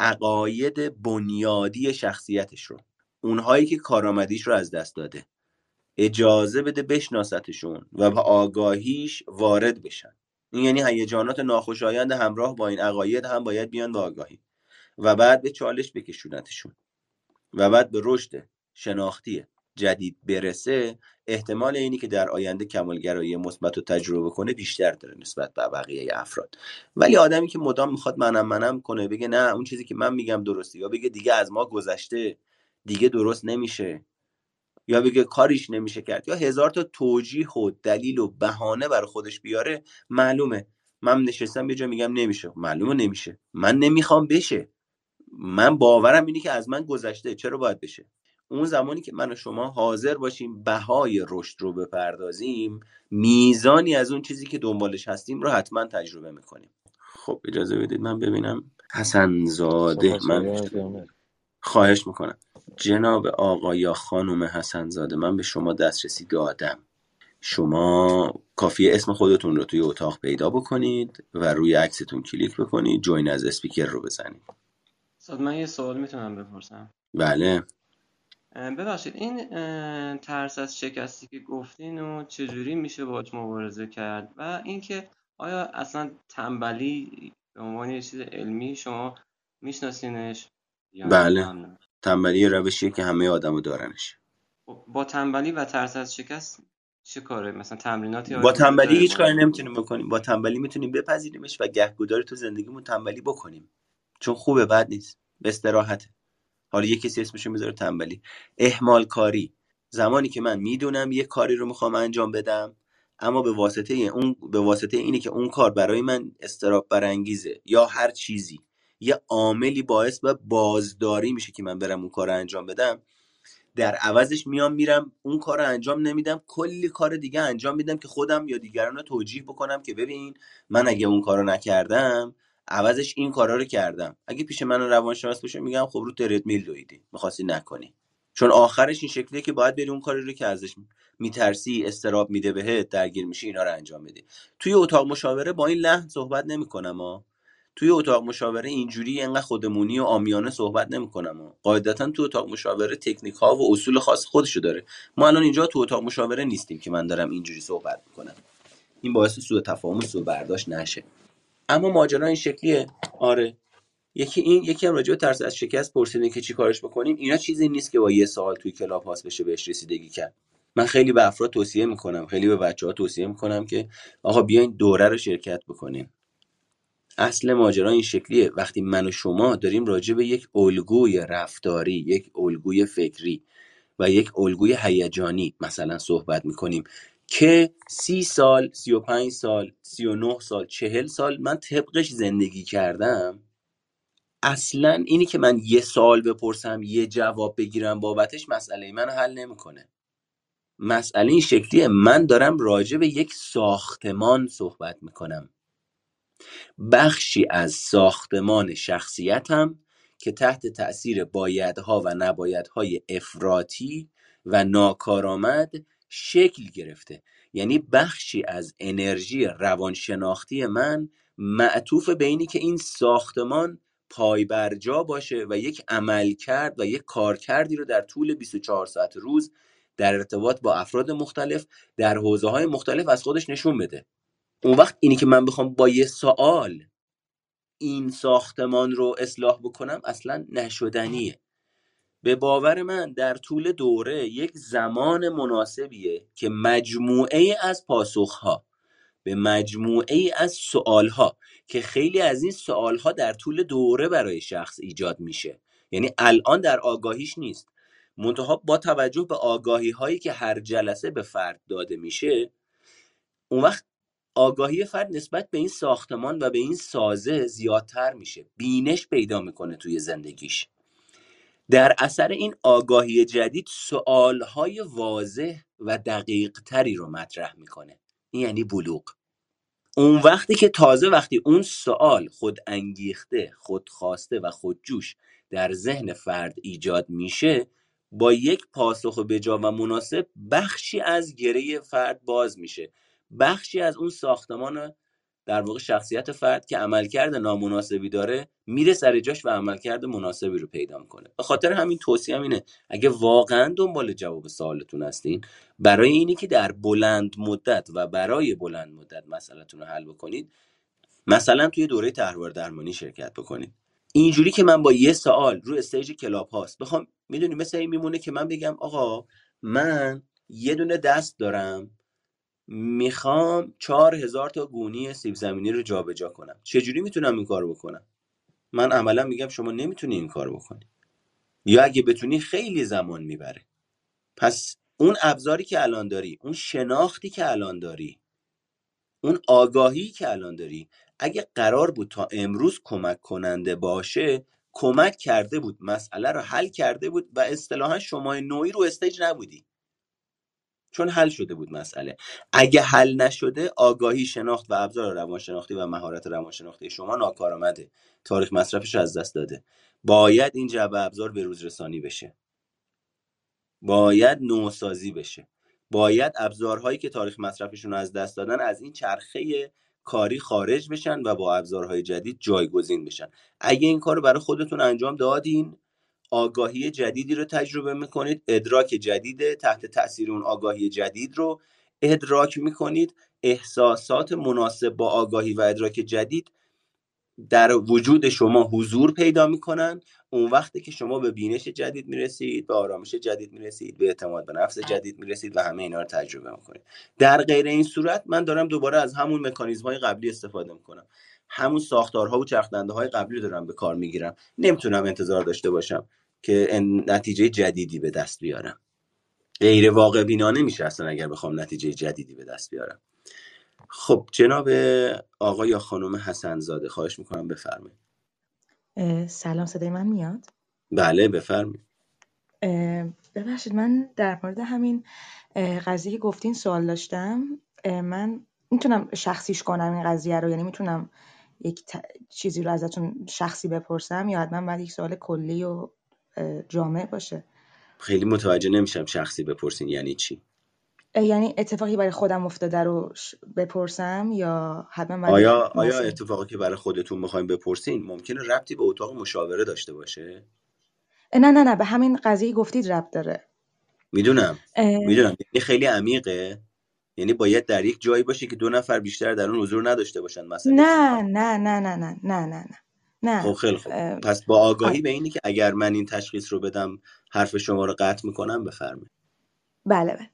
عقاید بنیادی شخصیتش رو اونهایی که کارآمدیش رو از دست داده اجازه بده بشناستشون و به آگاهیش وارد بشن. این یعنی هیجانات ناخوشایند همراه با این عقاید هم باید بیان به آگاهی و بعد به چالش بکشونتشون و بعد به رشد شناختی جدید برسه احتمال اینی که در آینده کمالگرایی مثبت رو تجربه کنه بیشتر داره نسبت به بقیه افراد. ولی آدمی که مدام می‌خواد منم منم کنه بگه نه اون چیزی که من میگم درسته یا بگه دیگه از ما گذشته دیگه درست نمیشه. یا بگه کاریش نمیشه کرد یا هزار تا توجیه و دلیل و بهانه برای خودش بیاره معلومه. من نشستم یه جا میگم نمیشه. معلومه نمیشه. من نمی‌خوام بشه. من باورم اینه که از من گذشته. چرا باید بشه؟ اون زمانی که من و شما حاضر باشیم بهای رشد رو بپردازیم میزانی از اون چیزی که دنبالش هستیم رو حتما تجربه می‌کنیم. خب اجازه بدید من ببینم. حسن زاده من خواهش می‌کنم. جناب آقا یا خانم حسن زاده من به شما دسترسی دادم. شما کافی اسم خودتون رو توی اتاق پیدا بکنید و روی عکستون کلیک بکنید. join as speaker رو بزنید. من یه سوال می‌تونم بپرسم. بله. ببخشید این ترس از شکستی که گفتین و چجوری میشه باش مبارزه کرد؟ و اینکه آیا اصلا تنبلی به عنوان یه چیز علمی شما میشناسینش؟ بله. تنبلی روشیه که همه آدمو دارنش. خب، با تنبلی و ترس از شکست چه کاره؟ مثلا تمریناتی با تنبلی هیچ کاری نمی‌تونیم بکنیم. با تنبلی می‌تونیم بپذیریمش و گهگوداری تو زندگیمون تنبلی بکنیم. چون خوبه بد نیست. به استراحته. حالا یه کسی اسمشو می‌ذاره تنبلی. اهمال کاری زمانی که من می‌دونم یه کاری رو می‌خوام انجام بدم اما به واسطه اون به واسطه اینه که اون کار برای من استراب برانگیزه یا هر چیزی. یه عاملی باعث و بازداری میشه که من برم اون کار رو انجام بدم. در عوضش میام میرم اون کار رو انجام نمیدم. کلی کار دیگه انجام میدم که خودم یا دیگران رو توجیه بکنم که ببین من اگه اون کار رو نکردم عوضش این کارا رو کردم. اگه پیش من روانشناس باشه میگم خب رو ترید میل دویدی می‌خواستی نکنی. چون آخرش این شکلیه که باید بری اون کاری رو که ازش میترسی استراب میده بهت درگیر میشی اینا رو انجام بدی. توی اتاق مشاوره با این لحن صحبت نمی‌کنم ها توی اتاق مشاوره اینجوری انقدر خودمونی و آمیانه صحبت نمی‌کنم قاعدتا تو اتاق مشاوره تکنیک ها و اصول خاص خودشو داره. ما الان اینجا تو اتاق مشاوره نیستیم که من دارم اینجوری صحبت می‌کنم. این باعث سوء تفاهم و سوء برداشت نشه. اما ماجرا این شکلیه. آره. یکی این یکی هم راجع به ترس از شکست پرسیدین که چی کارش بکنیم. اینا چیزی نیست که با یه سال توی کلاب هاست بشه بهش رسیدگی کرد. من خیلی به افراد توصیه می‌کنم. خیلی به بچه ها توصیه می‌کنم که آقا بیاین دوره رو شرکت بکنین. اصل ماجرا این شکلیه. وقتی من و شما داریم راجع به یک الگوی رفتاری یک الگوی فکری و یک الگوی هیجانی مثلا صحبت می‌کنیم که سی سال سی و پنج سال سی و نه سال چهل سال من طبقش زندگی کردم اصلا اینی که من یه سال بپرسم یه جواب بگیرم بابتش مسئله من حل نمی‌کنه. مسئله این شکلیه. من دارم راجع به یک ساختمان صحبت می‌کنم. بخشی از ساختمان شخصیتم که تحت تأثیر بایدها و نبایدهای افراطی و ناکارآمد شکل گرفته. یعنی بخشی از انرژی روانشناختی من معطوف به اینی که این ساختمان پای برجا باشه و یک عمل کرد و یک کارکردی رو در طول 24 ساعت روز در ارتباط با افراد مختلف در حوزه های مختلف از خودش نشون بده. اون وقت اینی که من بخوام با یه سوال این ساختمان رو اصلاح بکنم اصلا نشدنیه. به باور من در طول دوره یک زمان مناسبیه که مجموعه از پاسخها به مجموعه از سوالها که خیلی از این سوالها در طول دوره برای شخص ایجاد میشه. یعنی الان در آگاهیش نیست. منتها با توجه به آگاهی هایی که هر جلسه به فرد داده میشه اون وقت آگاهی فرد نسبت به این ساختمان و به این سازه زیادتر میشه. بینش پیدا می‌کنه توی زندگیش. در اثر این آگاهی جدید سوالهای واضح و دقیق تری رو مطرح می‌کنه. این یعنی بلوغ. اون وقتی که تازه وقتی اون سوال خود انگیخته خود خواسته و خودجوش در ذهن فرد ایجاد میشه با یک پاسخ بجا و مناسب بخشی از گره فرد باز میشه. بخشی از اون ساختمان در واقع شخصیت فرد که عملکرد نامناسبی داره میره سر جاش و عملکرد مناسبی رو پیدا می‌کنه. به خاطر همین توصیه اینه اگه واقعا دنبال جواب سوالتون هستین برای اینی که در بلند مدت و برای بلند مدت مسئلهتون رو حل بکنید مثلا توی دوره تحول درمانی شرکت بکنید. اینجوری که من با یه سوال رو استیج کلاب هاست بخوام می‌دونی مثل این میمونه که من بگم آقا من یه دونه دست دارم می‌خوام چهار هزار تا گونی سیب زمینی رو جابجا کنم. چجوری می‌تونم این کار بکنم؟ من عملا میگم شما نمی‌تونی این کار بکنی. یا اگه بتونی خیلی زمان می‌بره. پس اون ابزاری که الان داری اون شناختی که الان داری اون آگاهی که الان داری اگه قرار بود تا امروز کمک کننده باشه کمک کرده بود مسئله رو حل کرده بود و اصطلاحا شما نوعی رو استیج نبودی. چون حل شده بود مسئله. اگه حل نشده آگاهی شناخت و ابزار روانشناختی و مهارت روانشناختی شما ناکارآمده. تاریخ مصرفش از دست داده. باید این جعبه ابزار به روز رسانی بشه. باید نوسازی بشه. باید ابزارهایی که تاریخ مصرفشون از دست دادن از این چرخه کاری خارج بشن و با ابزارهای جدید جایگزین بشن. اگه این کار رو برای خودتون انجام دادین آگاهی جدیدی رو تجربه می‌کنید ادراک جدید تحت تاثیر اون آگاهی جدید رو ادراک می‌کنید. احساسات مناسب با آگاهی و ادراک جدید در وجود شما حضور پیدا می‌کنن. اون وقتی که شما به بینش جدید می‌رسید به آرامش جدید می‌رسید به اعتماد به نفس جدید می‌رسید و همه اینا رو تجربه می‌کنید. در غیر این صورت من دارم دوباره از همون مکانیزم های قبلی استفاده می‌کنم. همون ساختارها و چرخدنده های قبلی رو دارم به کار می‌گیرم. نمی‌تونم انتظار داشته باشم که نتیجه جدیدی به دست بیارم. غیر واقع بینانه میشه اصلا اگر بخوام نتیجه جدیدی به دست بیارم. خب جناب آقا یا خانم حسن زاده خواهش می‌کنم بفرمایید. سلام صدای من میاد؟ بله بفرمایید. ببخشید من در مورد همین قضیه که گفتین سوال داشتم. من می‌تونم شخصیش کنم این قضیه رو؟ یعنی می‌تونم یک چیزی رو ازتون شخصی بپرسم یا حتما باید یک سوال کلی و جامع باشه. خیلی متوجه نمیشم شخصی بپرسین یعنی چی. یعنی اتفاقی برای خودم افتاده رو بپرسم یا حتما آیا آیا اتفاقی که برای خودتون می‌خوایم بپرسین ممکنه ربطی به اتاق مشاوره داشته باشه؟ نه نه نه به همین قضیه گفتید ربط داره. می‌دونم. می‌دونم. یعنی خیلی عمیقه. یعنی باید در یک جایی باشه که دو نفر بیشتر در اون حضور نداشته باشن مثلا. نه نه نه نه نه نه نه نه. نه. خب خیلی خوب. پس با آگاهی به اینی که اگر من این تشخیص رو بدم حرف شما رو قطع می‌کنم بفرمایید. بله بله.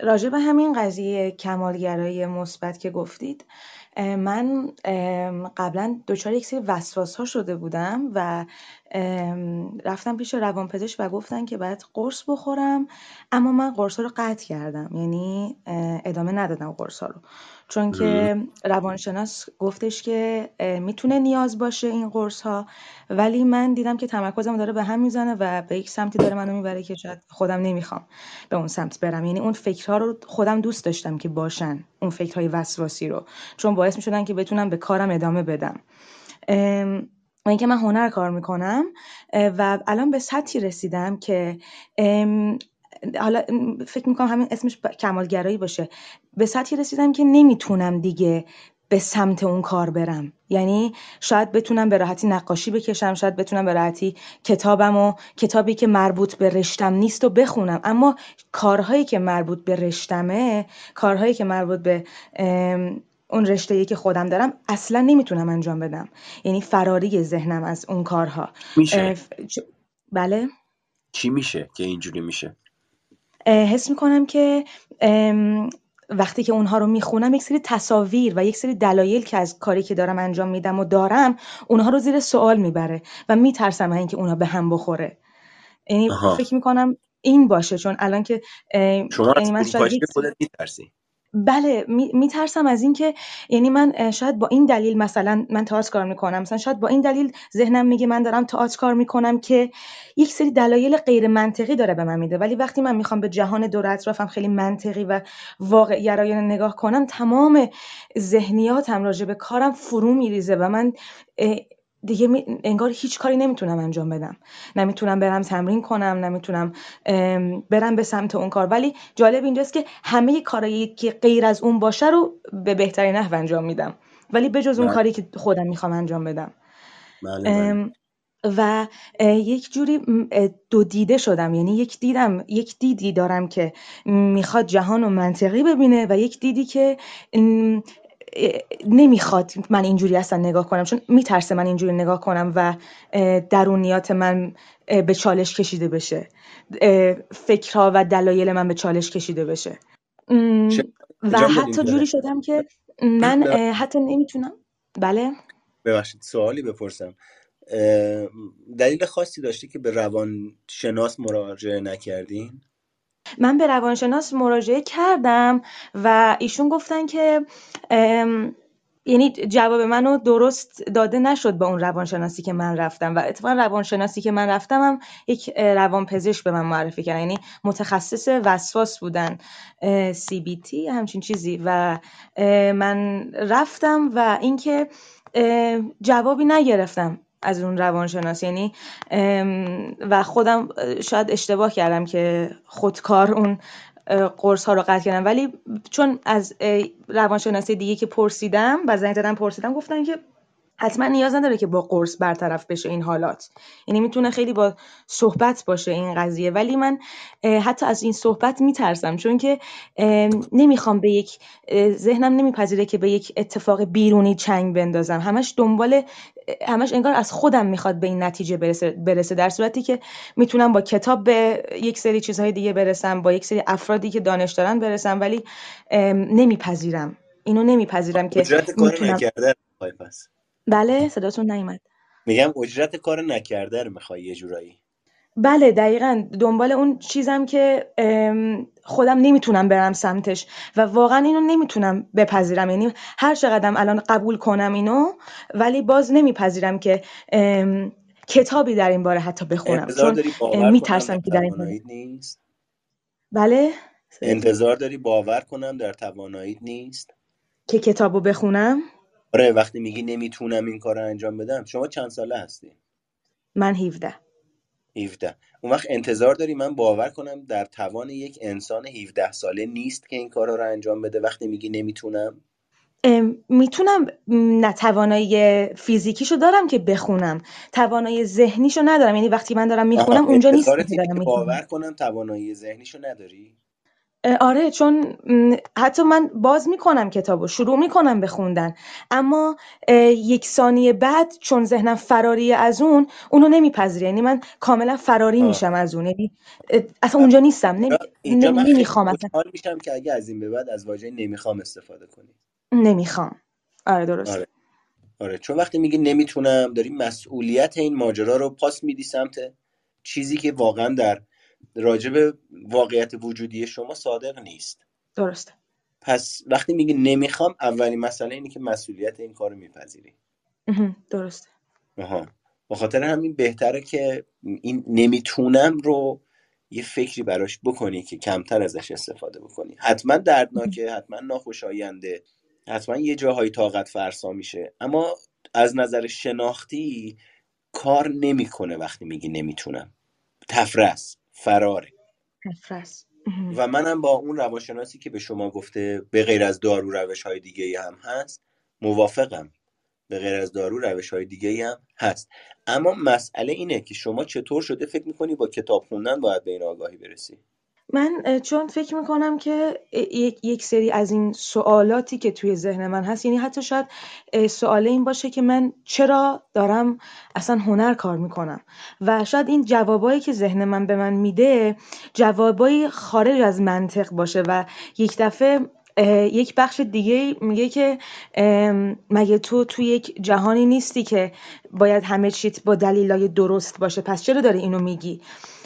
راجع به همین قضیه کمالگرایی مثبت که گفتید من قبلا دچار یک سری وسواس ها شده بودم و رفتم پیش روانپزشک و گفتن که باید قرص بخورم اما من قرص رو قطع کردم. یعنی ادامه ندادم قرص ها رو. چون که روانشناس گفتش که می‌تونه نیاز باشه این قرص ها ولی من دیدم که تمرکزم داره به هم می‌زنه و به یک سمتی داره منو می‌بره که شاید خودم نمی‌خوام به اون سمت برم. یعنی اون فکرها رو خودم دوست داشتم که باشن اون فکرهای وسواسی رو. چون باعث می‌شدن که بتونم به کارم ادامه بدم. و اینکه من هنر کار می‌کنم و الان به سطحی رسیدم که حالا فکر می‌کنم همین اسمش کمالگرایی باشه. به سطحی رسیدم که نمی‌تونم دیگه به سمت اون کار برم. یعنی شاید بتونم به راحتی نقاشی بکشم شاید بتونم به راحتی کتابم و کتابی که مربوط به رشتم نیست و بخونم. اما کارهایی که مربوط به رشتمه کارهایی که مربوط به اون رشته که خودم دارم اصلا نمی‌تونم انجام بدم. یعنی فراری ذهنم از اون کارها. میشه. بله؟ چی میشه که اینجوری میشه؟ حس می‌کنم که وقتی که اونها رو می‌خونم یک سری تصاویر و یک سری دلایل که از کاری که دارم انجام میدم و دارم اونها رو زیر سوال می‌بره و میترسم اینکه اونها به هم بخوره. یعنی فکر می‌کنم این باشه چون الان که شما از یعنی خودت میترسی. بله میترسم از اینکه یعنی من شاید با این دلیل مثلا من تئاتر کار می‌کنم مثلا شاید با این دلیل ذهنم میگه من دارم تئاتر کار می‌کنم که یک سری دلایل غیر منطقی داره به من میده. ولی وقتی من می‌خوام به جهان دور اطرافم خیلی منطقی و واقع گرایانه نگاه کنم تمام ذهنیاتم راجع به کارم فرو میریزه و من دیگه انگار هیچ کاری نمی‌تونم انجام بدم. نمی‌تونم برم تمرین کنم نمی‌تونم برم به سمت اون کار. ولی جالب اینجاست که همه کارهایی که غیر از اون باشه رو به بهترین نحو انجام میدم. ولی به جز اون بله. کاری که خودم می‌خوام انجام بدم. بله, بله. و یک جوری دو دیده شدم. یعنی یک دیدم یک دیدی دارم که می‌خواد جهان و منطقی ببینه و یک دیدی که نمی‌خواد من اینجوری اصلا نگاه کنم چون میترسه من اینجوری نگاه کنم و درونیات من به چالش کشیده بشه. فکرها و دلایل من به چالش کشیده بشه. و حتی جوری شدم که من حتی نمی‌تونم. بله. ببخشید سوالی بپرسم. دلیل خاصی داشتی که به روان شناس مراجعه نکردین؟ من به روانشناس مراجعه کردم و ایشون گفتن که یعنی جواب منو درست داده نشد به اون روانشناسی که من رفتم و اتفاقا روانشناسی که من رفتم هم یک روانپزشک به من معرفی کردن یعنی متخصص وسواس بودن CBT همچین چیزی. و من رفتم و اینکه جوابی نگرفتم. از اون روانشناس. یعنی و خودم شاید اشتباه کردم که خودکار اون قرص ها رو قطع کردم. ولی چون از روانشناسی دیگه که پرسیدم و زنگ زدم پرسیدم گفتن که حتما نیاز نداره که با قرص برطرف بشه این حالات. یعنی می‌تونه خیلی با صحبت باشه این قضیه. ولی من حتی از این صحبت میترسم چون که نمی‌خوام به یک ذهنم نمیپذیره که به یک اتفاق بیرونی چنگ بندازم. همش دنبال همش انگار از خودم می‌خواد به این نتیجه برسه, برسه در صورتی که می‌تونم با کتاب به یک سری چیزهای دیگه برسم با یک سری افرادی که دانش دارن برسم ولی نمیپذیرم. اینو نمیپذیرم که می‌تونم... بله صداتون نیومد. میگم اجرت کار نکرده رو می‌خوای یه جورایی. بله دقیقا. دنبال اون چیزم که خودم نمی‌تونم برم سمتش و واقعا اینو نمی‌تونم بپذیرم. یعنی هر چقدرم الان قبول کنم اینو ولی باز نمیپذیرم که کتابی در این باره حتی بخونم. چون میترسم که در این باره. نیست؟ بله. انتظار داری باور کنم در تواناییت نیست؟ که کتابو بخونم. آره وقتی میگی نمی‌تونم این کار رو انجام بدم شما چند ساله هستی؟ من 17 17 اون وقت انتظار داری من باور کنم در توان یک انسان 17 ساله نیست که این کارا رو انجام بده وقتی میگی نمی‌تونم؟ می‌تونم نه توانایی فیزیکیشو دارم که بخونم. توانایی ذهنیشو ندارم. یعنی وقتی من دارم می‌خونم اونجا نیست باور کنم توانایی ذهنیشو نداری؟ آره چون حتی من باز می‌کنم کتابو شروع می‌کنم به خوندن. اما یک ثانیه بعد چون ذهنم فراری از اون اونو نمیپذیره. یعنی من کاملا فراری میشم از اون. یعنی اصلا اونجا نیستم. نمی... نمی‌خوام اصلا. میشم که اگه از این به بعد از واژه نمی‌خوام استفاده کنی. نمی‌خوام. آره درست. آره. آره چون وقتی میگی نمی‌تونم داری مسئولیت این ماجرا رو پاس میدی سمت چیزی که واقعا در راجب واقعیت وجودی شما صادق نیست. درسته. پس وقتی میگی نمی‌خوام اولین مسئله اینه که مسئولیت این کارو میپذیری. درسته. آها. به خاطر همین بهتره که این نمی‌تونم رو یه فکری براش بکنی که کمتر ازش استفاده بکنی. حتما دردناکه حتما ناخوشاینده حتما یه جاهای طاقت فرسا میشه. اما از نظر شناختی کار نمی‌کنه وقتی میگی نمی‌تونم. تفرس. فراره. و منم با اون روانشناسی که به شما گفته به غیر از دارو روش های دیگه هم هست موافقم. به غیر از دارو روش های دیگه هم هست. اما مسئله اینه که شما چطور شده فکر می‌کنی با کتاب خوندن باید به این آگاهی برسی؟ من چون فکر می‌کنم که یک سری از این سوالاتی که توی ذهن من هست یعنی حتی شاید سوال این باشه که من چرا دارم اصلا هنر کار می‌کنم؟ و شاید این جوابایی که ذهن من به من میده جوابایی خارج از منطق باشه و یک دفعه یک بخش دیگه میگه که مگه تو توی یک جهانی نیستی که باید همه چیت با دلیلای درست باشه پس چرا داری اینو میگی؟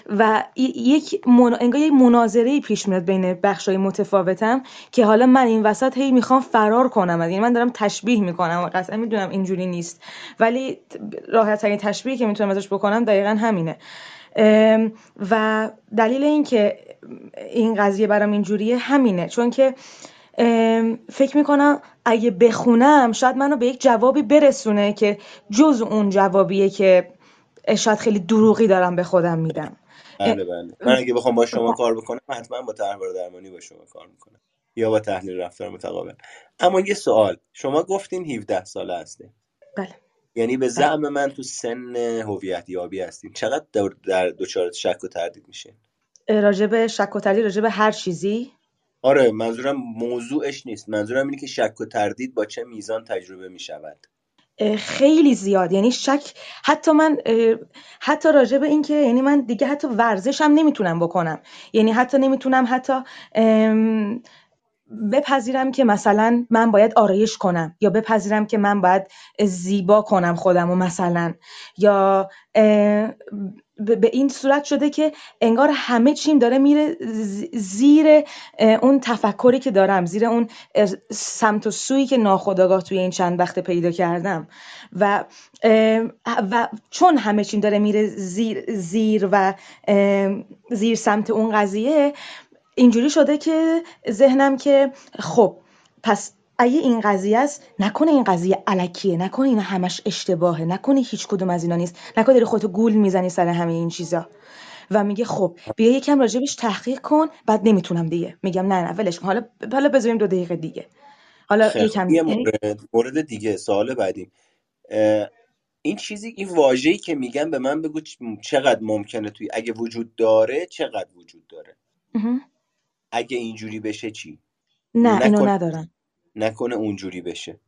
و یک من... انگار یک مناظره پیش میاد بین بخشای متفاوتم که حالا من این وسط هی می‌خوام فرار کنم. یعنی من دارم تشبیه می‌کنم. و قطعا می‌دونم اینجوری نیست. ولی راحت ترین تشبیهی که می‌تونم ازش بکنم دقیقا همینه. و دلیل این که این قضیه برام اینجوریه همینه. چون که فکر می‌کنم اگه بخونم شاید منو به یک جوابی برسونه که جز اون جوابیه که شاید خیلی دروغی دارم به خودم میدم. بله بله. من اگه بخوام با شما کار بکنم حتما با طرحواره درمانی با شما کار می‌کنم. یا با تحلیل رفتار متقابل. اما یه سوال. شما گفتین 17 ساله هسته بله. یعنی به زعم من تو سن هویت یابی هستیم چقدر در دچار شک و تردید میشه راجب شک و تردید راجب هر چیزی؟ آره منظورم موضوعش نیست. منظورم اینه که شک و تردید با چه میزان تجربه می‌شود. خیلی زیاد. یعنی شک حتی من حتی راجع به این که یعنی من دیگه حتی ورزشم نمی‌تونم بکنم. یعنی حتی نمی‌تونم حتی بپذیرم که مثلا من باید آرایش کنم یا بپذیرم که من باید زیبا کنم خودم و مثلا. یا به این صورت شده که انگار همه چیم داره میره زیر اون تفکری که دارم زیر اون سمت و سویی که ناخداگاه توی این چند وقت پیدا کردم. و و چون همه چیم داره میره زیر, زیر و زیر سمت اون قضیه اینجوری شده که ذهنم که خب پس اگه این قضیه است نکنه این قضیه علکیه نکنه این همش اشتباهه نکنه هیچ کدوم از اینا نیست. نکنه داری خودتو گول می‌زنی سر همه این چیزا. و میگه خب بیا یکم راجبش تحقیق کن بعد نمی‌تونم دیگه. میگم نه نه ولش کن. حالا حالا بذاریم دو دقیقه دیگه. حالا یکم یه مورد, مورد دیگه سوال بعدی. این چیزی این واژه‌ای که میگم به من بگو چقدر ممکنه توی اگه وجود داره چقدر وجود داره؟ اگه اینجوری بشه چی؟ نه اینو ندارم. نکنه اونجوری بشه.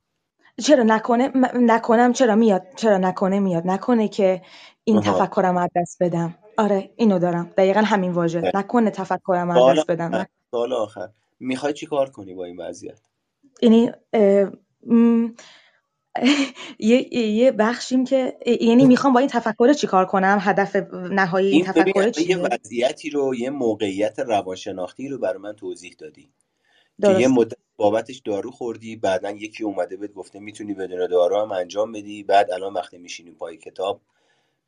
چرا نکنه؟ نکنم چرا میاد؟ چرا نکنه میاد؟ نکنه که این تفکرم از دست بدم. آره اینو دارم. دقیقا همین واژه. نکنه تفکرم از دست بدم. سال آخر. می‌خوای چی کار کنی با این وضعیت؟ یعنی یه یه بخشیم که یعنی می‌خوام با این تفکر چیکار کنم؟ هدف نهایی این تفکر چیه؟ یه وضعیتی رو یه موقعیت روانشناختی رو برای من توضیح دادی. که یه مدت بابتش دارو خوردی بعدا یکی اومده بهت گفته می‌تونی بدون دارو هم انجام بدی. بعد الان وقتی میشینی پای کتاب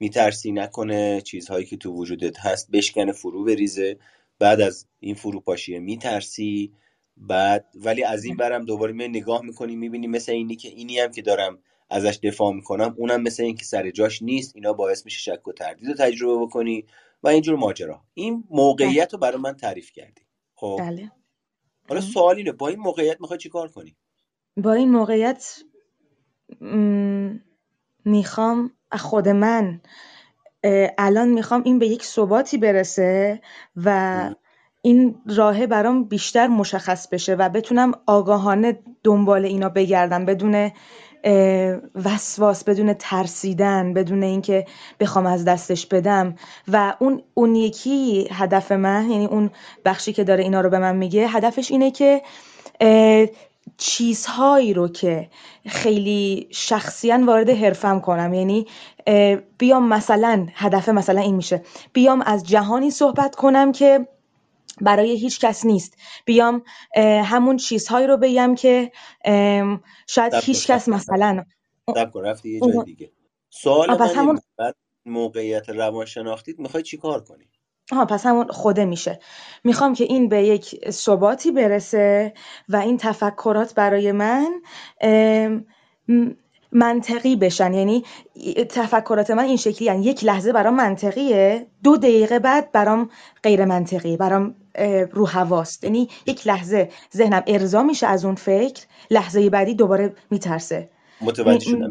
میترسی نکنه چیزهایی که تو وجودت هست بشکنه فرو بریزه. بعد از این فروپاشیه میترسی. بعد ولی از این برم دوباره می نگاه می‌کنی می‌بینی مثل اینی که اینی هم که دارم ازش دفاع می‌کنم اونم مثل این که سر جاش نیست. اینا باعث میشه شک و تردید رو تجربه بکنی و اینجور ماجرا این موقعیت رو برای من تعریف کردی. خب؟ بله. حالا سوال اینه با این موقعیت می‌خوای چی کار کنی؟ با این موقعیت می‌خوام خود من الان می‌خوام این به یک ثباتی برسه و این راهه برام بیشتر مشخص بشه و بتونم آگاهانه دنبال اینا بگردم بدون وسواس بدون ترسیدن بدون اینکه بخوام از دستش بدم. و اون اون یکی هدف من یعنی اون بخشی که داره اینا رو به من میگه هدفش اینه که چیزهایی رو که خیلی شخصیا وارد حرفم کنم. یعنی بیام مثلا هدف مثلا این میشه. بیام از جهانی صحبت کنم که برای هیچ کس نیست. بیام همون چیزهایی رو بگم که شاید هیچ کس مثلا رفتی یه جای دیگه. سوال من همون... بعد موقعیت روانشناختیت می‌خوای چی کار کنی؟ آها پس همون خوده میشه. می‌خوام که این به یک ثباتی برسه و این تفکرات برای من منطقی بشن. یعنی تفکرات من این شکلی یعنی یک لحظه برام منطقیه دو دقیقه بعد برام غیر منطقی برام رو هواست. یعنی یک لحظه ذهنم ارضا میشه از اون فکر لحظه بعدی دوباره میترسه. متوجه شدم.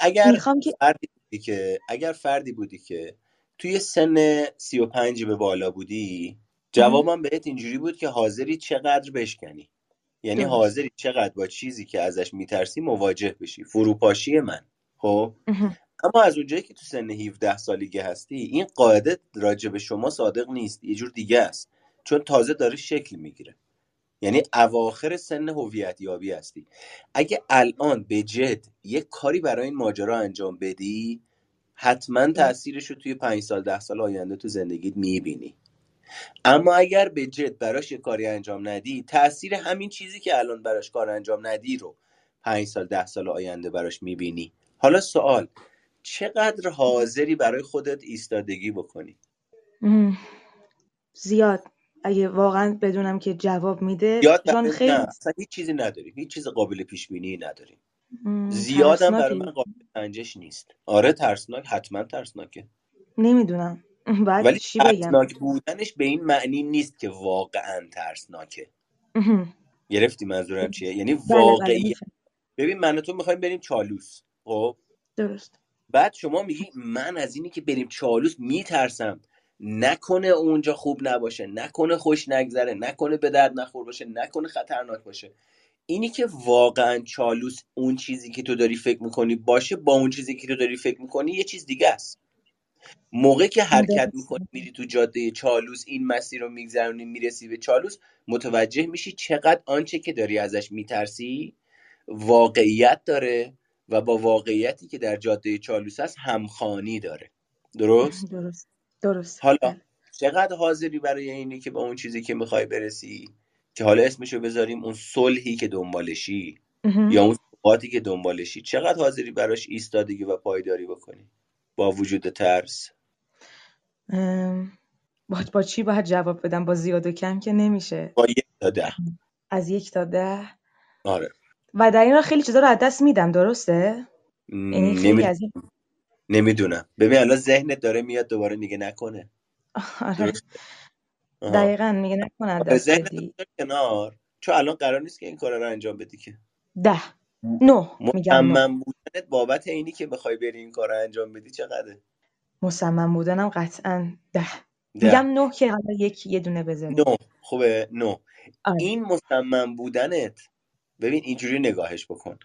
اگر فردی بودی که اگر فردی بودی که توی سن 35 به بالا بودی جوابم بهت اینجوری بود که حاضری چقدر بشکنی. یعنی حاضری چقدر با چیزی که ازش میترسی مواجه بشی. فروپاشی من. خب؟ اما از اونجایی که تو سن 17 سالگی هستی این قاعده راجع به شما صادق نیست یه جور دیگه است. چون تازه داره شکل می‌گیره. یعنی اواخر سن هویت یابی هستی. اگه الان به جد یه کاری برای این ماجرا انجام بدی حتما تاثیرش رو توی پنج سال ده سال آینده تو زندگیت می‌بینی. اما اگر به جد براش یه کاری انجام ندی تاثیر همین چیزی که الان براش کار انجام ندی رو پنج سال ده سال آینده براش می‌بینی. حالا سوال چقدر حاضری برای خودت ایستادگی بکنی؟ زیاد. اگه واقعا بدونم که جواب میده یاد چون خیلی نه اصلا هیچ چیزی نداریم. هیچ چیز قابل پیش بینی نداریم زیادم برای من قابل سنجش نیست. آره ترسناک حتما ترسناکه. نمی‌دونم. بعد ولی چی بگم؟ ترسناک بودنش به این معنی نیست که واقعا ترسناکه. گرفتی منظورم چیه؟ یعنی بله بله واقعی. ببین من و تو می‌خوایم بریم چالوس. خب؟ درست. بعد شما میگی من از اینی که بریم چالوس میترسم. نکنه اونجا خوب نباشه نکنه خوش نگذره نکنه به درد نخور باشه نکنه خطرناک باشه. اینی که واقعا چالوس اون چیزی که تو داری فکر می‌کنی باشه با اون چیزی که تو داری فکر می‌کنی یه چیز دیگه است. موقع که حرکت می‌کنی میری تو جاده چالوس این مسیر رو میگذرونی می‌رسی به چالوس متوجه میشی چقدر آنچه که داری ازش میترسی واقعیت داره. و با واقعیتی که در جاده چالوس هست همخانی داره. درست؟ درست. درست. حالا بله. چقدر حاضری برای اینی که با اون چیزی که می‌خوای برسی؟ که حالا اسمشو بذاریم اون صلحی که دنبالشی. یا اون ثباتی که دنبالشی. چقدر حاضری براش ایستادگی و پایداری بکنی؟ با وجود ترس. با, با چی باید جواب بدم؟ با زیاد و کم که نمیشه. با یک تا ده. از یک تا ده؟ آره. و در این حال خیلی چیزا رو از دست میدم درسته؟ یعنی خیلی نمی... از این نمی‌دونم. ببین الان ذهنت داره میاد دوباره میگه نکنه. آره. دقیقا میگه نکنه دست کنار. چون الان قرار نیست که این کار رو انجام بدی که. ده. نه نه. مصمم بودنت بابت اینی که بخوای بری این کار رو انجام بدی چقدره؟ مصمم بودنم قطعا ده. ده. میگم نه که حالا یک یه دونه بذاریم نو خوبه. نو آره. این مصمم بودنت ببین اینجوری نگاهش بکن.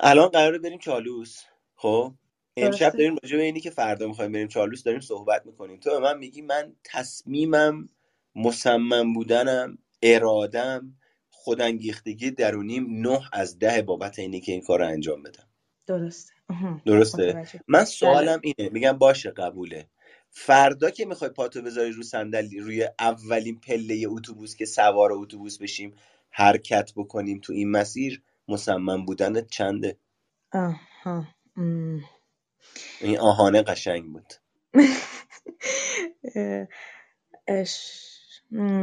الان قراره بریم چالوس. خب؟ امشب داریم راجع به اینی که فردا می‌خوایم بریم چالوس داریم صحبت می‌کنیم. تو به من میگی من تصمیمم مصمم بودنم ارادم خودانگیختگی درونیم نه از ده بابت اینی که این کار رو انجام بدم. درسته. درسته؟ من بله. سوالم اینه. میگم باشه قبوله. فردا که می‌خوای پاتو بذاری رو صندلی روی اولین پله اتوبوس که سوار اتوبوس بشیم حرکت بکنیم تو این مسیر مصمم بودنت چنده؟ آها. ام. این آهانه قشنگ بود.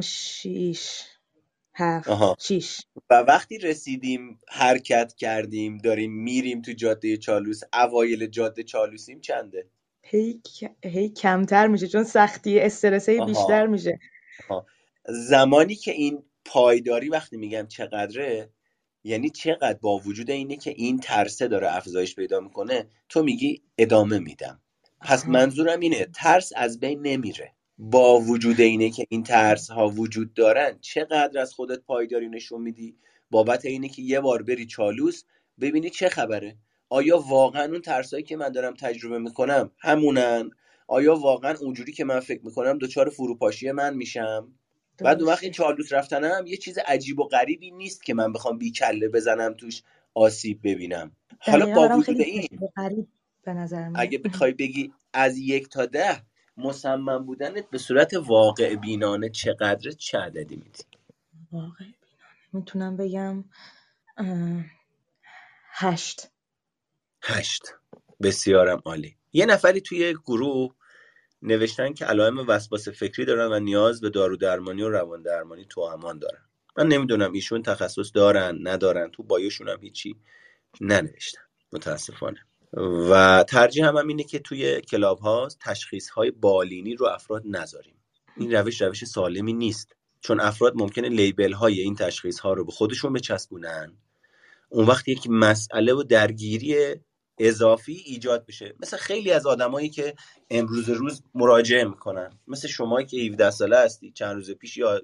شیش هفت آها. شیش. و وقتی رسیدیم حرکت کردیم داریم میریم تو جاده چالوس اوایل جاده چالوسیم چنده؟ هی هی کمتر میشه چون سختی استرس هی بیشتر میشه. آها. زمانی که این پایداری وقتی میگم چقدره یعنی چقدر با وجود اینه که این ترسه داره افزایش پیدا می‌کنه تو میگی ادامه میدم. پس منظورم اینه ترس از بین نمیره. با وجود اینه که این ترس ها وجود دارن چقدر از خودت پایداری نشون میدی؟ بابت اینه که یه بار بری چالوس ببینی چه خبره. آیا واقعا اون ترسایی که من دارم تجربه می‌کنم همونن؟ آیا واقعا اونجوری که من فکر می‌کنم دچار فروپاشی من میشم؟ بعد اون وقت این درسته چالوس رفتنم یه چیز عجیب و غریبی نیست که من بخوام بی کله بزنم توش آسیب ببینم. حالا با وجود این. به نظر اگه میاد بخوای بگی از یک تا ده مصمم بودنت به صورت واقع بینانه چقدره چه عددی میدی؟ واقع می‌تونم بگم هشت. هشت. بسیارم عالی. یه نفری توی گروه نوشتن که علائم وسواس فکری دارن و نیاز به دارو درمانی و روان درمانی تو امان دارن. من نمی‌دونم ایشون تخصص دارن ندارن تو بایوشون هم هیچی ننوشتن. متاسفانه. و ترجیح هم, هم اینه که توی کلاب ها تشخیص های بالینی رو افراد نذاریم. این روش روش سالمی نیست. چون افراد ممکنه لیبل های این تشخیص ها رو به خودشون بچسبونن. اون وقت یک مسئله و درگیری اضافی ایجاد بشه. مثل خیلی از آدمایی که امروز روز مراجعه می‌کنن. مثل شما که 17 ساله هستی چند روز پیش یا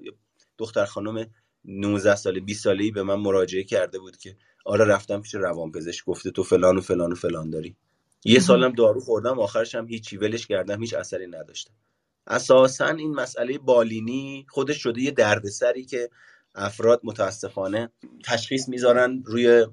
دختر خانم 19 ساله 20 ساله‌ای به من مراجعه کرده بود که آره رفتم پیش روانپزشک گفته تو فلان و فلان و فلان داری. یه سالم دارو خوردم آخرش هم هیچی ولش کردم هیچ اثری نداشتم. اساسا این مسئله بالینی خودش شده یه دردسری که افراد متاسفانه تشخیص می‌ذارن روی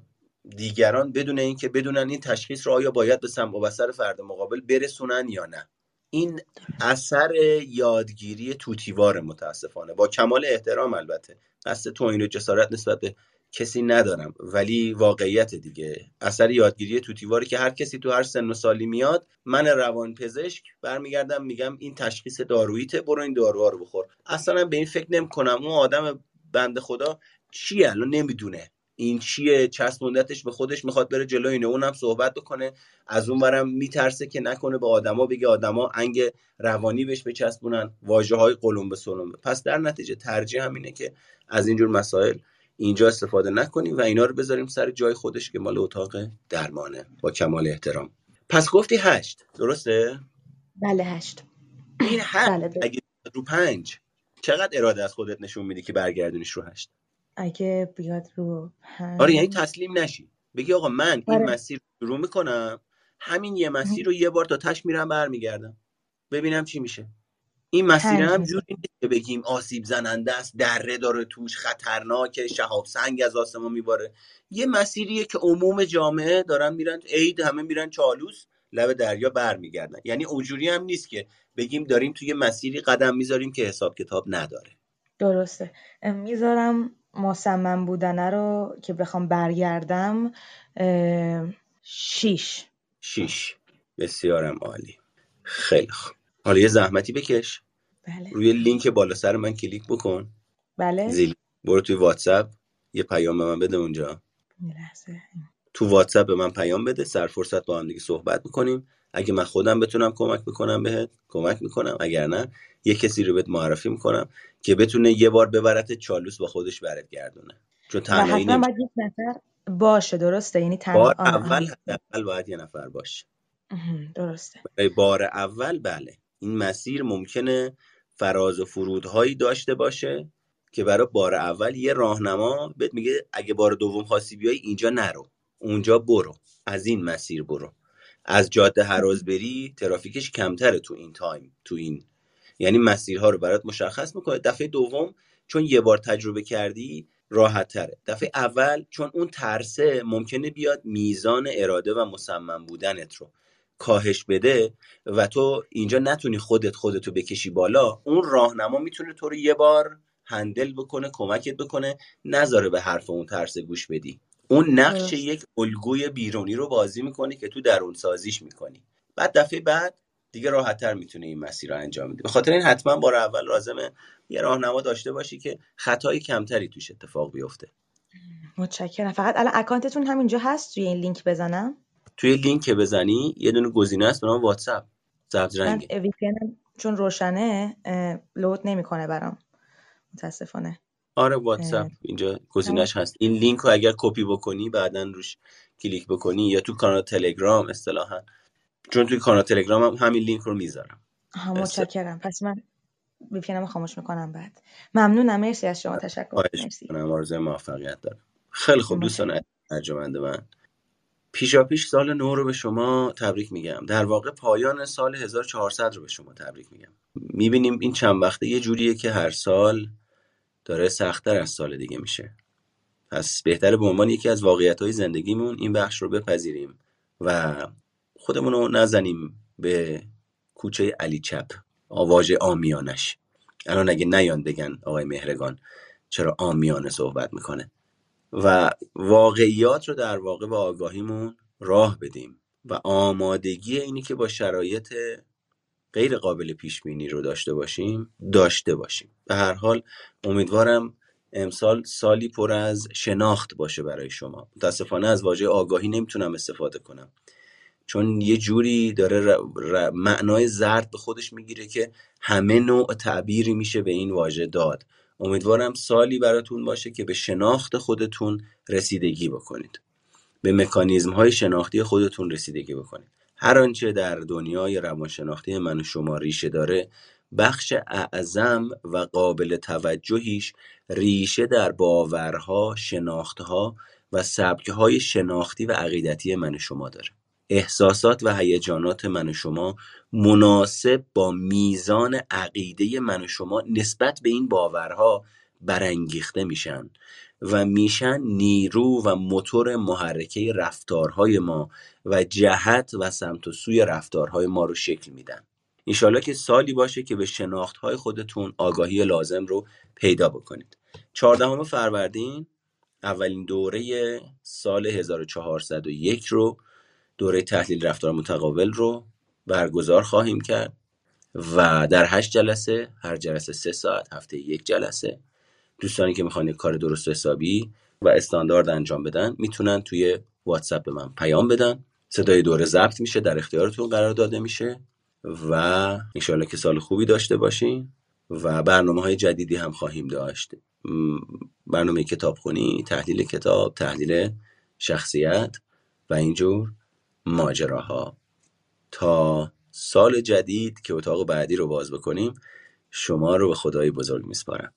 دیگران بدون اینکه بدونن این تشخیص رو آیا باید به سمع و بصر فرد مقابل برسونن یا نه. این اثر یادگیری توتیوار متاسفانه. با کمال احترام البته. قصد توهین و جسارت نسبت به کسی ندارم. ولی واقعیت دیگه. اثر یادگیری توتیواری که هر کسی تو هر سن و سالی میاد من روان پزشک برمیگردم میگم این تشخیص داروییته برو این داروها رو بخور. اصلا به این فکر نمی‌کنم. اون آدم بنده خدا چیه؟ الان نمی‌دونه. این چیه؟ چسبوندتش به خودش می‌خواد بره جلو اینه اونم صحبت بکنه. از اون برم میترسه که نکنه به آدما بگه آدما انگ روانی بهش بچسبونن. واژه های قلم به سلم پس در نتیجه ترجیح همینه که از اینجور مسائل اینجا استفاده نکنیم و اینا رو بذاریم سر جای خودش که مال اتاق درمانه. با کمال احترام. پس گفتی هشت. درسته؟ بله هشت. این هشت. بله اگه رو پنج چقدر اراده از خودت نشون میدی که برگردونیش رو هشت؟ اگه بیاد رو پنج آره یعنی تسلیم نشی. بگی آقا من این آره. مسیر رو می‌کنم. همین یه مسیر رو یه بار تا تش میرم برمیگردم. ببینم چی میشه. این مسیر هم جوری نیست که بگیم آسیب زننده است دره داره توش خطرناکه شهاب سنگ از آسمان میباره. یه مسیریه که عموم جامعه دارن میرن عید همه میرن چالوس لب دریا برمیگردن. یعنی اونجوری هم نیست که بگیم داریم توی مسیری قدم می‌ذاریم که حساب کتاب نداره. درسته. می‌ذارم مصمم بودنه رو که بخوام برگردم شیش. شیش. بسیارم عالی. خیلی خوب. حالا یه زحمتی بکش. بله. روی لینک بالا سر من کلیک بکن. بله. زیل برو توی واتساپ. یه پیام به من بده اونجا. تو واتساپ به من پیام بده. سر فرصت با هم دیگه صحبت می‌کنیم. اگه من خودم بتونم کمک بکنم بهت کمک می‌کنم. اگر نه یه کسی رو بهت معرفی می‌کنم که بتونه یه بار ببرت چالوس با خودش برات گردونه. چون تنهایی باید یک نفر باشه درسته؟ یعنی تنها بار اول اول باید یه نفر باشه. درسته. بار اول بله. این مسیر ممکنه فراز و فرودهایی داشته باشه که برای بار اول یه راهنما بهت میگه اگه بار دوم خاصی بیای اینجا نرو. اونجا برو. از این مسیر برو. از جاده هراز بری ترافیکش کمتره تو این time تو این یعنی مسیرها رو برات مشخص می‌کنه. دفعه دوم چون یه بار تجربه کردی راحت تره دفعه اول چون اون ترسه ممکنه بیاد میزان اراده و مصمم بودنت رو کاهش بده و تو اینجا نتونی خودت خودتو بکشی بالا اون راهنما می‌تونه تو رو یه بار handle بکنه کمکت بکنه نذاره به حرف اون ترس گوش بدی. اون نقش یک الگوی بیرونی رو بازی می‌کنی که تو درون سازیش می‌کنی. بعد دفعه بعد دیگه راحتتر می‌تونه این مسیر رو انجام بده به خاطر این حتما بار اول لازمه یه راهنما داشته باشی که خطای کمتری توش اتفاق بیفته. متشکرم. فقط الان account تون همینجا هست؟ توی این لینک بزنم؟ توی لینک که بزنی یه دونه گزینه هست به نام واتساپ. سبز رنگه. چون روشنه load نمی‌کنه برام. متاسفانه. آره واتساپ اینجا گزینش هست. این لینک رو اگر کپی بکنی بعدا روش کلیک بکنی یا تو کانال تلگرام اصطلاحا. چون توی کانال تلگرام هم همین لینک رو می‌ذارم. متشکرم. پس من وی خاموش می‌کنم بعد. ممنونم. مرسی از شما. تشکر. مرسی. آرزوی موفقیت دارم. خیلی خوب دوستان ارجمند من. پیشا پیش سال نو رو به شما تبریک میگم. در واقع پایان سال 1400 رو به شما تبریک میگم. می‌بینیم این چند وقته. یه جوریه که هر سال داره سختتر از سال دیگه میشه. پس بهتره به عنوان یکی از واقعیت های زندگیمون این بخش رو بپذیریم و خودمون رو نزنیم به کوچه علی چپ آواژ آمیانش. الان اگه نیان بگن آقای مهرگان چرا آمیانه صحبت می‌کنه. و واقعیات رو در واقع با آگاهیمون راه بدیم و آمادگی اینی که با شرایط غیر قابل پیش بینی رو داشته باشیم داشته باشیم. به هر حال امیدوارم امسال سالی پر از شناخت باشه برای شما. متاسفانه از واژه آگاهی نمی‌تونم استفاده کنم. چون یه جوری داره معنای زرد به خودش می‌گیره که همه نوع تعبیری میشه به این واژه داد. امیدوارم سالی براتون باشه که به شناخت خودتون رسیدگی بکنید. به مکانیزم های شناختی خودتون رسیدگی بکنید. هر آنچه در دنیای روانشناختی من و شما ریشه داره بخش اعظم و قابل توجهیش ریشه در باورها، شناختها و سبکهای شناختی و عقیدتی من و شما داره. احساسات و هیجانات من و شما مناسب با میزان عقیده من و شما نسبت به این باورها برانگیخته میشن. و میشن نیرو و موتور محرکه رفتارهای ما و جهت و سمت و سوی رفتارهای ما رو شکل میدن. ایشالا که سالی باشه که به شناختهای خودتون آگاهی لازم رو پیدا بکنید. چهاردهم فروردین اولین دوره سال 1401 رو دوره تحلیل رفتار متقابل رو برگزار خواهیم کرد و در هشت جلسه هر جلسه سه ساعت هفته یک جلسه دوستانی که می‌خوان کار درست حسابی و استاندارد انجام بدن می‌تونن توی واتساپ به من پیام بدن. صدای دوره ضبط میشه در اختیارتون قرار داده میشه و انشالله که سال خوبی داشته باشین و برنامه های جدیدی هم خواهیم داشت. برنامه کتاب خونی تحلیل کتاب تحلیل شخصیت و اینجور ماجراها. تا سال جدید که اتاق بعدی رو باز بکنیم شما رو به خدای بزرگ میسپارم.